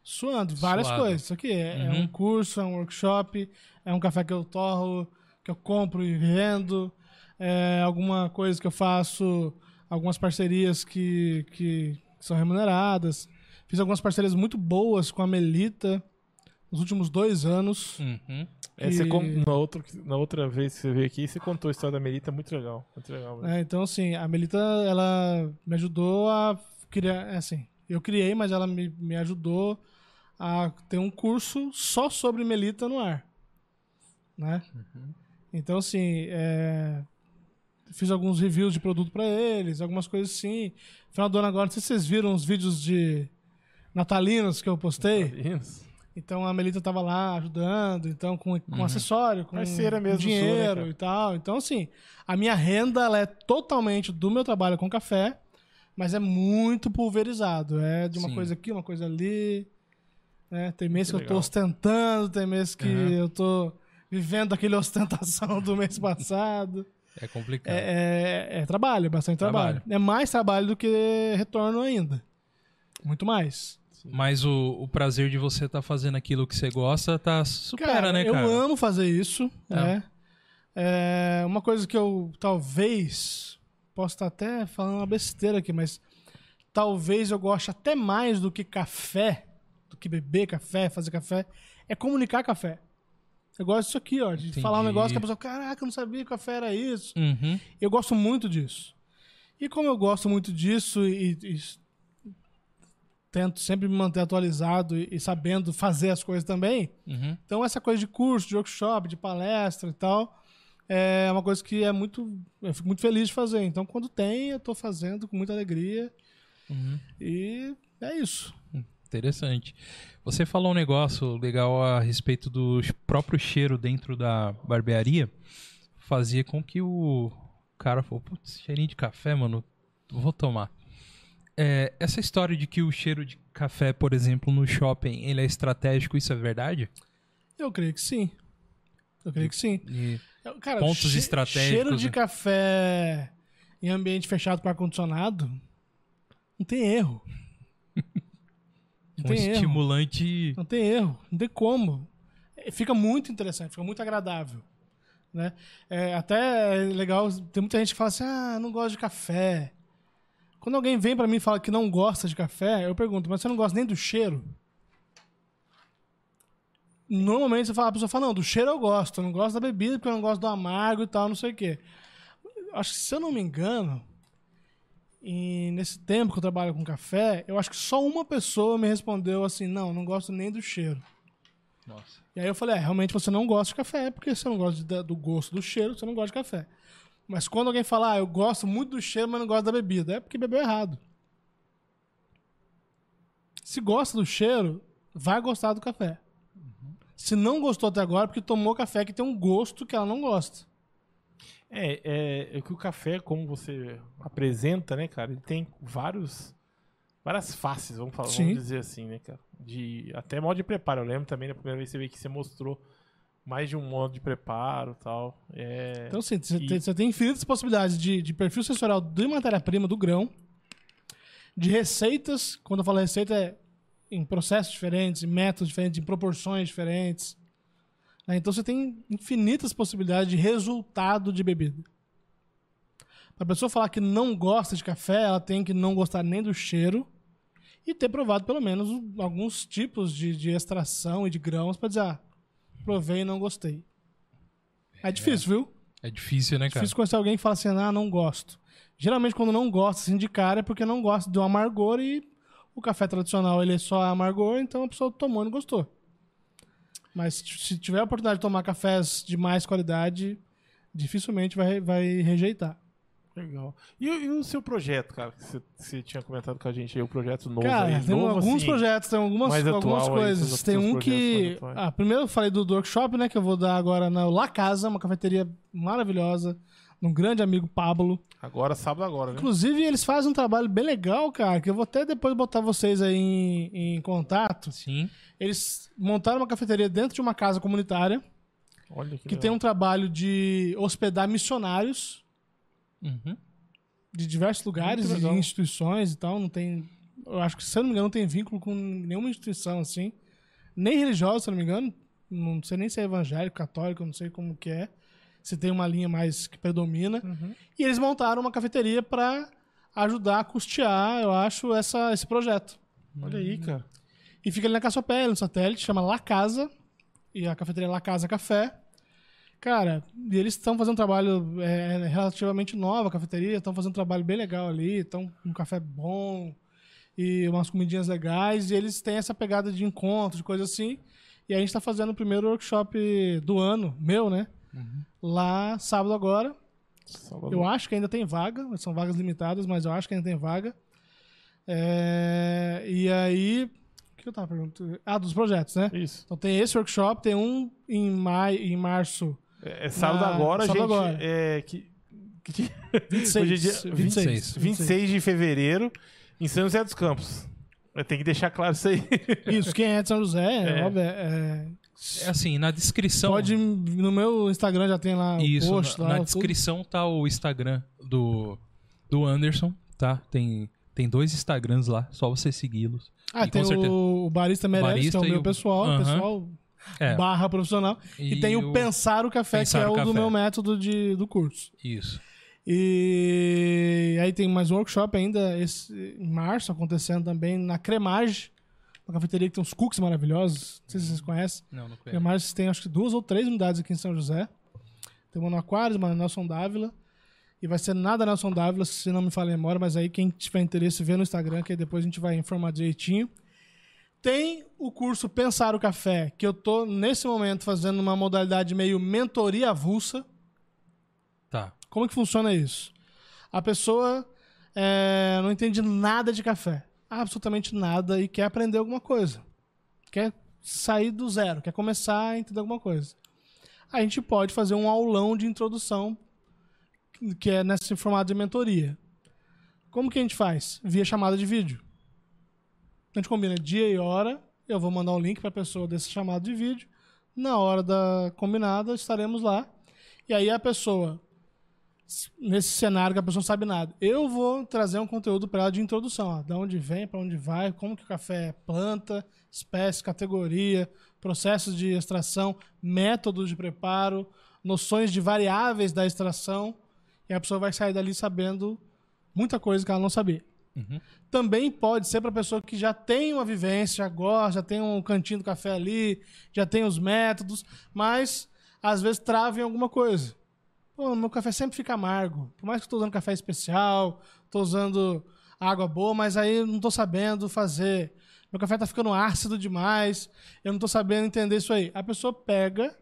suando. Várias Suado. coisas. Isso aqui é, é Uhum. um curso, é um workshop, é um café que eu torro, que eu compro e vendo. é, alguma coisa que eu faço, algumas parcerias que, que são remuneradas. Fiz algumas parcerias muito boas com a Melita nos últimos dois anos. Uhum. É, con- na, outra, na outra vez que você veio aqui, você contou a história da Melita, muito legal. Muito legal. É, então, assim, a Melita, ela me ajudou a criar, é, assim, eu criei, mas ela me, me ajudou a ter um curso só sobre Melita no ar, né? Então, assim, é, fiz alguns reviews de produto pra eles, algumas coisas assim. Final do ano agora, não sei se vocês viram os vídeos de natalinos que eu postei. Isso. Então a Melita tava lá ajudando, então com, com Uhum. acessório, com Parceira mesmo sua, né, dinheiro cara? e tal. Então, assim, a minha renda ela é totalmente do meu trabalho com café, mas é muito pulverizado. É de uma Sim. coisa aqui, uma coisa ali. né? Tem mês que, Muito eu tô legal. ostentando, tem mês que Uhum. eu tô vivendo aquele ostentação do mês passado. É complicado. É, é- é trabalho, é bastante trabalho. Trabalho. É mais trabalho do que retorno ainda. Muito mais. Mas o, o prazer de você estar fazendo aquilo que você gosta tá supera, Cara, né, cara? Eu amo fazer isso, É. né? É, uma coisa que eu talvez posso estar até falando uma besteira aqui, mas talvez eu goste até mais do que café, do que beber café, fazer café, é comunicar café. Eu gosto disso aqui, ó, de Entendi. falar um negócio que a pessoa, caraca, eu não sabia que café era isso. Uhum. Eu gosto muito disso. E como eu gosto muito disso e, e tento sempre me manter atualizado e, e sabendo fazer as coisas também, Uhum. então essa coisa de curso, de workshop, de palestra e tal, é uma coisa que é muito. Eu fico muito feliz de fazer. Então, quando tem, eu tô fazendo com muita alegria. Uhum. E é isso. Interessante. Você falou um negócio legal a respeito do próprio cheiro dentro da barbearia. Fazia com que o cara falou, putz, cheirinho de café, mano, vou tomar. É, essa história de que o cheiro de café, por exemplo, no shopping, ele é estratégico, isso é verdade? Eu creio que sim. Eu creio que sim. E- Eu- Cara, Pontos che- estratégicos, Cheiro de né? café em ambiente fechado com ar-condicionado, não tem erro. Não um tem erro. estimulante. Não tem erro, não tem como. É, Fica muito interessante, fica muito agradável. Né? É, até é legal, tem muita gente que fala assim: ah, não gosto de café. Quando alguém vem pra mim e fala que não gosta de café, eu pergunto, mas você não gosta nem do cheiro? Normalmente você fala, a pessoa fala, não, do cheiro eu gosto, eu não gosto da bebida porque eu não gosto do amargo e tal, não sei o quê. Acho que, se eu não me engano, e nesse tempo que eu trabalho com café, eu acho que só uma pessoa me respondeu assim: não, não gosto nem do cheiro. Nossa. E aí eu falei: é, realmente você não gosta de café, porque você não gosta de- do gosto do cheiro, você não gosta de café. Mas quando alguém fala, ah, eu gosto muito do cheiro, mas não gosto da bebida, é porque bebeu errado. Se gosta do cheiro, vai gostar do café. Se não gostou até agora, é porque tomou café que tem um gosto que ela não gosta. É, é, é que o café, como você apresenta, né, cara, ele tem vários, várias faces, vamos, falar, vamos dizer assim, né, cara. De, até modo de preparo. Eu lembro também, na primeira vez que você veio aqui, você mostrou mais de um modo de preparo e tal. É, Então, assim, você E- tem, infinitas possibilidades de, de perfil sensorial de matéria-prima do grão, de receitas, quando eu falo receita, é em processos diferentes, em métodos diferentes, em proporções diferentes. né? Então, você tem infinitas possibilidades de resultado de bebida. Para a pessoa falar que não gosta de café, ela tem que não gostar nem do cheiro e ter provado pelo menos alguns tipos de, de extração e de grãos para dizer, ah, provei e não gostei. É difícil, viu? É difícil, né, cara? Difícil conhecer alguém que fala assim, ah, não gosto. Geralmente, quando não gosta assim, de cara, é porque não gosta do amargor e o café tradicional ele é só amargor, então a pessoa tomou e não gostou. Mas se tiver a oportunidade de tomar cafés de mais qualidade, dificilmente vai, vai rejeitar. Legal. E, o- e o seu projeto, cara, que você, tinha comentado com a gente aí, o projeto novo Cara, aí, tem novo, alguns assim, projetos, tem algumas, algumas aí, coisas. seus- tem um que. Ah, primeiro eu falei do, do workshop, né? Que eu vou dar agora na La Casa, uma cafeteria maravilhosa, um grande amigo Pablo. Agora, sábado agora, né? Inclusive, eles fazem um trabalho bem legal, cara, que eu vou até depois botar vocês aí em, em contato. Sim. Eles montaram uma cafeteria dentro de uma casa comunitária Olha que, que tem um trabalho de hospedar missionários Uhum. de diversos lugares e instituições e tal. Não tem. Eu acho que, se eu não me engano, não tem vínculo com nenhuma instituição assim. Nem religiosa, se eu não me engano. Não sei nem se é evangélico, católico, não sei como que é. se tem uma linha mais que predomina. Uhum. E eles montaram uma cafeteria para ajudar a custear, eu acho, essa, esse projeto. Olha aí, cara. E fica ali na Caçapé, no satélite, chama La Casa. E a cafeteria La Casa Café. Cara, e eles estão fazendo um trabalho é, relativamente nova, a cafeteria, estão fazendo um trabalho bem legal ali, estão com um café bom e umas comidinhas legais. E eles têm essa pegada de encontro, de coisa assim. E a gente está fazendo o primeiro workshop do ano, meu, né? Lá sábado agora. Sábado. Eu acho que ainda tem vaga, são vagas limitadas, mas eu acho que ainda tem vaga. É, e aí. O que eu tava perguntando? Ah, dos projetos, né? Isso. Então tem esse workshop, tem um em, maio, em março, É, é sábado Na- agora, sábado gente. agora. É, que, que dia? 26. Hoje é dia 26. 26 de fevereiro, em São José dos Campos. Eu tenho que deixar claro isso aí. Isso, quem é de São José, é, É. óbvio, é- É assim, na descrição. pode. No meu Instagram já tem lá Isso, o post na, lá. na tudo. descrição tá o Instagram do, do Anderson, tá? Tem, tem dois Instagrams lá, só você segui-los. Ah, E tem o, o Barista Meirelles, Barista que é o meu o- pessoal, Aham. pessoal É, barra profissional. E, tem o, Pensar o Café, Pensar que é o o do meu método de, do curso. isso. E aí tem mais um workshop ainda esse, em março acontecendo também na Cremage, uma cafeteria que tem uns cookies maravilhosos. Não sei se vocês conhecem. Não, não conheço. Cremage tem acho que duas ou três unidades aqui em São José. Tem uma no Aquários, uma na Nelson Dávila. E vai ser nada Nelson Dávila, se não me falha a memória, mas aí quem tiver interesse vê no Instagram, que aí depois a gente vai informar direitinho. Tem o curso Pensar o Café, que eu tô nesse momento fazendo uma modalidade meio mentoria avulsa. Tá. Como que funciona isso? A pessoa é, não entende nada de café, absolutamente nada, e quer aprender alguma coisa. Quer sair do zero, quer começar a entender alguma coisa. A gente pode fazer um aulão de introdução, que é nesse formato de mentoria. Como que a gente faz? Via chamada de vídeo. A gente combina dia e hora, eu vou mandar o link para a pessoa desse chamado de vídeo. Na hora da combinada, estaremos lá. E aí a pessoa nesse cenário que a pessoa não sabe nada. Eu vou trazer um conteúdo para ela de introdução, ó, da onde vem, para onde vai, como que o café é planta, espécie, categoria, processos de extração, métodos de preparo, noções de variáveis da extração, e a pessoa vai sair dali sabendo muita coisa que ela não sabia. Uhum. Também pode ser para pessoa que já tem uma vivência, já gosta, já tem um cantinho do café ali, já tem os métodos, mas às vezes trava em alguma coisa. Pô, meu café sempre fica amargo. Por mais que eu estou usando café especial, estou usando água boa, mas aí não estou sabendo fazer. Meu café está ficando ácido demais, eu não estou sabendo entender isso aí. A pessoa pega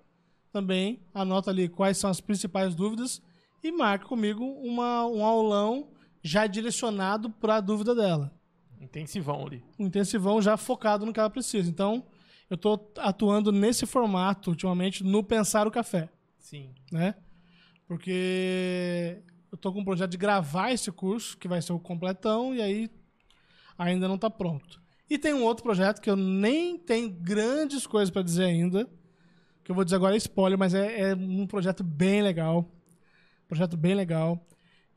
também, anota ali quais são as principais dúvidas e marca comigo uma, um aulão já direcionado para a dúvida dela. Intensivão ali. Um intensivão já focado no que ela precisa. Então, eu estou atuando nesse formato ultimamente no Pensar o Café Sim. né? Porque eu tô com um projeto de gravar esse curso, que vai ser o completão, e aí ainda não tá pronto. E tem um outro projeto que eu nem tenho grandes coisas para dizer ainda, que eu vou dizer agora é spoiler, mas é, é um projeto bem legal. Projeto bem legal,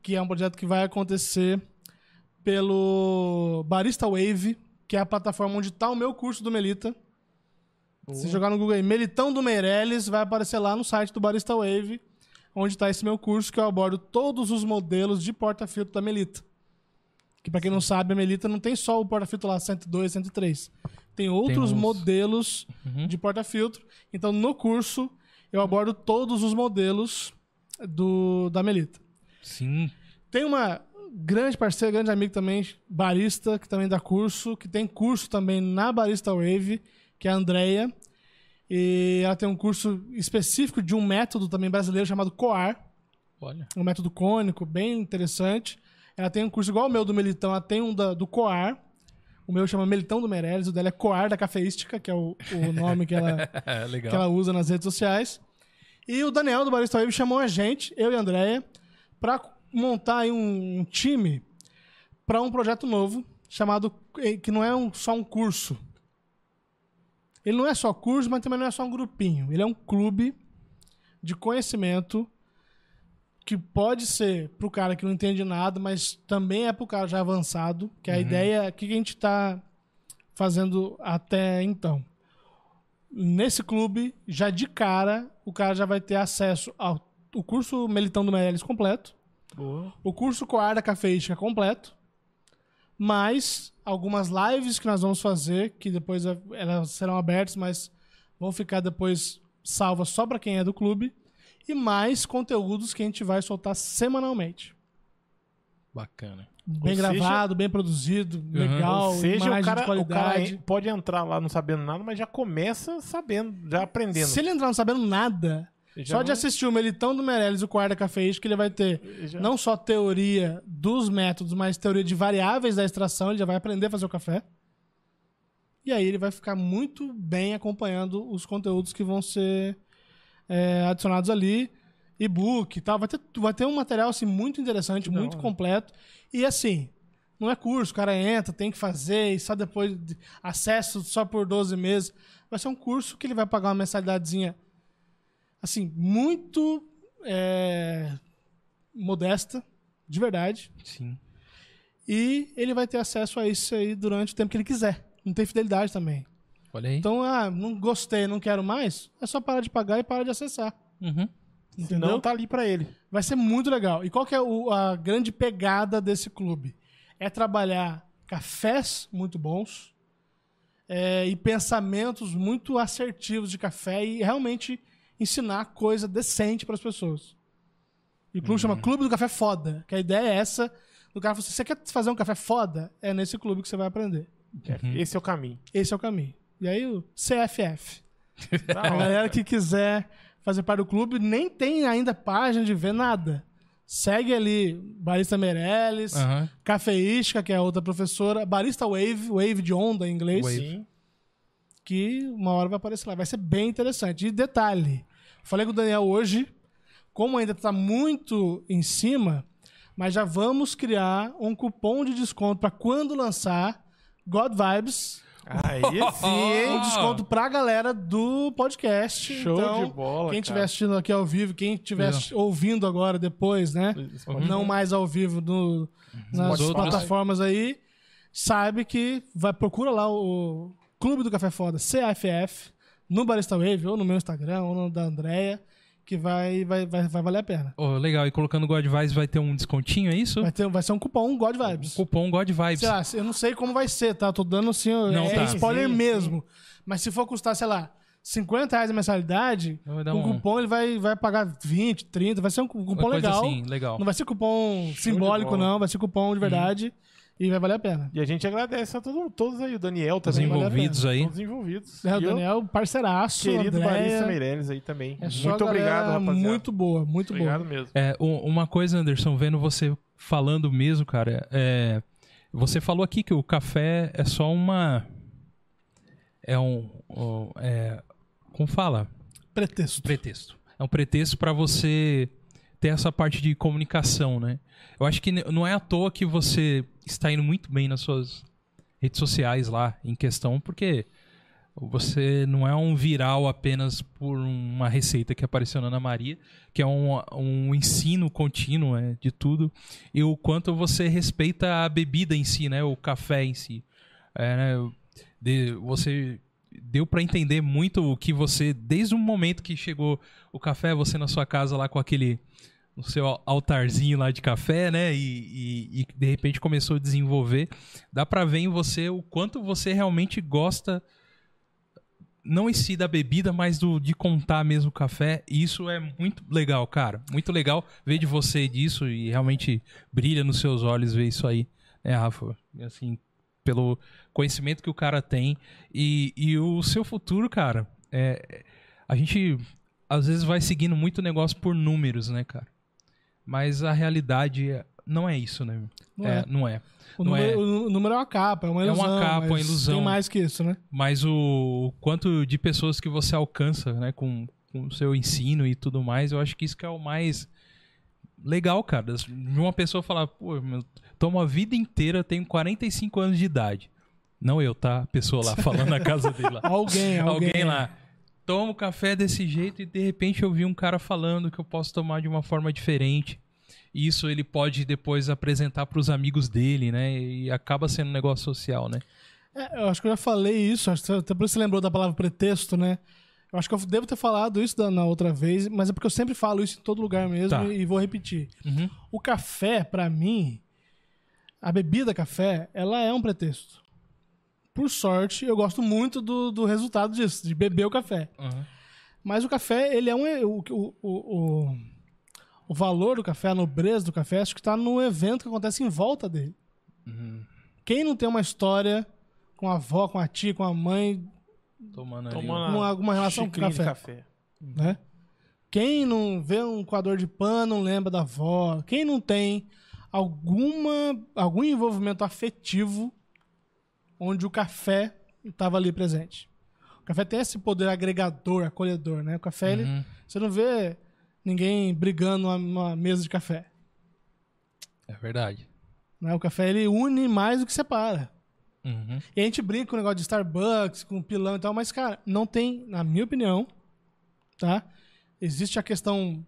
que é um projeto que vai acontecer pelo Barista Wave, que é a plataforma onde tá o meu curso do Melita. Se jogar no Google aí, Melitão do Meirelles, vai aparecer lá no site do Barista Wave, onde está esse meu curso, que eu abordo todos os modelos de porta-filtro da Melita. Que para quem não sabe, a Melita não tem só o porta-filtro lá 102, 103. Tem outros uns- modelos Uhum. de porta-filtro. Então, no curso, eu abordo todos os modelos do, da Melita. Sim. Tem uma grande parceira, grande amiga também, barista, que também dá curso, que tem curso também na Barista Wave, que é a Andrea. E ela tem um curso específico de um método também brasileiro chamado COAR, Olha. um método cônico, bem interessante. Ela tem um curso igual o meu do Melitão, ela tem um da- do COAR. O meu chama Melitão do Meirelles, o dela é COAR da Cafeística, que é o, o nome que ela, que ela usa nas redes sociais. E o Daniel do Barista Wave chamou a gente, eu e a Andrea, para montar aí um, um time para um projeto novo chamado eh, que não é um- só um curso. Ele não é só curso, mas também não é só um grupinho. Ele é um clube de conhecimento que pode ser pro cara que não entende nada, mas também é pro cara já avançado, que a ideia, o que a gente está fazendo até então. Nesse clube, já de cara, o cara já vai ter acesso ao o curso Melitão do Meirelles completo, Boa. o curso Coarda Cafeística completo, mais algumas lives que nós vamos fazer, que depois eh, elas serão abertas, mas vão ficar depois salvas só para quem é do clube, e mais conteúdos que a gente vai soltar semanalmente. Bacana. Bem seja- gravado, bem produzido, legal, Ou seja, o cara, de o cara pode entrar lá não sabendo nada, mas já começa sabendo, já aprendendo. Se ele entrar não sabendo nada, só de não- assistir o Melitão do Meirelles o Coarda Cafeística, que ele vai ter já- não só teoria dos métodos, mas teoria de variáveis da extração, ele já vai aprender a fazer o café. E aí ele vai ficar muito bem acompanhando os conteúdos que vão ser é, adicionados ali, e-book e tal. Vai ter, vai ter um material assim, muito interessante, da muito completo. E assim, não é curso, o cara entra, tem que fazer, e só depois de- acesso só por 12 meses. Vai ser um curso que ele vai pagar uma mensalidadezinha assim, muito é, modesta, de verdade. Sim. E ele vai ter acesso a isso aí durante o tempo que ele quiser. Não tem fidelidade também. Olha aí. Então, ah, não gostei, não quero mais, é só parar de pagar e parar de acessar. Uhum. Entendeu? Não tá ali pra ele. Vai ser muito legal. E qual que é o- a grande pegada desse clube? É trabalhar cafés muito bons é, e pensamentos muito assertivos de café e realmente ensinar coisa decente para as pessoas. E o clube chama Clube do Café Foda, que a ideia é essa. O cara fala assim, você quer fazer um café foda? É nesse clube que você vai aprender. É, Esse é o caminho. Esse é o caminho. E aí o CFF. A galera que quiser fazer parte do clube nem tem ainda página de ver nada. Segue ali Barista Meirelles, Aham. Cafeística, que é a outra professora, Barista Wave, Wave de onda em inglês, Wave. Que uma hora vai aparecer lá. Vai ser bem interessante. E detalhe, falei com o Daniel hoje, como ainda está muito em cima, mas já vamos criar um cupom de desconto para quando lançar God Vibes, Aí sim, hein? um desconto pra galera do podcast. Show então, de bola, Quem estiver assistindo aqui ao vivo, quem estiver ouvindo agora depois, né? Não mais ao vivo no- nas Nos outros. plataformas aí, sabe que vai procura lá o Clube do Café Foda, CAFF, no Barista Wave, ou no meu Instagram, ou no da Andrea, que vai, vai, vai, vai valer a pena. Ô, legal. E colocando God Vibes vai ter um descontinho, é isso? Vai, ter, vai ser um cupom God Vibes. Cupom God Vibes. Sei lá, eu não sei como vai ser, tá? Tô dando assim, Não, é tá. spoiler Sim, sim. mesmo. Mas se for custar, sei lá, 50 reais a mensalidade, com um- cupom ele vai, vai pagar 20, 30, vai ser um cupom legal. assim, legal. Não vai ser cupom de simbólico, não, vai ser cupom de verdade e vai valer a pena. E a gente agradece a todo, todos aí, o Daniel Os também. vale a envolvidos aí. Todos envolvidos. É, o E eu, Daniel, parceiraço, querido Andréia, Barista Meirelles aí também. é só Muito obrigado, rapaziada. Muito boa, muito obrigado boa. mesmo. É, uma coisa, Anderson, vendo você falando mesmo, cara, é, você falou aqui que o café é só uma. É um. um- é, como fala? Pretexto. Pretexto. É um pretexto para você ter essa parte de comunicação, né? Eu acho que não é à toa que você está indo muito bem nas suas redes sociais lá em questão, porque você não é um viral apenas por uma receita que apareceu na Ana Maria, que é um, um ensino contínuo é, de tudo, e o quanto você respeita a bebida em si, né? O café em si. É, né? De- você deu para entender muito o que você, desde o momento que chegou o café, você na sua casa lá com aquele no seu al- altarzinho lá de café, né? E, e- e de repente começou a desenvolver. Dá pra ver em você o quanto você realmente gosta, não em si da bebida, mas do, de contar mesmo o café. E isso é muito legal, cara. Muito legal ver de você disso e realmente brilha nos seus olhos ver isso aí, né, Rafa? Assim, pelo conhecimento que o cara tem e, e o seu futuro, cara. É, a gente às vezes vai seguindo muito negócio por números, né, cara? Mas a realidade é- não é isso, né? Não é. não é. O Não número, é. o número é uma capa, é uma É uma ilusão. capa, uma mas ilusão. Tem mais que isso, né? Mas o quanto de pessoas que você alcança, né, com, com o seu ensino e tudo mais, eu acho que isso que é o mais legal, cara. De uma pessoa falar, pô, meu, tô uma vida inteira, tenho 45 anos de idade. Não eu, tá? A pessoa lá falando na casa dele lá. Alguém, alguém. Alguém lá. Tomo café desse jeito e de repente eu vi um cara falando que eu posso tomar de uma forma diferente. E Isso ele pode depois apresentar para os amigos dele, né? E acaba sendo um negócio social, né? É, eu acho que eu já falei isso, acho que até por isso você lembrou da palavra pretexto, né? Eu acho que eu devo ter falado isso da- na outra vez, mas é porque eu sempre falo isso em todo lugar mesmo Tá. e, e vou repetir. Uhum. O café, pra mim, a bebida café, ela é um pretexto. Por sorte, eu gosto muito do, do resultado disso, de beber o café. Uhum. Mas o café, ele é um. O, o, o, o, o valor do café, a nobreza do café, acho que tá no evento que acontece em volta dele. Uhum. Quem não tem uma história com a avó, com a tia, com a mãe, Tomando ali. Tomando Uma- alguma relação com de café. café. né? Quem não vê um coador de pano não lembra da avó. Quem não tem alguma algum envolvimento afetivo onde o café estava ali presente. O café tem esse poder agregador, acolhedor, né? O café, ele- Uhum. você não vê ninguém brigando numa mesa de café. É verdade. Né? O café ele une mais do que separa. Uhum. E a gente brinca com o negócio de Starbucks, com pilão e tal, mas, cara, não tem, na minha opinião, tá? Existe a questão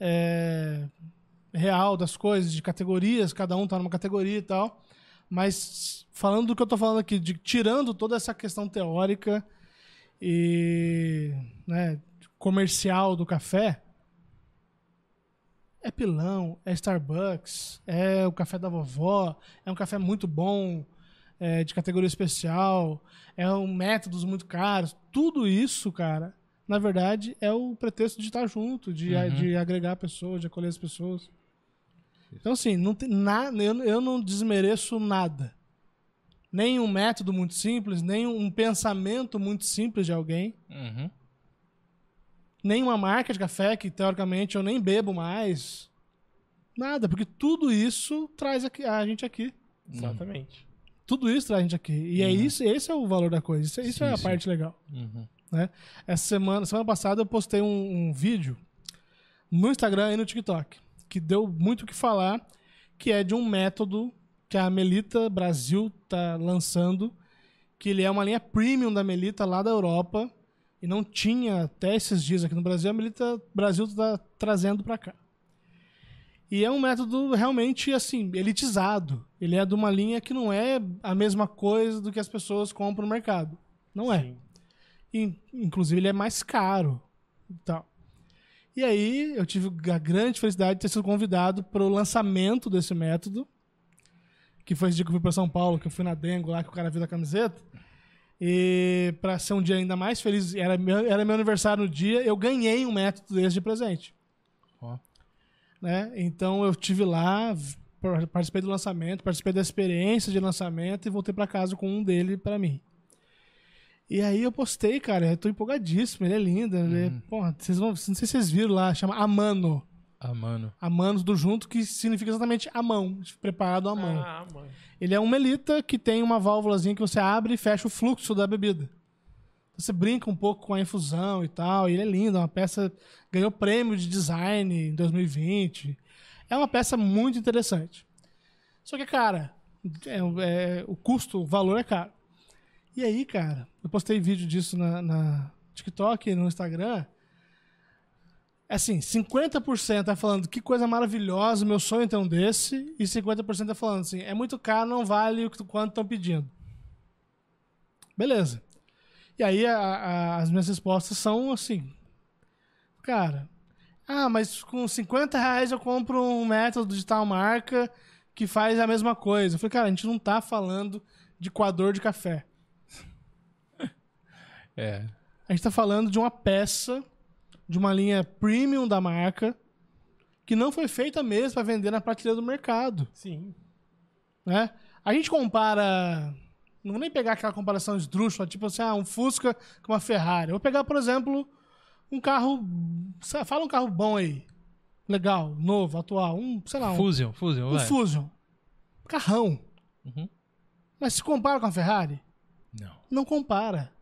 é, real das coisas, de categorias, cada um tá numa categoria e tal. Mas falando do que eu tô falando aqui, de, tirando toda essa questão teórica e né, comercial do café, é pilão, é Starbucks, é o café da vovó, é um café muito bom, é, de categoria especial, é um métodos muito caros. Tudo isso, cara, na verdade, é o pretexto de estar junto, de, Uhum. de agregar pessoas, de acolher as pessoas. Então, assim, não tem nada, eu, eu não desmereço nada. Nem um método muito simples, nem um pensamento muito simples de alguém, Uhum. nem uma marca de café que, teoricamente, eu nem bebo mais. Nada, porque tudo isso traz aqui- a gente aqui. Exatamente. Tudo isso traz a gente aqui. E é isso, esse é o valor da coisa. Isso, isso Sim, é a sim. parte legal. Uhum. Né? Essa semana, semana passada eu postei um, um vídeo no Instagram e no TikTok que deu muito o que falar, que é de um método que a Melita Brasil tá lançando, que ele é uma linha premium da Melita lá da Europa e não tinha até esses dias aqui no Brasil, a Melita Brasil está trazendo para cá. E é um método realmente assim, elitizado. Ele é de uma linha que não é a mesma coisa do que as pessoas compram no mercado. Não é. In- Inclusive, ele é mais caro. E, tal. E aí, eu tive a grande felicidade de ter sido convidado para o lançamento desse método. Que foi esse dia que eu fui para São Paulo, que eu fui na Dengo lá, que o cara viu da camiseta. E para ser um dia ainda mais feliz, era meu, era meu aniversário no dia, eu ganhei um método desse de presente. Ó. Né? Então eu tive lá, participei do lançamento, participei da experiência de lançamento e voltei para casa com um dele para mim. E aí eu postei, cara, eu tô empolgadíssimo, ele é lindo. Ele é, porra, vocês vão, não sei se vocês viram lá, chama Amano. Ah, mano. Amanos do junto, que significa exatamente a mão, preparado à mão. Ah, mano. Ele é um melita que tem uma válvulazinha que você abre e fecha o fluxo da bebida. Você brinca um pouco com a infusão e tal, e ele é lindo, é uma peça ganhou prêmio de design em 2020. É uma peça muito interessante. Só que, cara, é- é- o custo, o valor é caro. E aí, cara, eu postei vídeo disso na, na TikTok e no Instagram. É assim, 50% tá falando que coisa maravilhosa, meu sonho ter um desse, e 50% tá falando assim, é muito caro, não vale o quanto estão pedindo. Beleza. E aí a- a- as minhas respostas são assim, cara, ah, mas com 50 reais eu compro um método de tal marca que faz a mesma coisa. Eu falei, cara, a gente não tá falando de coador de café. É. A gente tá falando de uma peça de uma linha premium da marca que não foi feita mesmo para vender na prateleira do mercado, Sim. né? A gente compara, não vou nem pegar aquela comparação esdrúxula, tipo assim, ah, um Fusca com uma Ferrari. Eu vou pegar, por exemplo, um carro, fala um carro bom aí, legal, novo, atual, um, sei lá, um, Fusion, Fusion, um vai. Fusion. Carrão. Uhum. Mas se compara com a Ferrari, Não. não compara.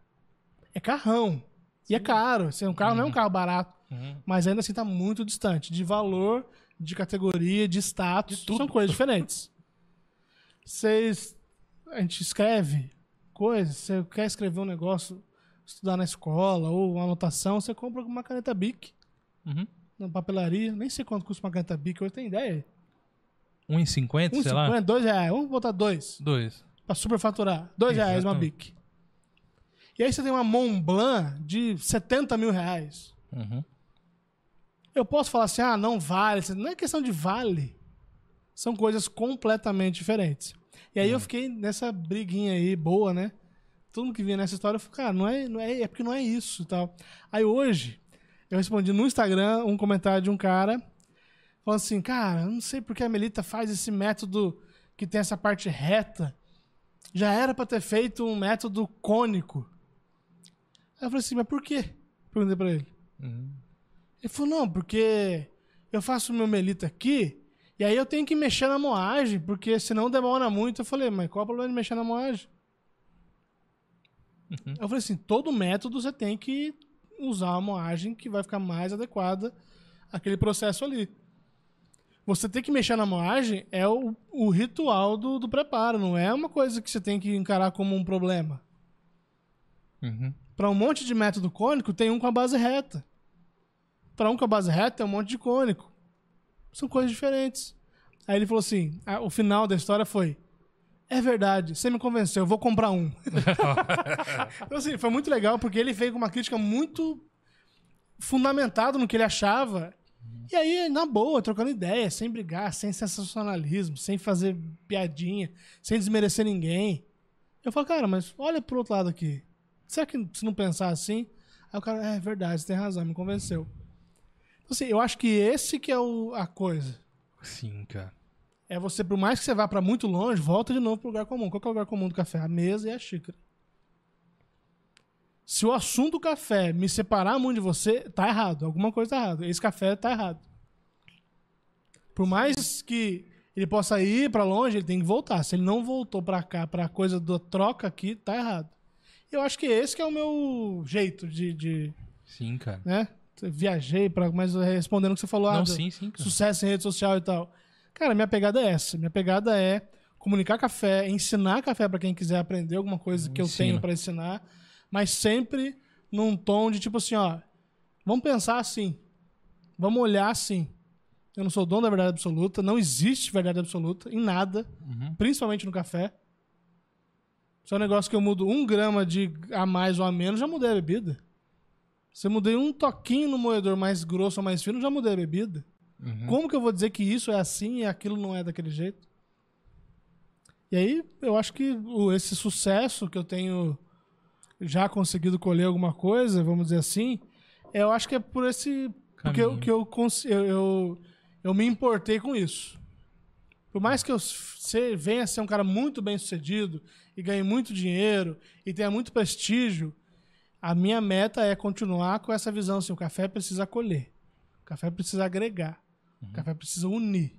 É carrão. E é caro. Assim, um carro não é um carro barato. Uhum. Mas ainda assim tá muito distante. De valor, de categoria, de status. são coisas diferentes. Vocês. A gente escreve coisas. Você quer escrever um negócio, estudar na escola ou uma anotação, você compra uma caneta Bic Uhum. na papelaria. Nem sei quanto custa uma caneta Bic, hoje tem ideia. 1,50, sei lá? 1,50, 2 reais. Vamos botar dois. Dois. Pra superfaturar. Dois reais uma. Bic. E aí você tem uma Mont Blanc de 70 mil reais. Uhum. Eu posso falar assim, ah, não vale. Não é questão de vale. São coisas completamente diferentes. E aí eu fiquei nessa briguinha aí, boa, né? Todo mundo que vinha nessa história, eu falei, cara, não é, não é, é porque não é isso e tal. Aí hoje, eu respondi no Instagram um comentário de um cara falando assim, cara, eu não sei porque a Melita faz esse método que tem essa parte reta. Já era pra ter feito um método cônico. Eu falei assim, mas por quê? Perguntei pra ele. Ele falou, não, porque eu faço o meu melita aqui, e aí eu tenho que mexer na moagem, porque senão demora muito. Eu falei, mas qual é o problema de mexer na moagem? Eu falei assim, todo método você tem que usar a moagem que vai ficar mais adequada àquele processo ali. Você ter que mexer na moagem é o, o ritual do, do preparo, não é uma coisa que você tem que encarar como um problema. Uhum. Para um monte de método cônico, tem um com a base reta. Para um com a base reta, tem um monte de cônico. São coisas diferentes. Aí ele falou assim: o final da história foi. É verdade, você me convenceu, eu vou comprar um. então, assim, foi muito legal, porque ele veio com uma crítica muito fundamentada no que ele achava. E aí, na boa, trocando ideia, sem brigar, sem sensacionalismo, sem fazer piadinha, sem desmerecer ninguém. Eu falo, cara, mas olha pro outro lado aqui. Será que se não pensar assim? Aí o cara, é verdade, você tem razão, me convenceu. Então, assim, eu acho que esse que é o- a coisa. Sim, cara. É você, por mais que você vá pra muito longe, volta de novo pro lugar comum. Qual que é o lugar comum do café? A mesa e a xícara. Se o assunto do café me separar muito de você, tá errado. Alguma coisa tá errada. Esse café tá errado. Por mais que ele possa ir pra longe, ele tem que voltar. Se ele não voltou pra cá, pra coisa da troca aqui, tá errado. Eu acho que esse que é o meu jeito de, de Sim, cara. né? Viajei para, mas respondendo o que você falou, ah, Não, do- sim, sim, cara. sucesso em rede social e tal. Cara, minha pegada é essa. Minha pegada é comunicar café, ensinar café para quem quiser aprender alguma coisa que eu Ensina. tenho para ensinar, mas sempre num tom de tipo assim, ó, vamos pensar assim. Vamos olhar assim. Eu não sou dono da verdade absoluta, não existe verdade absoluta em nada, Uhum. principalmente no café. Se é um negócio que eu mudo um grama de a mais ou a menos, já mudei a bebida. Se eu mudei um toquinho no moedor mais grosso ou mais fino, já mudei a bebida. Uhum. Como que eu vou dizer que isso é assim e aquilo não é daquele jeito? E aí, eu acho que esse sucesso que eu tenho já conseguido colher alguma coisa, vamos dizer assim, eu acho que é por esse. Porque eu, Caminho. que eu, eu, eu, eu me importei com isso. Por mais que eu se- venha a ser um cara muito bem sucedido e ganhe muito dinheiro e tenha muito prestígio, a minha meta é continuar com essa visão assim, o café precisa acolher. O café precisa agregar. O café precisa unir.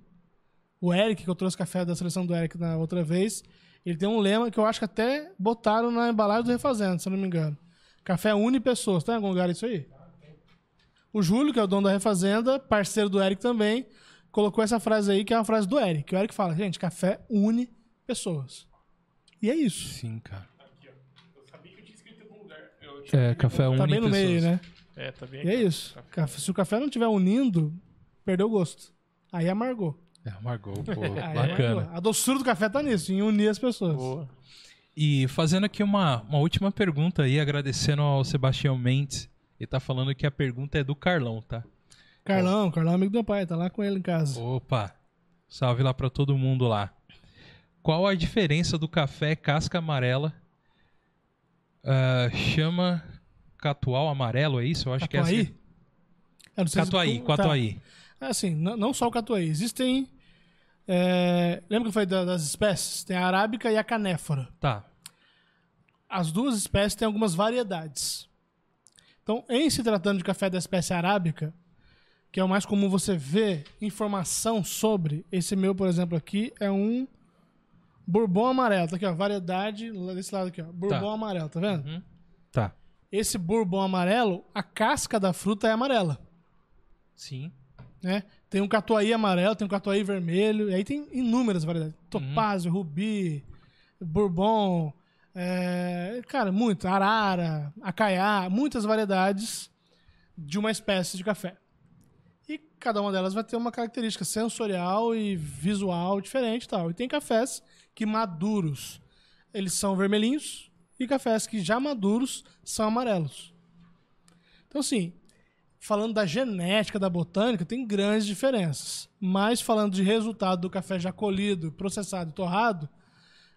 O Eric, que eu trouxe café da seleção do Eric na outra vez, ele tem um lema que eu acho que até botaram na embalagem do Refazendo, se eu não me engano. Café une pessoas. Tem em algum lugar isso aí? O Júlio, que é o dono da Refazenda, parceiro do Eric também, colocou essa frase aí, que é uma frase do Eric. Que o Eric fala, gente, café une pessoas. E é isso. Sim, cara. Eu sabia que eu tinha escrito em algum lugar. Eu tinha É, escrito café em algum- Tá une bem no meio, pessoas. né? É, tá bem E é aqui. isso. Café- Se o café não estiver unindo, perdeu o gosto. Aí amargou. É, amargou, pô. Aí Bacana. amargou. A doçura do café tá nisso, em unir as pessoas. Boa. E fazendo aqui uma, uma última pergunta aí, agradecendo ao Sebastião Mendes. Ele tá falando que a pergunta é do Carlão, tá? Carlão, Carlão é amigo do meu pai, tá lá com ele em casa. Opa! Salve lá pra todo mundo lá. Qual a diferença do café casca amarela? ah, chama catual amarelo, é isso? Eu acho que é Catuaí? assim. Eu não sei se- Catuaí, tá. catuaí. Assim, não só o catuaí. Existem. é, Lembra que eu falei da- das espécies? Tem a arábica e a canéfora. Tá. As duas espécies têm algumas variedades. Então, em se tratando de café da espécie arábica, que é o mais comum você ver informação sobre, esse meu, por exemplo, aqui é um bourbon amarelo. Tá aqui, ó, variedade desse lado aqui, ó. Bourbon Tá. amarelo, tá vendo? Uhum. Tá. Esse bourbon amarelo, a casca da fruta é amarela. Sim. né? Tem um catuaí amarelo, tem um catuaí vermelho, e aí tem inúmeras variedades. Topázio, rubi, bourbon, é, cara, muito, arara, acaiá, muitas variedades de uma espécie de café. E cada uma delas vai ter uma característica sensorial e visual diferente e tal. E tem cafés que maduros, eles são vermelhinhos e cafés que já maduros são amarelos. Então, assim, falando da genética da botânica, tem grandes diferenças. Mas falando de resultado do café já colhido, processado e torrado,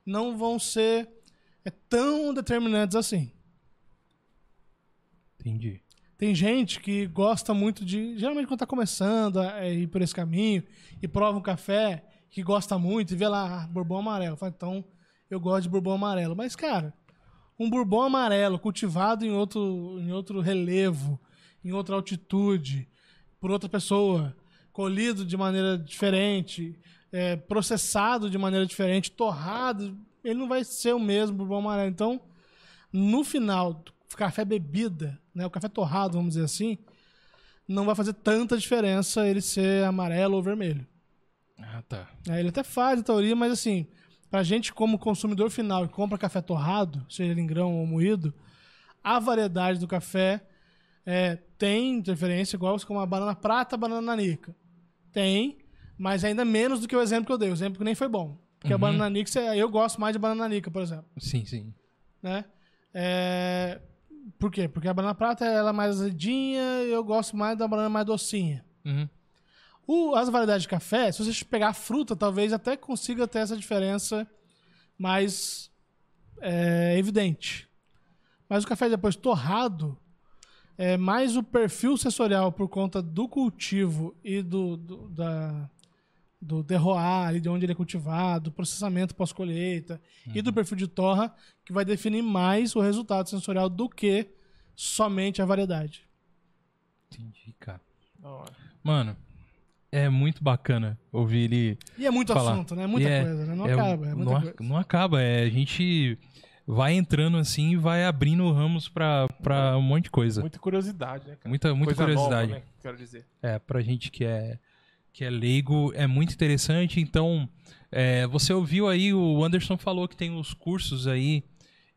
não vão ser é, tão determinantes assim. Entendi. Tem gente que gosta muito de. Geralmente, quando está começando a ir por esse caminho e prova um café que gosta muito e vê lá, ah, bourbon amarelo. Fala, então, eu gosto de bourbon amarelo. Mas, cara, um bourbon amarelo cultivado em outro, em outro relevo, em outra altitude, por outra pessoa, colhido de maneira diferente, é, processado de maneira diferente, torrado, ele não vai ser o mesmo bourbon amarelo. Então, no final, café bebida, né, o café torrado, vamos dizer assim, não vai fazer tanta diferença ele ser amarelo ou vermelho. Ah, tá. É, ele até faz, em teoria, mas assim, pra gente como consumidor final que compra café torrado, seja ele em grão ou moído, a variedade do café é, tem interferência igual como a banana prata, a banana nanica. Tem, mas ainda menos do que o exemplo que eu dei. O exemplo que nem foi bom. Porque a Uhum. banana nanica, eu gosto mais de banana nanica, por exemplo. Sim, sim. né? É... Por quê? Porque a banana prata ela é mais azedinha e eu gosto mais da banana mais docinha. Uhum. O- as variedades de café, se você pegar a fruta, talvez até consiga ter essa diferença mais é, evidente. Mas o café depois torrado, é mais o perfil sensorial por conta do cultivo e do, do, da, do terroir, ali de onde ele é cultivado, processamento pós-colheita e do perfil de torra, que vai definir mais o resultado sensorial do que somente a variedade. Entendi, cara. Mano, é muito bacana ouvir ele E é muito falar. assunto, né? Muita E é- coisa, né? Não é- acaba, é muita não, coisa. não acaba, é, a gente vai entrando assim e vai abrindo ramos pra, pra um monte de coisa. Muita curiosidade, né, cara? Muita, muita Coisa curiosidade. Nova, né? Quero dizer. É, pra gente que é, que é leigo, é muito interessante. Então, é, você ouviu aí, o Anderson falou que tem os cursos aí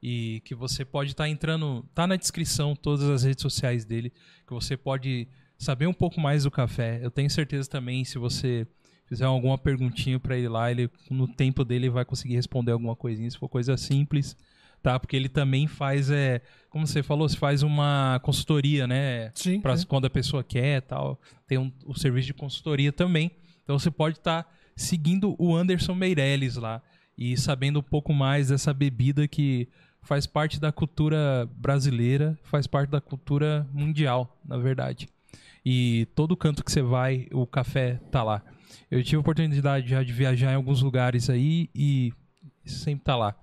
e que você pode estar entrando, tá na descrição todas as redes sociais dele, que você pode saber um pouco mais do café. Eu tenho certeza também, se você fizer alguma perguntinha pra ele lá, ele no tempo dele vai conseguir responder alguma coisinha, se for coisa simples, tá? Porque ele também faz, é, como você falou, se faz uma consultoria, né? Sim. Pra sim. quando a pessoa quer tal. Tem um, o serviço de consultoria também. Então você pode estar seguindo o Anderson Meirelles lá e sabendo um pouco mais dessa bebida que faz parte da cultura brasileira, faz parte da cultura mundial, na verdade. E todo canto que você vai, o café tá lá. Eu tive a oportunidade já de viajar em alguns lugares aí e sempre tá lá.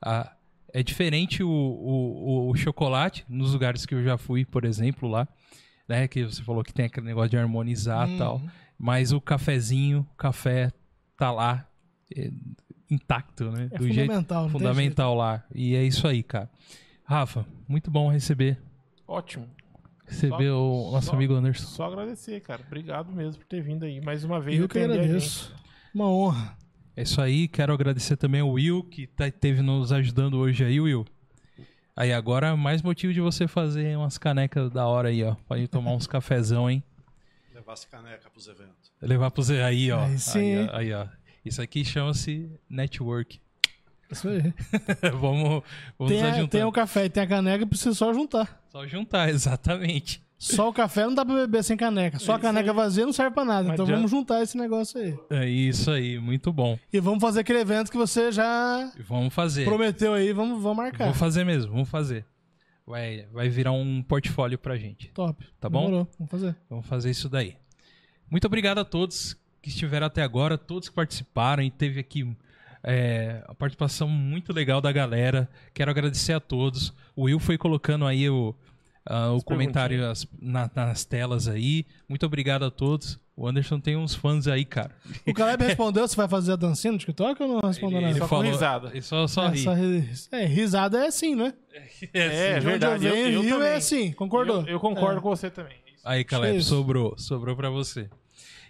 Ah, é diferente o, o, o chocolate nos lugares que eu já fui, por exemplo, lá, né? Que você falou que tem aquele negócio de harmonizar e Uhum. tal. Mas o cafezinho, o café tá lá, é, intacto, né? É Do jeito fundamental. tem fundamental lá. E é isso aí, cara. Rafa, muito bom receber. Ótimo. Receber Só- o nosso só- amigo Anderson. Só agradecer, cara. Obrigado mesmo por ter vindo aí mais uma vez. jeito. Eu que agradeço. Uma honra. É isso aí, quero agradecer também ao Will, que tá, teve nos ajudando hoje aí, Will. Aí agora, mais motivo de você fazer umas canecas da hora aí, ó. Pra gente tomar uns cafezão, hein? Levar essa caneca pros eventos. Levar pro Zé aí, ó. Aí sim, aí, hein? ó, aí, ó. Isso aqui chama-se network. Isso aí. vamos vamos Tem, nos a- ajuntar. tem o café e tem a caneca, precisa só juntar. Só juntar, exatamente. Só o café não dá pra beber sem caneca. Só a caneca vazia não serve pra nada. Então vamos juntar esse negócio aí. É isso aí, muito bom. E vamos fazer aquele evento que você já Vamos fazer. prometeu aí. Vamos, vamos marcar. Vou fazer mesmo, vamos fazer. Vai, vai virar um portfólio pra gente. Top. Tá bom? Demorou. Vamos fazer. Vamos fazer isso daí. Muito obrigado a todos que estiveram até agora, todos que participaram e teve aqui é, a participação muito legal da galera. Quero agradecer a todos. O Will foi colocando aí o, ah, o comentário as- na- nas telas aí. Muito obrigado a todos. O Anderson tem uns fãs aí, cara. O Caleb respondeu se vai fazer a dancinha no TikTok ou não respondeu Ele, nada? ele Só falou, risada. ele só, só É, ri. só ri- é, risada é assim, né? É, De verdade. onde eu venho, eu, eu também. é assim, concordou? Eu, eu concordo É. com você também. Aí, Caleb, Isso. sobrou. Sobrou pra você.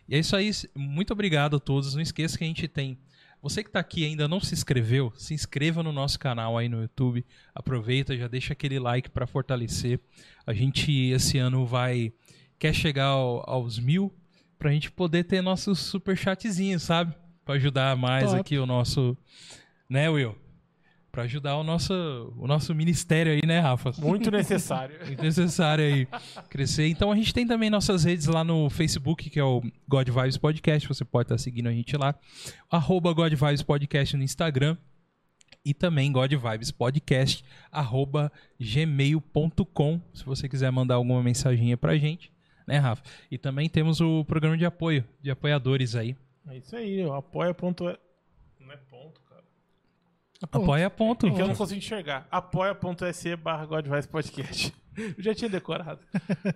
E é isso aí. Muito obrigado a todos. Não esqueça que a gente tem. Você que tá aqui e ainda não se inscreveu, se inscreva no nosso canal aí no YouTube. Aproveita, já deixa aquele like pra fortalecer. A gente esse ano vai quer chegar ao- aos mil pra gente poder ter nossos super chatzinhos, sabe? Pra ajudar mais Top. aqui o nosso, né, Will? Pra ajudar o nosso, o nosso ministério aí, né, Rafa? Muito necessário. Muito necessário aí crescer. Então a gente tem também nossas redes lá no Facebook, que é o God Vibes Podcast. Você pode estar seguindo a gente lá. Arroba God Vibes Podcast no Instagram. E também God Vibes Podcast, arroba gmail.com. Se você quiser mandar alguma mensaginha pra gente, né, Rafa? E também temos o programa de apoio, de apoiadores aí. É isso aí, ó. Apoia. Ponto... Não é ponto. Apoia ponto. É que eu não consigo enxergar. Apoia.se barra Godvice Podcast. Eu já tinha decorado.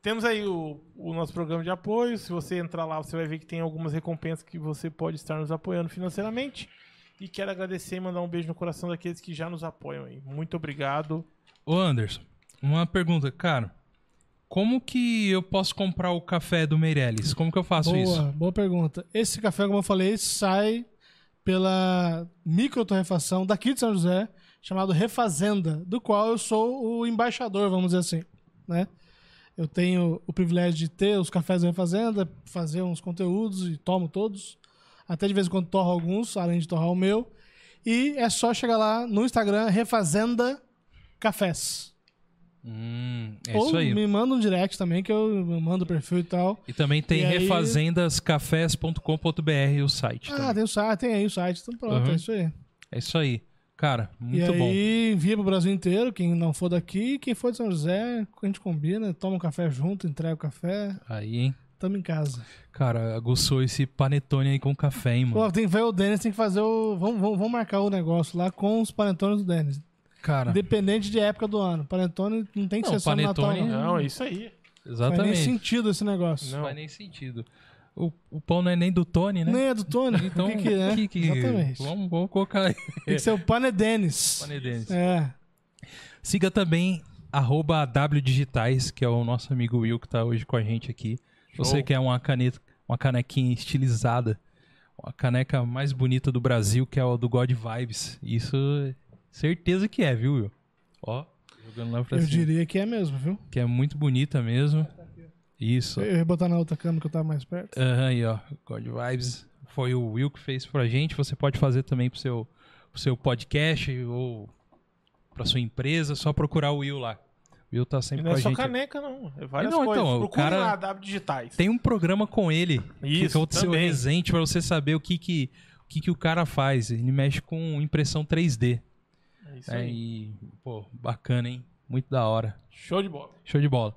Temos aí o, o nosso programa de apoio. Se você entrar lá, você vai ver que tem algumas recompensas que você pode estar nos apoiando financeiramente. E quero agradecer e mandar um beijo no coração daqueles que já nos apoiam aí. Muito obrigado. Ô Anderson, uma pergunta, cara. Como que eu posso comprar o café do Meirelles? Como que eu faço boa, isso? boa pergunta. Esse café, como eu falei, sai pela microtorrefação daqui de São José, chamado Refazenda, do qual eu sou o embaixador, vamos dizer assim, né? Eu tenho o privilégio de ter os cafés da Refazenda, fazer uns conteúdos e tomo todos. Até de vez em quando torro alguns, além de torrar o meu. E é só chegar lá no Instagram, Refazenda Cafés. Hum, é Ou isso aí. me manda um direct também, que eu mando o perfil e tal. E também tem E aí- refazendascafés.com.br o site. Ah, também. tem o site, tem aí o site, então pronto, Uhum. é isso aí. É isso aí. Cara, e muito bom. aí envia pro Brasil inteiro, quem não for daqui, quem for de São José, a gente combina, toma um café junto, entrega o café, Aí, hein? tamo em casa. Cara, aguçou esse panetone aí com café, hein, mano? Pô, tem que ver o Denis, tem que fazer o. Vamos, vamos, vamos marcar o negócio lá com os panetones do Denis. Cara, Independente de época do ano. Panetone não tem que Não, ser só no Natal. panetone- Não. Não, é isso aí. Faz nem exatamente. sentido esse negócio. Não. faz nem sentido. O, o pão não é nem do Tony, né? Nem é do Tony. Então, o que, que é? que que- Exatamente. Vamos, vamos colocar aí. Tem que ser o Panedenis. Panedense. É. Siga também arroba wdigitais, que é o nosso amigo Will que tá hoje com a gente aqui. Você quer uma caneta, uma canequinha estilizada, uma caneca mais bonita do Brasil, que é o do God Vibes. Isso, certeza que é, viu, Will? Ó, jogando lá pra Eu cima. diria que é mesmo, viu? Que é muito bonita mesmo. Isso. Eu ia botar na outra câmera que eu tava mais perto. Aham, aí, ó. God Vibes. Foi o Will que fez pra gente. Você pode fazer também pro seu, pro seu podcast ou pra sua empresa. Só procurar o Will lá. O Will tá E sempre não com é a só gente. caneca, não. É várias Não, coisas. então, o Procure cara- lá, W Digitais. Tem um programa com ele. que Isso, é o seu também. resente pra você saber o que que, o que que o cara faz. Ele mexe com impressão 3D. É isso É, aí. e, pô, bacana, hein? Muito da hora. Show de bola. Show de bola.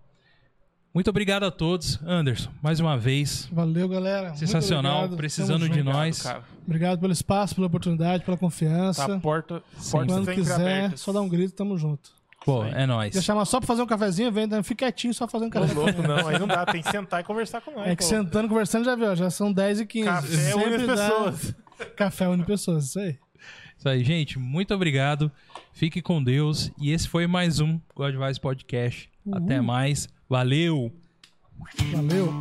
Muito obrigado a todos. Anderson, mais uma vez. Valeu, galera. Sensacional, obrigado. precisando de junto. nós. Cara, Obrigado pelo espaço, pela oportunidade, pela confiança. tá a porta, Sim. porta Quando quiser, aberta. só dá um grito, tamo junto. Pô, é nóis. Quer chamar só pra fazer um cafezinho? Vem, fica quietinho só fazendo Ô, café. louco, não, aí não dá. Tem que sentar e conversar com nós. É que pô. sentando, conversando, já viu, já são 10 e 15. Café une pessoas. Café une pessoas, isso aí. Isso aí, gente. Muito obrigado. Fique com Deus. E esse foi mais um God Vibes Podcast. Até mais. Valeu! Valeu.